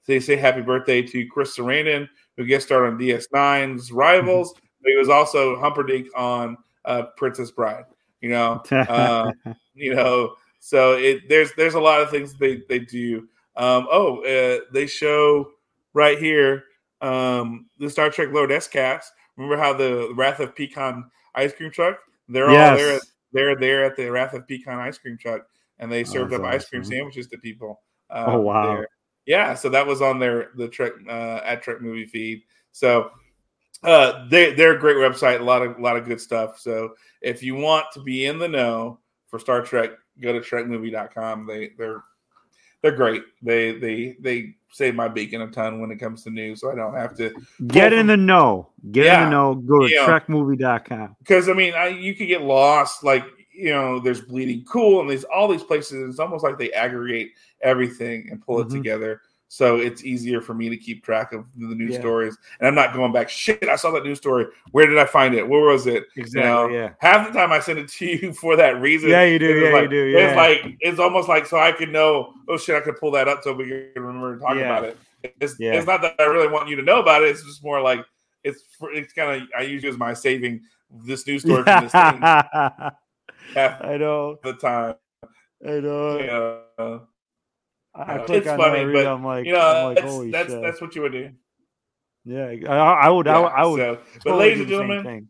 they say happy birthday to Chris Sarandon, who guest starred on DS9's Rivals. but he was also Humperdinck on uh, Princess Bride. You know, (laughs) uh, you know, so it there's there's a lot of things they they do. Um, oh, uh, they show right here um, the Star Trek Decks cast. Remember how the Wrath of Pecan ice cream truck? They're all there. Yes. They're there at the Wrath of Pecan ice cream truck, and they served up ice cream sandwiches to people. Uh, Oh, wow. there. Yeah, so that was on their the Trek uh, at Trek movie feed. So uh, they they're a great website. A lot of a lot of good stuff. So if you want to be in the know for Star Trek, go to trekmovie.com. They they're they're great. They they they save my beacon a ton when it comes to news, so I don't have to Get in the know. Get in the know. Go to Yeah. trekmovie.com. because I mean I, you could get lost. Like you know, there's Bleeding Cool, and there's all these places. It's almost like they aggregate everything and pull Mhm. it together. So it's easier for me to keep track of the news Yeah. stories, and I'm not going back. Shit, I saw that news story. Where did I find it? Where was it? Exactly. You know, yeah. half the time I send it to you (laughs) for that reason. Yeah, you do. It's Yeah, like, you do. Yeah. It's like it's almost like so I can know. Oh shit, I could pull that up so we can remember and talk Yeah. about it. It's, Yeah. it's not that I really want you to know about it. It's just more like it's it's kind of I use it as my saving this news story from this thing (laughs) I know. the time. I know. You know, I, I Uh, click it's on funny, read but, I'm like, you know I'm like, that's holy that's, shit. that's what you would do. yeah, I, I would, I would, I would. Yeah, so, but totally ladies and gentlemen,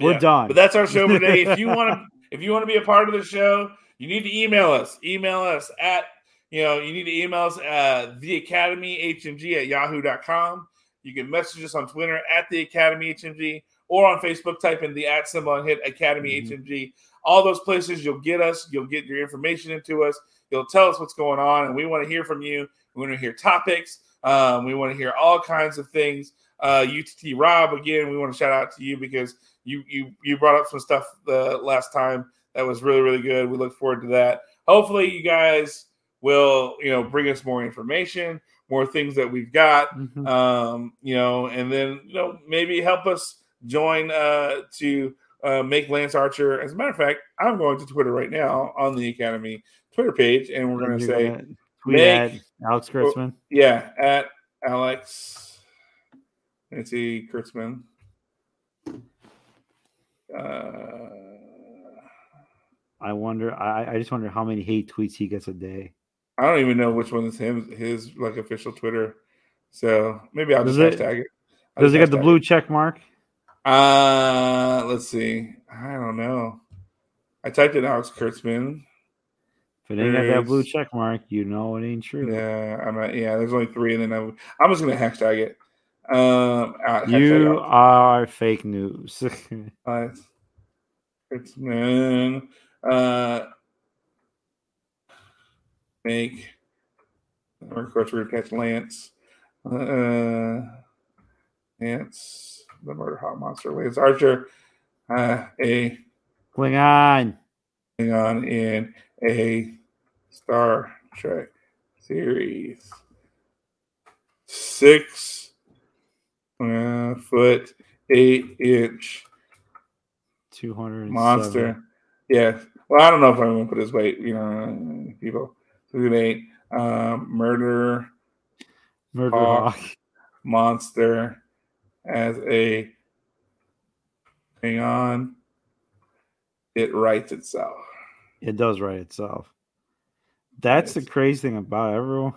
we're Yeah. done. But that's our show for today. (laughs) if you want to, if you want to be a part of the show, you need to email us. Email us at, you know, you need to email us at the Academy HMG at yahoo.com. You can message us on Twitter at the Academy HMG or on Facebook, type in the at symbol and hit Academy Mhm. HMG. All those places you'll get us, you'll get your information into us, you'll tell us what's going on, and we want to hear from you. We want to hear topics. Um, we want to hear all kinds of things. Uh, UTT Rob, again, we want to shout out to you because you you you brought up some stuff the last time that was really really good. We look forward to that. Hopefully, you guys will you know bring us more information, more things that we've got, Mhm. um, you know, and then you know maybe help us join uh, to uh, make Lance Archer. As a matter of fact, I'm going to Twitter right now on the Academy Twitter page, and we're going to say gonna tweet make- at Alex Kurtzman. yeah, at Alex. Let's see, Kurtzman. Uh, I wonder. I, I just wonder how many hate tweets he gets a day. I don't even know which one is him, his like official Twitter. So maybe I'll just Does it- hashtag it. I'll Does he get the blue check mark? Uh, let's see. I don't know. I typed in Alex Kurtzman. If it ain't got that blue check mark, you know it ain't true. Yeah, I'm at, yeah. There's only three, and then I'm, I'm just gonna hashtag it. Um, hashtag You Alex are fake news. (laughs) Uh, it's man. Uh, make. Of course, we're gonna catch Lance. Uh, Lance, the murder hot monster, Lance Archer. Uh, a Klingon. thing on in a Star Trek series. Six uh, foot, eight inch 200 monster. Yeah. Well, I don't know if I'm going to put his weight, you know, people. Two eight. Um, murder Murder Hawk. Hawk. monster as a hang on. It writes itself. It does write itself. That's the crazy thing about everyone.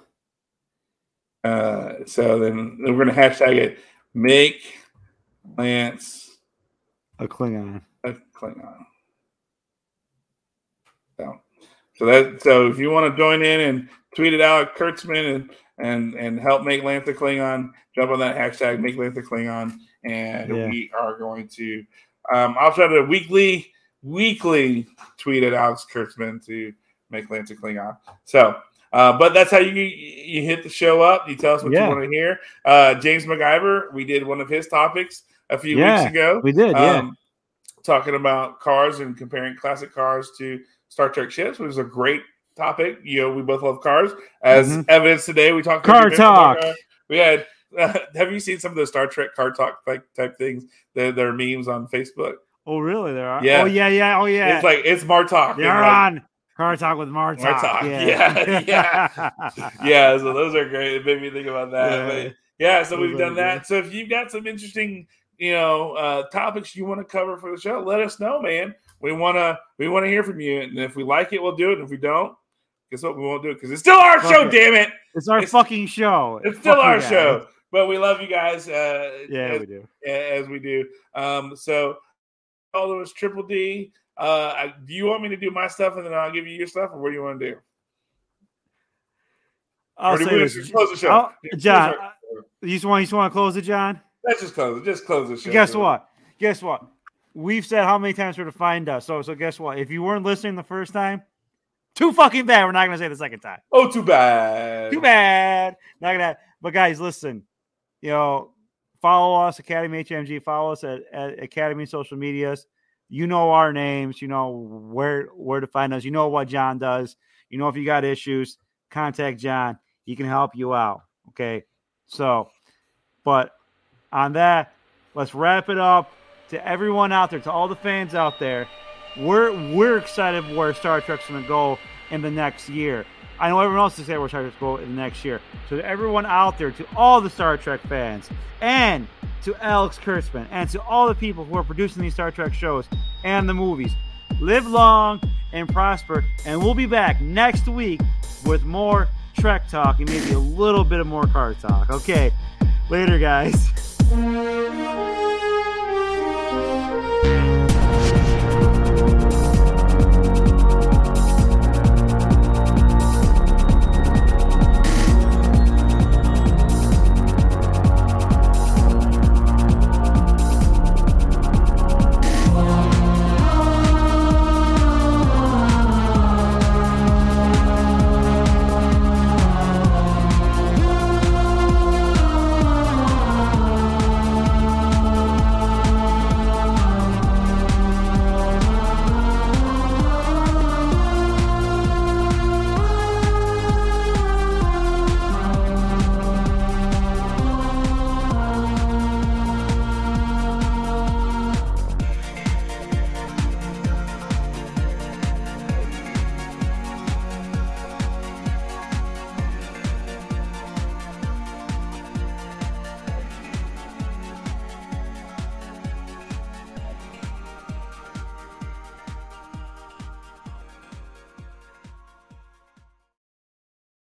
Uh, so then we're gonna hashtag it make Lance A Klingon. a Klingon. So, so that so if you want to join in and tweet it out, Kurtzman and and and help make Lance a Klingon, jump on that hashtag make Lance a Klingon, and Yeah. we are going to. Um, I'll try to weekly weekly tweet at Alex Kurtzman to make Lance a Klingon. So. Uh, but that's how you you hit the show up. You tell us what Yeah. you want to hear. Uh, James MacGyver, we did one of his topics a few Yeah, weeks ago We did, yeah. um, talking about cars and comparing classic cars to Star Trek ships, which is a great topic. You know, we both love cars. As Mhm. evidence today, we talked Car talk. car. We had. Uh, (laughs) have you seen some of the Star Trek car talk like type things? They're, they're memes on Facebook. Oh, really? There are? Yeah. Oh, yeah, yeah. Oh, yeah. It's like it's Martok. Like, on Car Talk with Martok. Martok, Yeah. (laughs) yeah, yeah, so those are great. It made me think about that. Yeah. But yeah, so Those we've done good. that. So if you've got some interesting, you know, uh, topics you want to cover for the show, let us know, man. We wanna we want to hear from you, and if we like it, we'll do it. And if we don't, guess what? We won't do it because it's still our Fuck show. it. Damn it! It's our It's- fucking show. It's still our guys. show. But we love you guys. Uh, Yeah, as, we do. as we do. Um, so follow us, Triple D. Uh, I, do you want me to do my stuff and then I'll give you your stuff, or what do you want to do? I'll do say this. close the show? I'll- John, you just want you just want to close it, John? Let's just close it. Just close the show. Guess what? Guess what? We've said how many times we're to find us. So so guess what? If you weren't listening the first time, too fucking bad. We're not gonna say the second time. Oh, too bad. Too bad. Not gonna. But guys, listen. You know, follow us, Academy HMG. Follow us at, at Academy social medias. You know our names. You know where where to find us. You know what John does. You know if you got issues, contact John. He can help you out. Okay. So, but on that, let's wrap it up to everyone out there, to all the fans out there. We're we're excited for where Star Trek's to go in the next year. I know everyone else is excited where Star Trek's going in the next year. So to everyone out there, to all the Star Trek fans, and to Alex Kurtzman, and to all the people who are producing these Star Trek shows and the movies, live long and prosper. And we'll be back next week with more Trek talk and maybe a little bit of more car talk. Okay, later, guys.